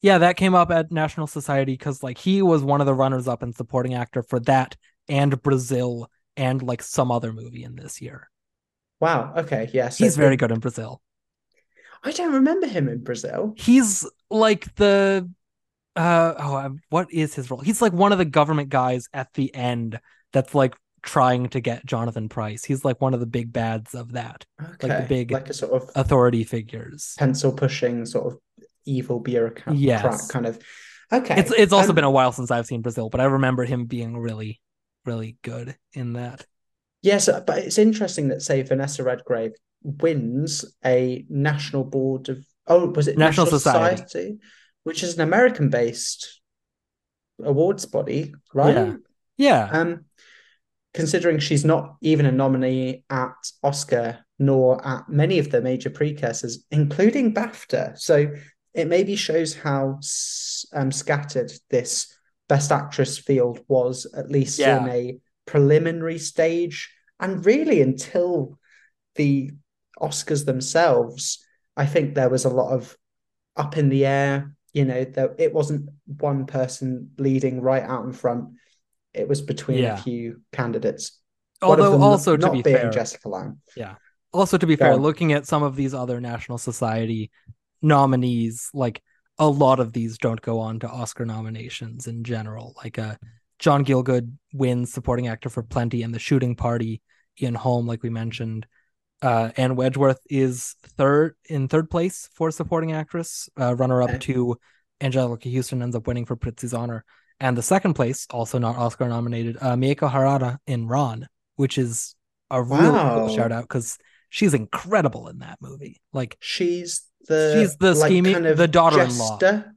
yeah, that came up at National Society because like he was one of the runners up in supporting actor for that and Brazil and like some other movie in this year. Wow. Okay. Yeah. so He's very good in Brazil. I don't remember him in Brazil. He's like the, uh, oh, what is his role? He's like one of the government guys at the end that's like trying to get Jonathan Pryce. He's like one of the big bads of that Okay. Like the big- like a sort of authority figures. pencil pushing, sort of evil bureaucrat Yes. kind of. Okay. It's it's also Um, been a while since I've seen Brazil, but I remember him being really, really good in that. Yes, but it's interesting that say Vanessa Redgrave wins a national board of oh was it National Society. which is an American-based awards body, right? Yeah. Yeah. Um, considering she's not even a nominee at Oscar nor at many of the major precursors, including BAFTA. So it maybe shows how um, scattered this Best Actress field was, at least Yeah. in a preliminary stage, and really until the Oscars themselves. I think there was a lot of up in the air. You know, there, it wasn't one person leading right out in front. It was between Yeah. a few candidates. Although also to not be fair, Jessica Lange. Yeah. Also to be fair, looking at some of these other National Society nominees, like a lot of these don't go on to Oscar nominations in general. Like uh John Gielgud wins supporting actor for Plenty and The Shooting Party. Ian Holm, like we mentioned. Uh, Ann Wedgeworth is third in third place for supporting actress. Uh, runner up Okay. to Anjelica Huston ends up winning for Prizzi's Honor. And the second place, also not Oscar nominated, uh, Mieko Harada in Ran, which is a really cool shout out because she's incredible in that movie. Like She's the She's the like, scheming- kind of the daughter-in-law. jester.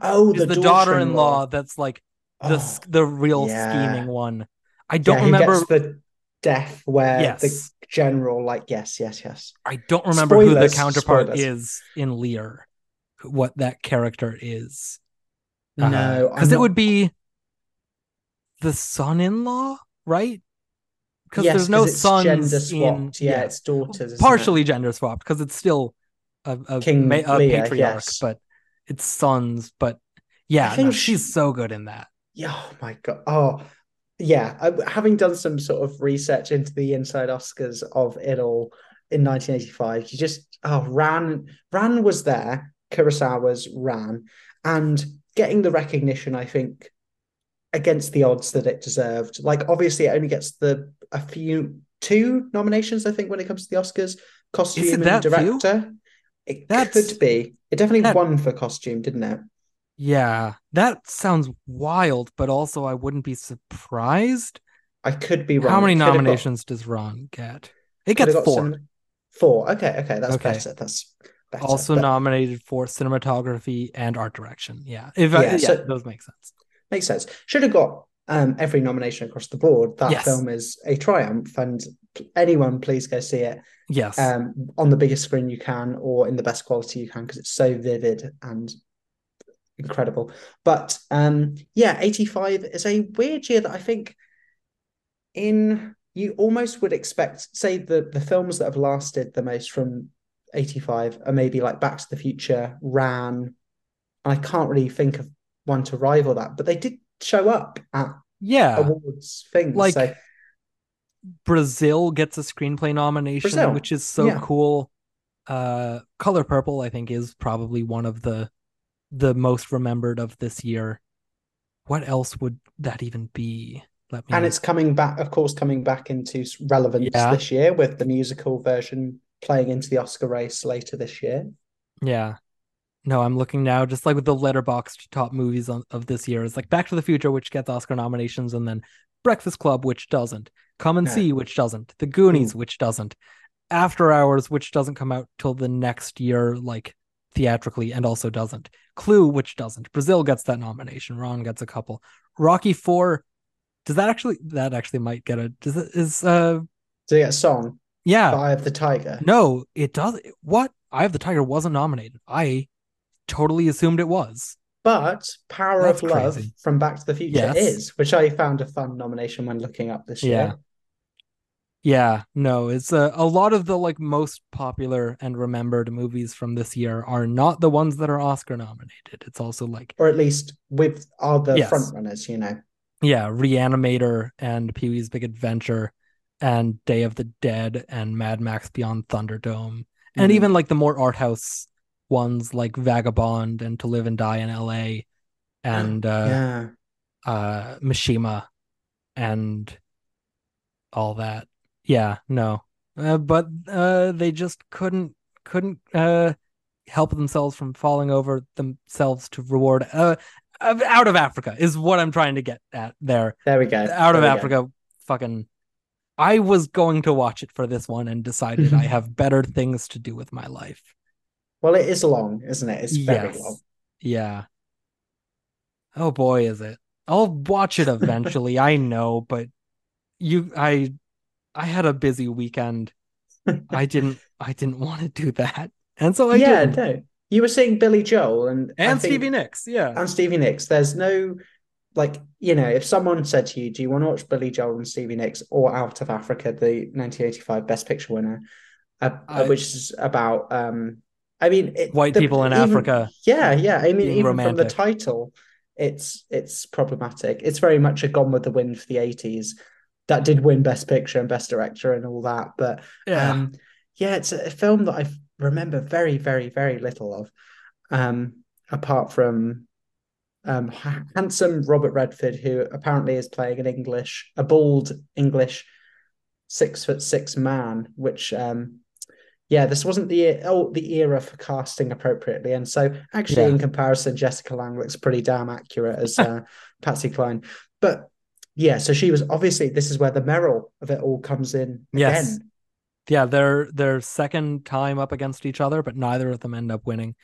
Oh, the, the, daughter-in-law that's like the Oh, the real yeah. scheming one. I don't yeah, remember. The death where Yes. the general, like, yes, yes, yes. I don't remember who the counterpart spoilers. is in Lear, what that character is. No, because I'm it would be the son-in-law, right? Because Yes, there's no sons gender in swapped. Yeah, it's daughters. isn't it? partially gender swapped because it's still a, a, King ma- a Lear, patriarch, yes. but it's sons. But yeah, I think no, she- she's so good in that. Yeah, oh my god. Oh, yeah. I, having done some sort of research into the inside Oscars of it all in 1985, you just oh Ran Ran was there. Kurosawa's Ran, and getting the recognition, I think, against the odds that it deserved. Like obviously, it only gets the a few two nominations, I think, when it comes to the Oscars. Costume and director. few? It That's- could be. It definitely that- won for costume, didn't it? Yeah, that sounds wild, but also I wouldn't be surprised. I could be wrong. How many have got- nominations does Ran get? It gets four. some- Four. Okay, okay, that's Okay. better. That's better. also But nominated for cinematography and art direction. Yeah, if I, Yeah, yeah, so- those make sense. makes sense. Should have got um, every nomination across the board. That Yes. film is a triumph, and anyone please go see it Yes, um, on the biggest screen you can or in the best quality you can because it's so vivid and incredible. But um, yeah, 85 is a weird year that I think in you almost would expect, say, the the films that have lasted the most from 85 are maybe like Back to the Future, Ran. I can't really think of one to rival that, but they did show up at yeah. awards things. Like, so Brazil gets a screenplay nomination, Brazil, which is so yeah. cool. Uh, Color Purple, I think, is probably one of the the most remembered of this year. What else would that even be? Let me. and it's coming back, of course, coming back into relevance Yeah. this year with the musical version playing into the Oscar race later this year. Yeah. No, I'm looking now, just like with the Letterboxd top movies on, of this year. It's like Back to the Future, which gets Oscar nominations, and then Breakfast Club, which doesn't. Come and Yeah. See, which doesn't. The Goonies, which doesn't. After Hours, which doesn't come out till the next year, like theatrically, and also doesn't. Clue, which doesn't. Brazil gets that nomination. Ran gets a couple. Rocky Four, does that actually? That actually might get a. Does it? Is uh? So yeah, song Yeah. "Eye of the Tiger." No, it does. What? Eye of the Tiger wasn't nominated. I totally assumed it was. But Power That's of Love crazy. from Back to the Future Yes. is, which I found a fun nomination when looking up this Yeah. year. Yeah, no, it's a, a lot of the like most popular and remembered movies from this year are not the ones that are Oscar nominated. It's also like, Or at least with are the Yes. front runners, you know. yeah, Reanimator and Pee Wee's Big Adventure and Day of the Dead and Mad Max Beyond Thunderdome. And Mhm. even like the more art house ones like Vagabond and To Live and Die in LA and uh yeah. uh Mishima and all that. Yeah, no. Uh, but uh they just couldn't couldn't uh help themselves from falling over themselves to reward uh out of Africa is what I'm trying to get at there. There we go. Out of There go. Africa fucking I was going to watch it for this one and decided [LAUGHS] I have better things to do with my life. Well, it is long, isn't it? It's very Yes. long. Yeah. Oh boy, is it. I'll watch it eventually. [LAUGHS] I know, but you I I had a busy weekend. I [LAUGHS] didn't I didn't want to do that. And so I yeah, didn't. no. You were saying Billy Joel and And think- Stevie Nicks, yeah. and Stevie Nicks. There's no like you know, if someone said to you, "Do you want to watch Billy Joel and Stevie Nicks or Out of Africa, the 1985 Best Picture winner, uh, I- which is about um, I mean, it, White the- people in even- Africa Yeah, yeah. I mean, even from the title, it's it's problematic. It's very much a Gone with the Wind for the 80s. That did win Best Picture and Best Director and all that, but Yeah. um, yeah, it's a film that I remember very, very, very little of. Um, apart from um, handsome Robert Redford, who apparently is playing an English, a bald English six foot six man, which um, yeah, this wasn't the oh the era for casting appropriately, and so actually Yeah. in comparison, Jessica Lange looks pretty damn accurate as uh, [LAUGHS] Patsy Cline, but yeah, so she was obviously this is where the Meryl of it all comes in Yes. again. Yeah, they're their second time up against each other, but neither of them end up winning.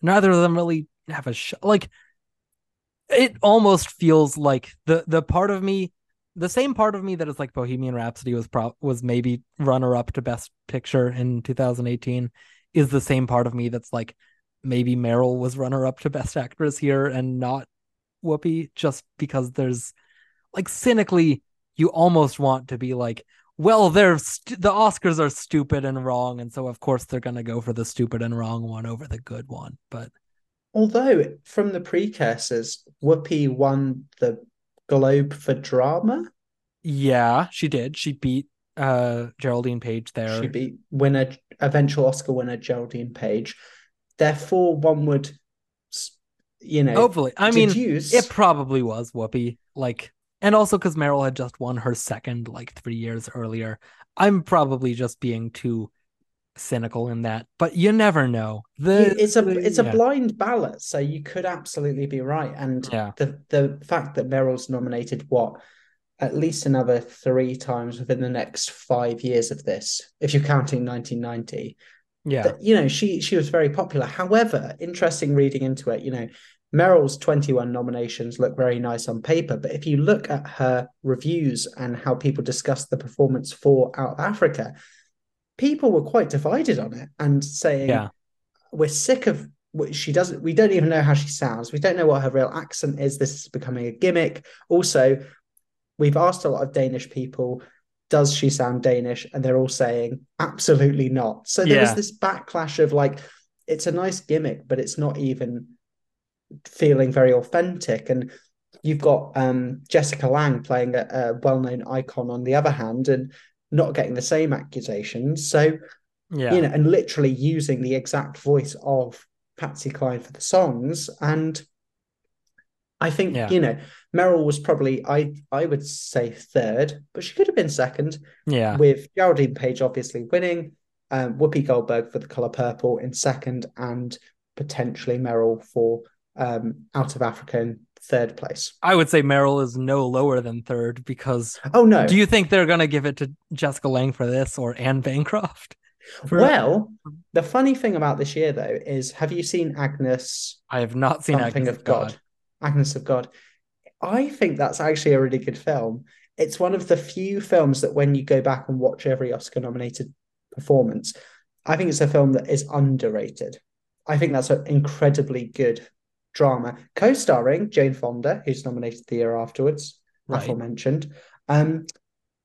Neither of them really have a sh- like. It almost feels like the the part of me, the same part of me that is like Bohemian Rhapsody was pro was maybe runner up to Best Picture in 2018, is the same part of me that's like maybe Meryl was runner up to Best Actress here and not Whoopi, just because there's like cynically you almost want to be like well they're st- the oscars are stupid and wrong and so of course they're going to go for the stupid and wrong one over the good one but Although from the precursors, Whoopi won the Globe for drama. yeah she did she beat uh geraldine page there She beat winner, eventual Oscar winner Geraldine Page. Therefore, one would, you know, hopefully i mean it probably was whoopi like and also because meryl had just won her second like three years earlier i'm probably just being too cynical in that but you never know the it's a it's a blind ballot, so you could absolutely be right. And Yeah. the the fact that Meryl's nominated what at least another three times within the next five years of this, if you're counting 1990, yeah that you know she she was very popular. However, interesting reading into it, you know, Meryl's 21 nominations look very nice on paper, but if you look at her reviews and how people discuss the performance for Out of Africa, people were quite divided on it and saying, Yeah. we're sick of she doesn't we don't even know how she sounds. We don't know what her real accent is. This is becoming a gimmick. Also we've asked a lot of danish people does she sound danish? And they're all saying absolutely not. So there was this backlash of like it's a nice gimmick but it's not even feeling very authentic. And you've got um jessica lange playing a, a well-known icon on the other hand and not getting the same accusations so yeah you know, and literally using the exact voice of Patsy Cline for the songs. And I think, Yeah. you know, Meryl was probably I I would say third, but she could have been second, yeah with Geraldine Page obviously winning, um, Whoopi Goldberg for the color purple in second, and potentially Meryl for um, Out of Africa in third place. I would say Meryl is no lower than third because Oh no. do you think they're gonna give it to Jessica Lange for this or Anne Bancroft? For- well, the funny thing about this year though is have you seen Agnes I have not seen something Agnes of God. Agnes of God. I think that's actually a really good film. It's one of the few films that when you go back and watch every Oscar nominated performance, I think it's a film that is underrated. I think that's an incredibly good drama, co-starring Jane Fonda, who's nominated the year afterwards, Right. aforementioned. Um,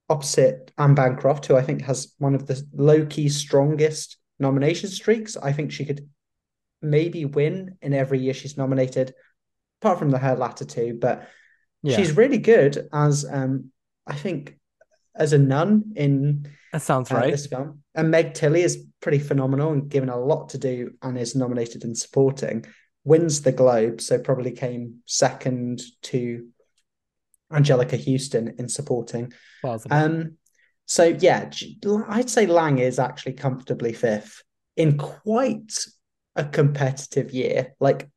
opposite Anne Bancroft, who I think has one of the low-key strongest nomination streaks. I think she could maybe win in every year she's nominated, apart from the her latter two. But Yeah, she's really good as um, I think as a nun in that sounds uh, right. this film. And Meg Tilly is pretty phenomenal and given a lot to do and is nominated in supporting. Wins the Globe, so probably came second to Anjelica Huston in supporting. Um, so yeah, I'd say Lange is actually comfortably fifth in quite a competitive year. Like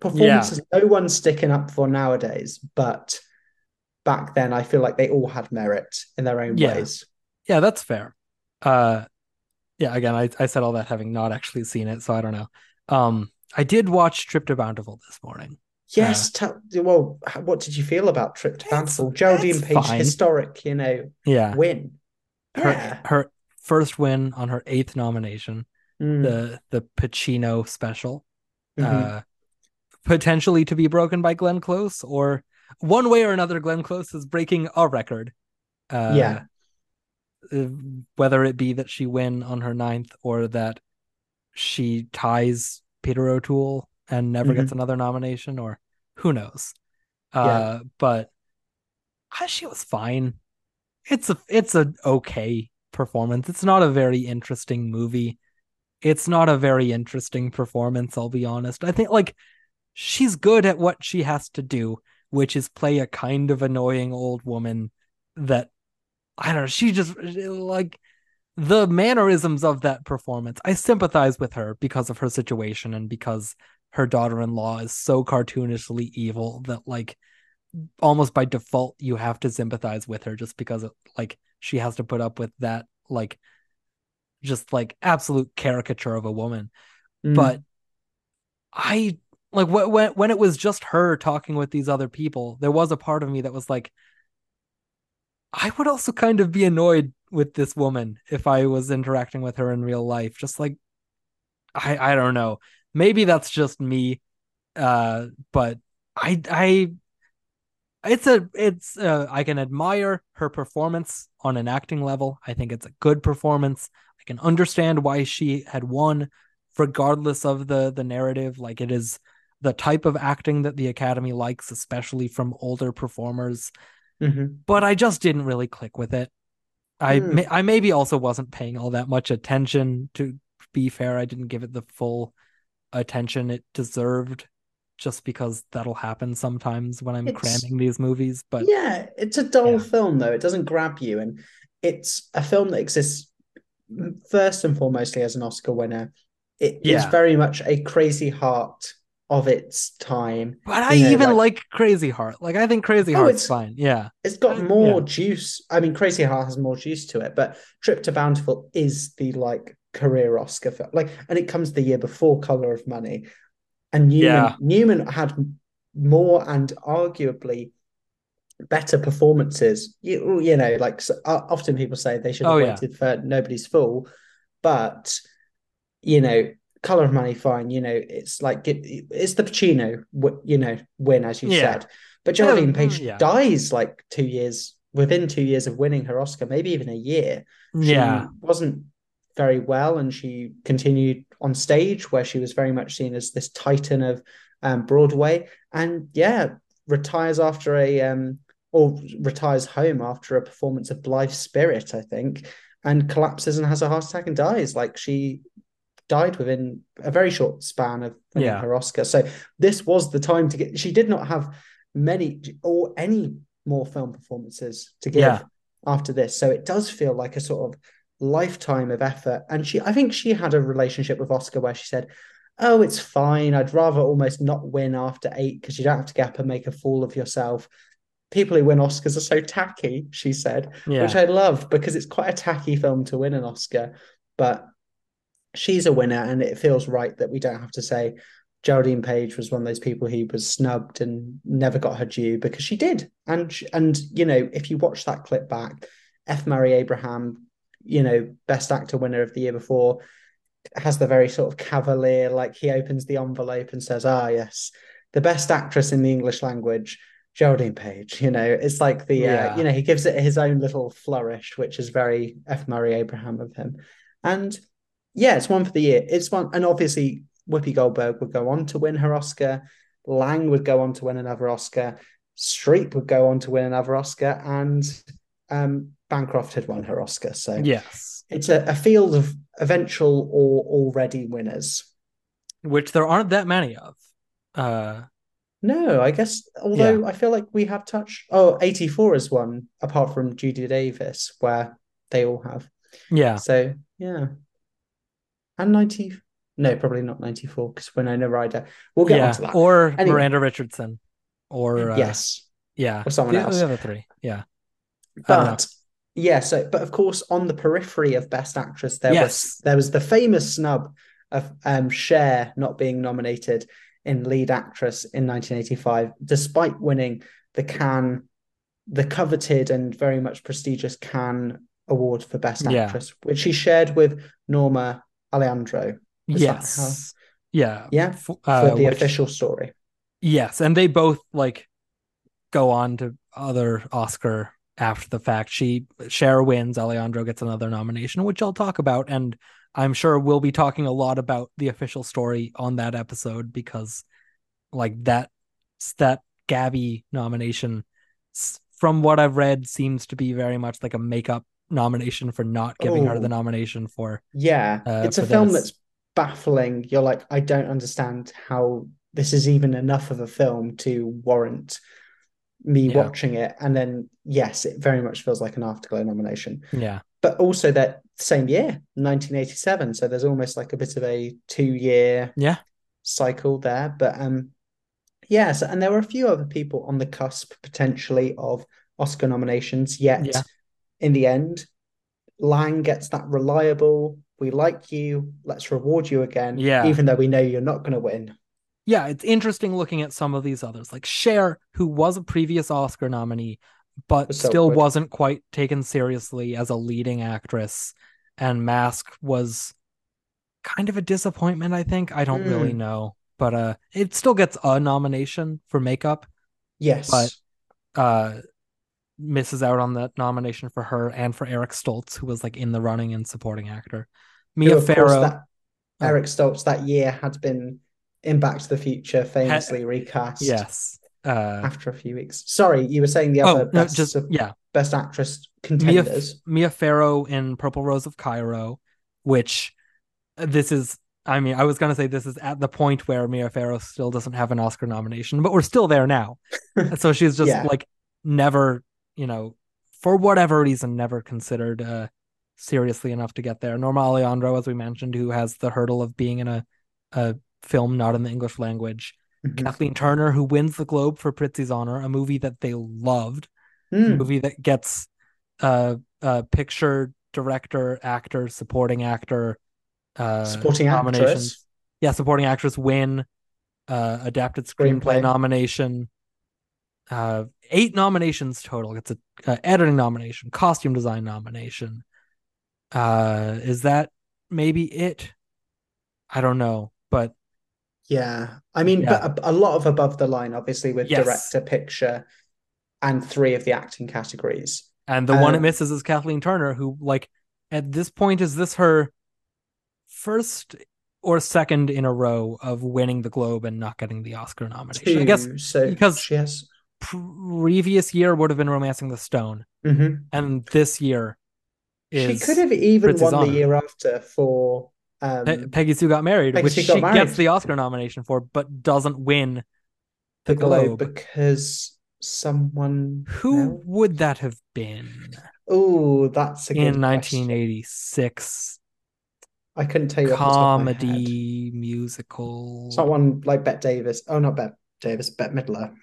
performances, no one's sticking up for nowadays, but back then I feel like they all had merit in their own Yeah. ways. yeah, that's fair. Uh, yeah. Again, I I said all that having not actually seen it, so I don't know. Um, I did watch Trip to Bountiful this morning. Yes, tell, well, what did you feel about Trip to Bountiful? Geraldine Page, fine. historic, you know, Yeah, win. her Yeah. her first win on her eighth nomination, Mm, the the Pacino special. mhm. uh potentially to be broken by Glenn Close or one way or another Glenn Close is breaking a record. Uh Yeah. uh, whether it be that she win on her ninth or that she ties Peter O'Toole and never gets another nomination or who knows. Uh but ah, she was fine. It's a it's a okay performance. It's not a very interesting movie. It's not a very interesting performance, I'll be honest. I think like she's good at what she has to do, which is play a kind of annoying old woman that I don't know, she just like the mannerisms of that performance. I sympathize with her because of her situation and because her daughter-in-law is so cartoonishly evil that like almost by default you have to sympathize with her just because it, like she has to put up with that like just like absolute caricature of a woman Mm. but i like when when it was just her talking with these other people there was a part of me that was like i would also kind of be annoyed with this woman if i was interacting with her in real life just like i i don't know. Maybe that's just me uh but i i it's a it's uh, i can admire her performance on an acting level. I think it's a good performance. I can understand why she had won regardless of the the narrative. Like it is the type of acting that the academy likes especially from older performers. Mhm. but i just didn't really click with it i Hmm. may, i maybe also wasn't paying all that much attention to be fair i didn't give it the full attention it deserved just because that'll happen sometimes when i'm It's- cramming these movies but yeah, it's a dull Yeah. film though. It doesn't grab you, and it's a film that exists mm, first and foremostly as an Oscar winner. It is Yeah. very much a crazy heart of its time. But I you know, even like- like, Crazy Heart. Like I think Crazy Oh, it's- fine. Yeah. It's got more yeah. juice. I mean, Crazy Heart has more juice to it, but Trip to Bountiful is the like career Oscar film. Like, and it comes the year before Color of Money, and Newman Yeah. Newman had more and arguably better performances. You, you know, like so, uh, often people say they should have Oh, yeah. waited for Nobody's Fool, but you know. Color of Money, fine. You know, it's like it, it's the Pacino, you know, win as you Yeah. said. But Geraldine Page yeah. dies like two years within two years of winning her Oscar, maybe even a year. She Yeah. wasn't very well, and she continued on stage where she was very much seen as this titan of um, Broadway, and yeah, retires after a um, or retires home after a performance of Blithe Spirit, I think, and collapses and has a heart attack and dies. Like she died within a very short span of Yeah. her Oscar. So this was the time to get. She did not have many or any more film performances to give Yeah. after this. So it does feel like a sort of lifetime of effort. And she, I think she had a relationship with Oscar where she said, "Oh, it's fine. I'd rather almost not win after eight because you don't have to get up and make a fool of yourself." People who win Oscars are so tacky, she said Yeah. which I love because it's quite a tacky film to win an Oscar. But she's a winner, and it feels right that we don't have to say Geraldine Page was one of those people who was snubbed and never got her due because she did. And and you know, if you watch that clip back, F. Murray Abraham, you know, Best Actor winner of the year before, has the very sort of cavalier, like he opens the envelope and says, "Ah, yes, the Best Actress in the English language." Geraldine Page, you know, it's like the, Yeah. uh, you know, he gives it his own little flourish, which is very F. Murray Abraham of him. And yeah, it's one for the year. It's one, and obviously Whoopi Goldberg would go on to win her Oscar. Lange would go on to win another Oscar. Streep would go on to win another Oscar, and um, Bancroft had won her Oscar. So Yes. it's a, a field of eventual or already winners. Which there aren't that many of. Uh No, I guess, although I feel like we have touched. Oh, 84 is one, apart from Judy Davis, where they all have. yeah. So, yeah. And 90. No, probably not 94 because Winona Ryder. We'll get yeah. onto that. Or Anyway. Miranda Richardson. Or uh, yes. Yeah. or someone the, else. The other three. Yeah. I don't know. But yeah, so but of course on the periphery of Best Actress there was there was the famous snub of um Cher not being nominated in lead actress in 1985, despite winning the Cannes, the coveted and very much prestigious Cannes award for Best Yeah. Actress, which she shared with Norma Is that Yes. Yeah. Yeah, for uh, the which- official story. Yes, and they both like go on to other Oscar after the fact. She Cher wins, Aleandro gets another nomination, which I'll talk about, and I'm sure we'll be talking a lot about the official story on that episode because like that that Gaby nomination from what I've read seems to be very much like a makeup nomination for not giving her Oh. the nomination for Yeah, uh, it's a for film this. that's baffling. You're like, I don't understand how this is even enough of a film to warrant me Yeah. watching it. And then, yes, it very much feels like an Afterglow nomination. Yeah. But also that same year, 1987. So there's almost like a bit of a two year Yeah. cycle there. But um, yes, and there were a few other people on the cusp potentially of Oscar nominations. Yet, Yeah. In the end, Lange gets that reliable. We like you. Let's reward you again. Yeah. even though we know you're not going to win. Yeah, it's interesting looking at some of these others, like Cher, who was a previous Oscar nominee, but so still good. wasn't quite taken seriously as a leading actress. And Mask was kind of a disappointment, I think. I don't really Mm. know. But uh it still gets a nomination for makeup. Yes, But- Uh misses out on that nomination for her and for Eric Stoltz, who was like in the running and supporting actor. Mia Farrow. that Oh. Eric Stoltz that year had been in Back to the Future, famously recast. Yes. Uh after a few weeks. Sorry, you were saying the oh other no, best, just yeah. best actress Mia, contenders. Mia Farrow in Purple Rose of Cairo, which uh, this is, I mean, I was going to say this is at the point where Mia Farrow still doesn't have an Oscar nomination, but we're still there now. [LAUGHS] So she's just Yeah. like never, you know, for whatever reason, never considered uh, seriously enough to get there. Norma Aleandro, as we mentioned, who has the hurdle of being in a, a film not in the English language. Mhm. Kathleen Turner, who wins the Globe for Prizzi's Honor, a movie that they loved Mm, movie that gets uh uh picture director actor supporting actor uh Supporting nominations actress. yeah supporting actress win uh adapted screenplay, Screenplay. nomination uh eight nominations total it's a uh, editing nomination costume design nomination uh is that maybe it i don't know but Yeah, I mean, Yeah. but a, a lot of above the line, obviously, with Yes. director, picture, and three of the acting categories. And the one it Um, misses is Kathleen Turner, who, like, at this point, is this her first or second in a row of winning the Globe and not getting the Oscar nomination? I guess so because- she has. Previous year would have been Romancing the Stone, Mhm. and this year She could have even won Honor. the year after for. Um, Pe- Peggy Sue Got Married, Peggy which Sue she Married. gets the Oscar nomination for, but doesn't win the the Globe, Globe. because someone Who would that have been Oh, that's a good in question. 1986? I couldn't tell you off the top of. Comedy musical. It's not one like Bette Davis. Oh, not Bette Davis, Bette Midler.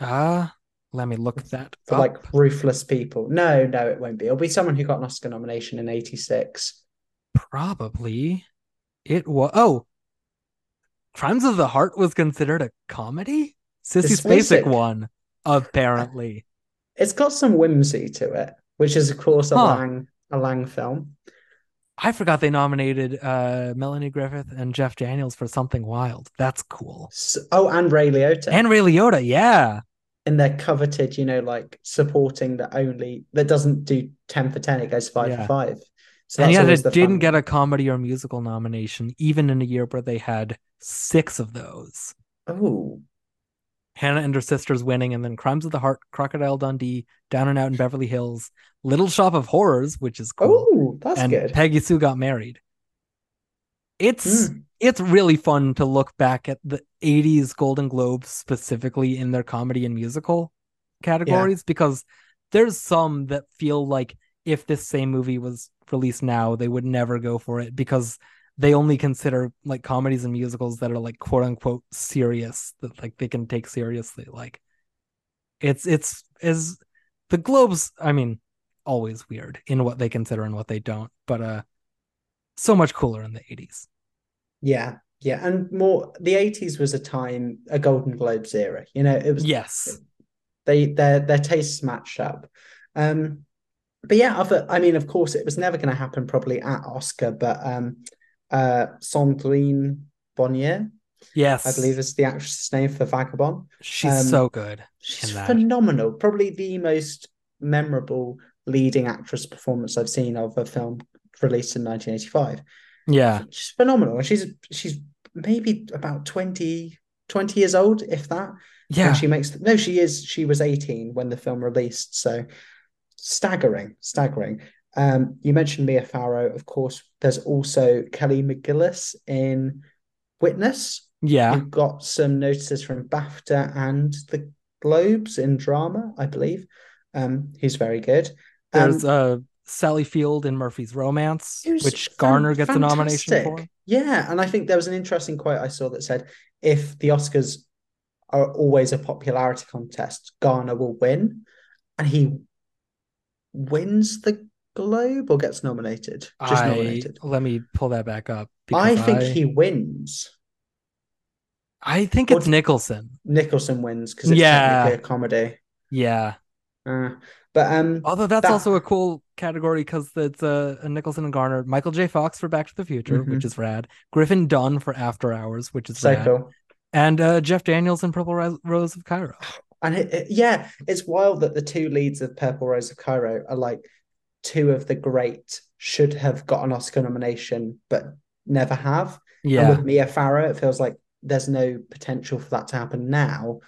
Ah, let me look at that For up. like ruthless people. No, no, it won't be. It'll be someone who got an Oscar nomination in '86. Probably it was. Oh, Crimes of the Heart was considered a comedy. Sissy Spacek won, apparently. [LAUGHS] It's got some whimsy to it, which is of course a Huh. Lange a Lange film. I forgot they nominated uh, Melanie Griffith and Jeff Daniels for something wild. That's cool. S oh, and Ray Liotta And Ray Liotta, yeah. In their coveted, you know, like supporting that only that doesn't do ten for ten. It goes five Yeah. for five. So and yet it didn't fun. get a comedy or musical nomination, even in a year where they had six of those. Oh, Hannah and her sisters winning, and then Crimes of the Heart, Crocodile Dundee, Down and Out in Beverly Hills, Little Shop of Horrors, which is cool, oh, that's and good. Peggy Sue Got Married. It's Mm. It's really fun to look back at the 80s Golden Globes specifically in their comedy and musical categories because there's some that feel like if this same movie was released now, they would never go for it because they only consider like comedies and musicals that are like quote unquote serious that like they can take seriously. Like it's it's is the Globes, I mean, always weird in what they consider and what they don't, but uh so much cooler in the 80s. Yeah, yeah, and more. The '80s was a time, a Golden Globes era. You know, it was Yes. they their their tastes matched up. Um, but yeah, other I mean, of course, it was never going to happen probably at Oscar, but um, uh, Sandrine Bonnaire, Yes. I believe is the actress's name for Vagabond. she's um, so good. She's phenomenal. Probably the most memorable leading actress performance I've seen of a film released in 1985. Yeah. She's phenomenal. And She's she's maybe about 20, 20 years old, if that. Yeah. when she makes no she is she was 18 when the film released so staggering staggering um you mentioned mia farrow of course there's also kelly mcgillis in witness Yeah. who got some notices from BAFTA and the Globes in drama, I believe. Um, he's very good. There's Um, uh Sally Field in Murphy's Romance, which Garner gets a nomination for. Yeah, and I think there was an interesting quote I saw that said, if the Oscars are always a popularity contest, Garner will win. And he wins the Globe or gets nominated? Just I nominated. let me pull that back up. I think he wins. I think Or it's Nicholson. Nicholson wins because it's Yeah. technically a comedy. Yeah. Uh, but um, Although that's That- also a cool category because it's uh, a Nicholson and Garner, Michael J. Fox for Back to the Future, which Mhm. is rad. Griffin Dunne for After Hours, which is so rad. And uh, Jeff Daniels in Purple Rose of Cairo. [SIGHS] And it, it- yeah, it's wild that the two leads of Purple Rose of Cairo are like two of the great should have got an Oscar nomination but never have. And Yeah. with Mia Farrow, it feels like there's no potential for that to happen now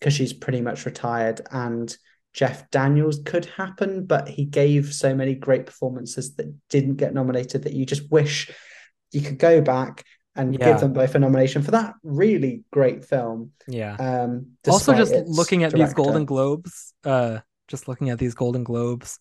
because she's pretty much retired. And Jeff Daniels could happen, but he gave so many great performances that didn't get nominated that you just wish you could go back and Yeah. give them both a nomination for that really great film. Yeah. Um, also just looking at these golden globes uh just looking at these golden globes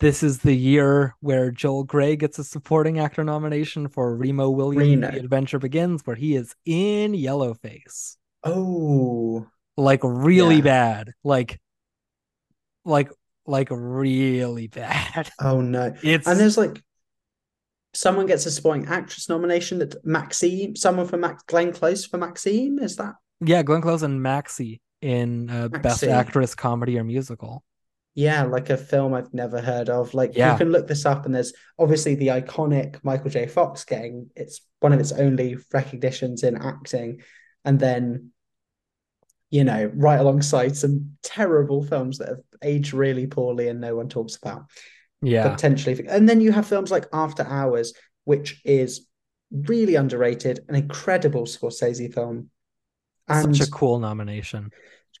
this is the year where joel grey gets a supporting actor nomination for remo williams Reno. the adventure begins where he is in yellowface Oh, like really Yeah. bad like like like really bad [LAUGHS] oh no. it's And there's like someone gets a supporting actress nomination that Maxine, someone from Max, Glenn Close for Maxine, is that? yeah glenn close and maxie in uh, best actress comedy or musical Yeah, like a film I've never heard of. Like Yeah. you can look this up, and there's obviously the iconic Michael J. Fox getting it's one of its only recognitions in acting, and then you know right alongside some terrible films that have aged really poorly and no one talks about. yeah potentially. And then you have films like After Hours, which is really underrated, an incredible Scorsese film. And such a cool nomination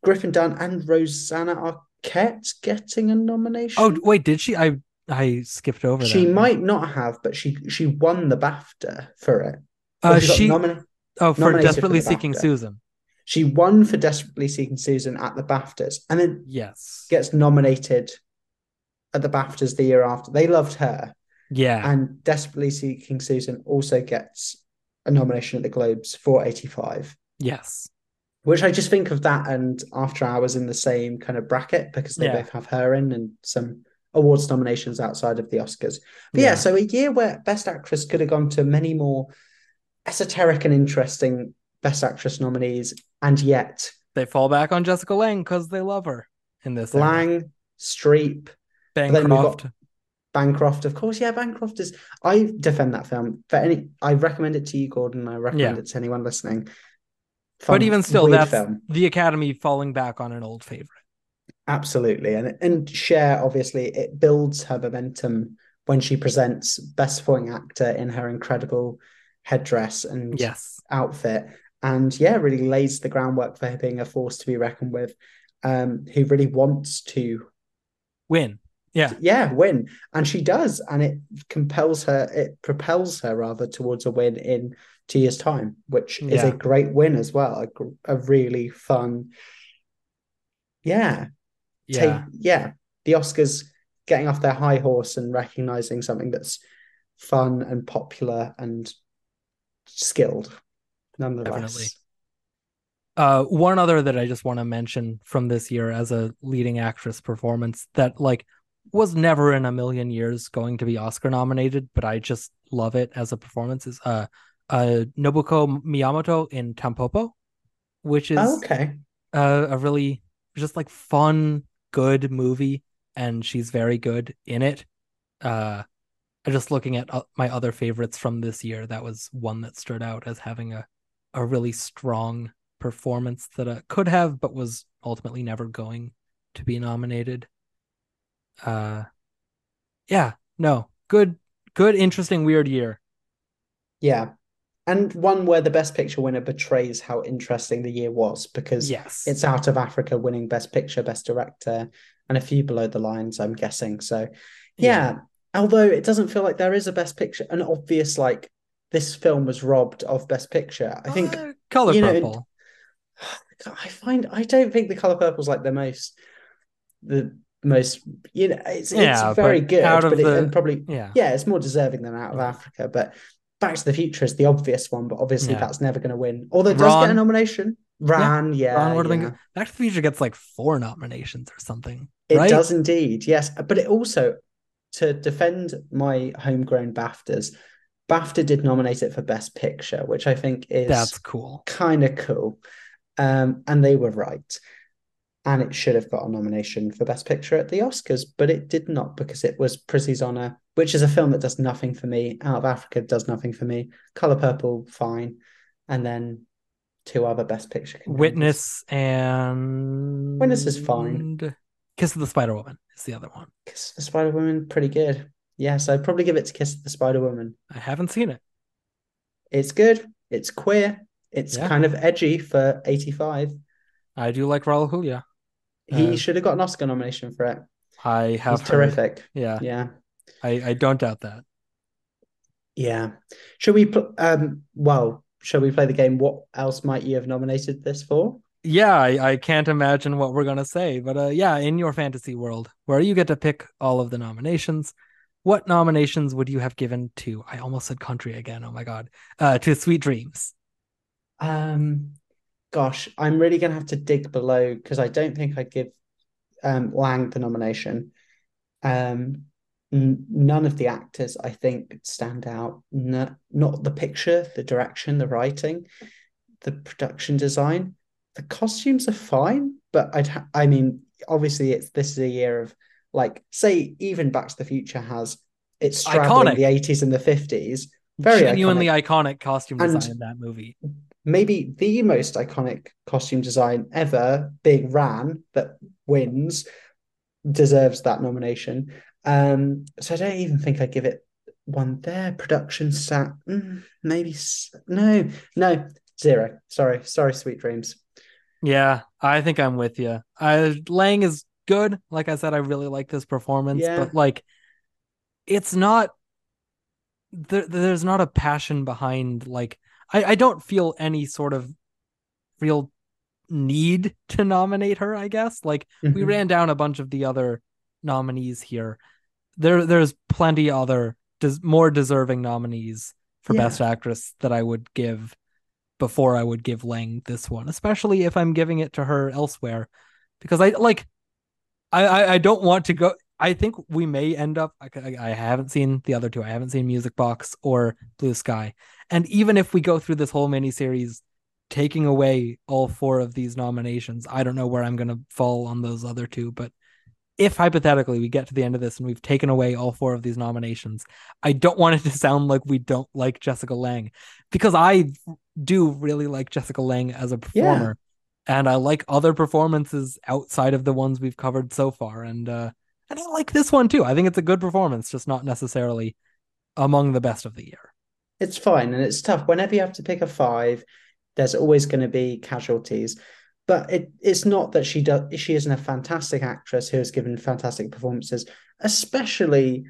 Griffin Dunne and Rosanna Arquette getting a nomination. oh wait did she i i skipped over she that might not have, but she she won the BAFTA for it. uh she nomina- oh for nominated for desperately seeking BAFTA. susan she won for Desperately Seeking Susan at the BAFTAs, and then Yes. gets nominated at the BAFTAs the year after. They loved her. Yeah. And Desperately Seeking Susan also gets a nomination at the Globes for 85, yes. which I just think of that and After Hours in the same kind of bracket because they Yeah. both have her in and some awards nominations outside of the Oscars. But yeah, Yeah. so a year where Best Actress could have gone to many more esoteric and interesting Best Actress nominees, and yet They fall back on Jessica Lange because they love her in this. era. Lange, Streep, then we've Bancroft. Bancroft, of course, yeah, Bancroft is. I defend that film for any. I recommend it to you, Gordon. I recommend Yeah. it to anyone listening. But even still, that's film, the Academy falling back on an old favorite. absolutely, and and Cher obviously it builds her momentum when she presents Best Supporting Actor in her incredible headdress and Yes. outfit, and yeah, really lays the groundwork for her being a force to be reckoned with. Um, who really wants to Win. Yeah. yeah, win. And she does. And it compels her, it propels her rather towards a win in two years' time, which is a great win as well. A, a really fun, yeah, Yeah. take, yeah. The Oscars getting off their high horse and recognizing something that's fun and popular and skilled, nonetheless. Definitely. Uh, one other that I just want to mention from this year as a leading actress performance that like was never in a million years going to be Oscar nominated, but I just love it as a performance is uh uh Nobuko Miyamoto in Tampopo, which is Oh, okay. uh, a really just like fun, good movie, and she's very good in it. Uh, just looking at uh, my other favorites from this year, that was one that stood out as having a a really strong performance that uh, could have, but was ultimately never going to be nominated. Uh, yeah, no, good, good, interesting, weird year. Yeah. And one where the Best Picture winner betrays how interesting the year was because Yes, it's out of Africa winning Best Picture, Best Director, and a few below the lines, I'm guessing. So, yeah, although it doesn't feel like there is a Best Picture, an obvious like this film was robbed of Best Picture. I think Uh, Color You know, Purple. I find I don't think the color purple's like the most the most you know it's Yeah, it's very good, out of but it, the- and probably yeah. yeah, it's more deserving than out of Africa. But Back to the Future is the obvious one, but obviously Yeah. that's never going to win. Although it does get a nomination. Ran, yeah, Ran would've been yeah. Back to the Future gets like four nominations or something. It right? does indeed, yes. But it also, to defend my homegrown BAFTAs, BAFTA did nominate it for Best Picture, which I think is That's cool. kind of cool. Um, and they were right. And it should have got a nomination for Best Picture at the Oscars, but it did not because it was Prizzi's Honor, which is a film that does nothing for me. Out of Africa does nothing for me. Color Purple, fine. And then two other Best Picture contenders. Witness and Witness is fine. Kiss of the Spider Woman is the other one. Kiss of the Spider Woman, pretty good. Yes, I'd probably give it to Kiss the Spider Woman. I haven't seen it. It's good. It's queer. It's Yeah. kind of edgy for 85. I do like Raul Julia. He Uh, should have got an Oscar nomination for it. I have He's heard. terrific. Yeah, Yeah. I, I don't doubt that. Yeah. Should we put um well, shall we play the game? What else might you have nominated this for? Yeah, I, I can't imagine what we're gonna say, but uh, yeah, in your fantasy world, where you get to pick all of the nominations, what nominations would you have given to? I almost said country again. Oh my god, uh, to Sweet Dreams. Um gosh, I'm really gonna have to dig below because I don't think I'd give um Lange the nomination. Um none of the actors I think stand out. No, not the picture, the direction, the writing, the production design. The costumes are fine, but I'd ha- I mean, obviously it's this is a year of like say even Back to the Future has it's straddling Iconic. the 80s and the 50s. Very genuinely iconic. iconic, costume And- design in that movie. maybe the most iconic costume design ever, Big Ran, that wins, deserves that nomination. Um, so I don't even think I'd give it one there. Production sat, mm, maybe no, no, zero. Sorry, sorry, Sweet Dreams. Yeah, I think I'm with you. I Lange is good. Like I said, I really like this performance, Yeah. but like, it's not. There, there's not a passion behind like I, I don't feel any sort of real need to nominate her. I guess like we Mhm. ran down a bunch of the other nominees here. There, there's plenty other des- more deserving nominees for Yeah. best actress that I would give before I would give Lange this one, especially if I'm giving it to her elsewhere, because I like, I I, I don't want to go. I think we may end up. I, I I haven't seen the other two. I haven't seen Music Box or Blue Sky, and even if we go through this whole miniseries, taking away all four of these nominations, I don't know where I'm gonna fall on those other two, but if hypothetically we get to the end of this and we've taken away all four of these nominations, I don't want it to sound like we don't like Jessica Lange because I do really like Jessica Lange as a performer and I like other performances outside of the ones we've covered so far and uh and I like this one too. I think it's a good performance, just not necessarily among the best of the year. It's fine and it's tough. Whenever you have to pick a five, there's always going to be casualties. But it, it's not that she does she isn't a fantastic actress who has given fantastic performances, especially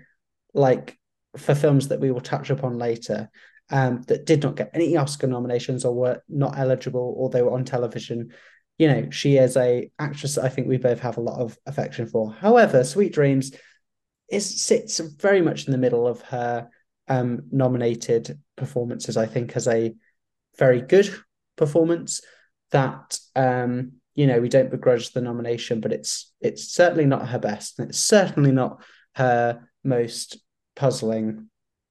like for films that we will touch upon later, um, that did not get any Oscar nominations or were not eligible or they were on television. You know, she is a actress that I think we both have a lot of affection for. However, Sweet Dreams is sits very much in the middle of her um, nominated performances. I think as a very good performance that um, you know we don't begrudge the nomination, but it's it's certainly not her best, and it's certainly not her most puzzling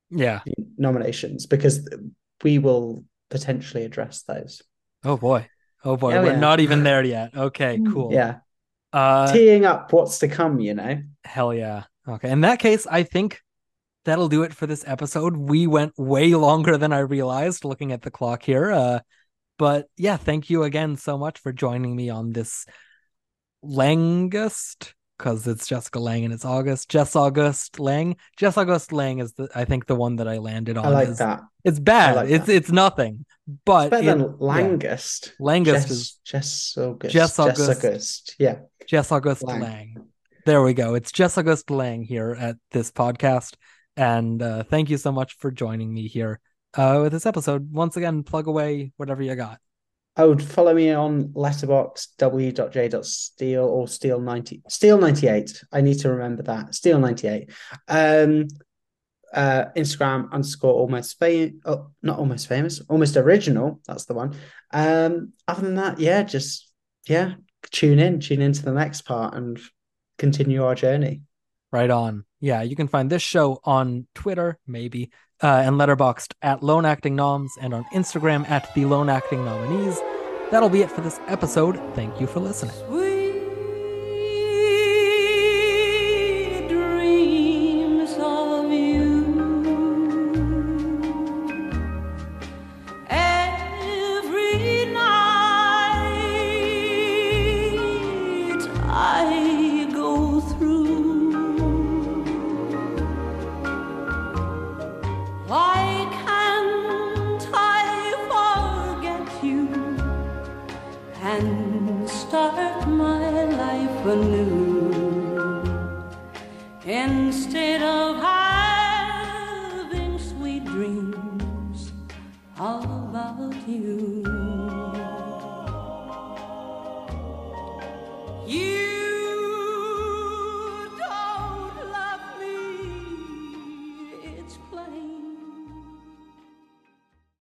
Yeah. nominations because we will potentially address those. Oh boy. Oh boy. Oh, We're yeah. not even there yet. Okay, cool. Yeah, Uh teeing up what's to come. You know. Hell yeah. Okay. In that case, I think that'll do it for this episode. We went way longer than I realized looking at the clock here. Uh, but yeah, thank you again so much for joining me on this Langust because it's Jessica Lange and it's August. Jess August Lange. Jess August Lange is the I think the one that I landed on. I like is- that. It's bad. like it's that. it's nothing. But It's better it- than Langust. Langust Jess, is- Jess August. Jess August. August. Yeah. Jess August Lange. Lange. There we go. It's Jess August Lange here at this podcast. And uh, thank you so much for joining me here uh, with this episode. Once again, plug away whatever you got. Oh, would follow me on Letterboxd w.j.steel or steel 90 steel 98. I need to remember that. Steel 98. Um uh Instagram underscore almost famous oh, not almost famous, almost original. That's the one. Um other than that, yeah, just yeah, tune in, tune into the next part and continue our journey. Right on. Yeah, you can find this show on Twitter, maybe, uh, and Letterboxd at Lone Acting Noms and on Instagram at the Lone Acting Nominees. That'll be it for this episode. Thank you for listening.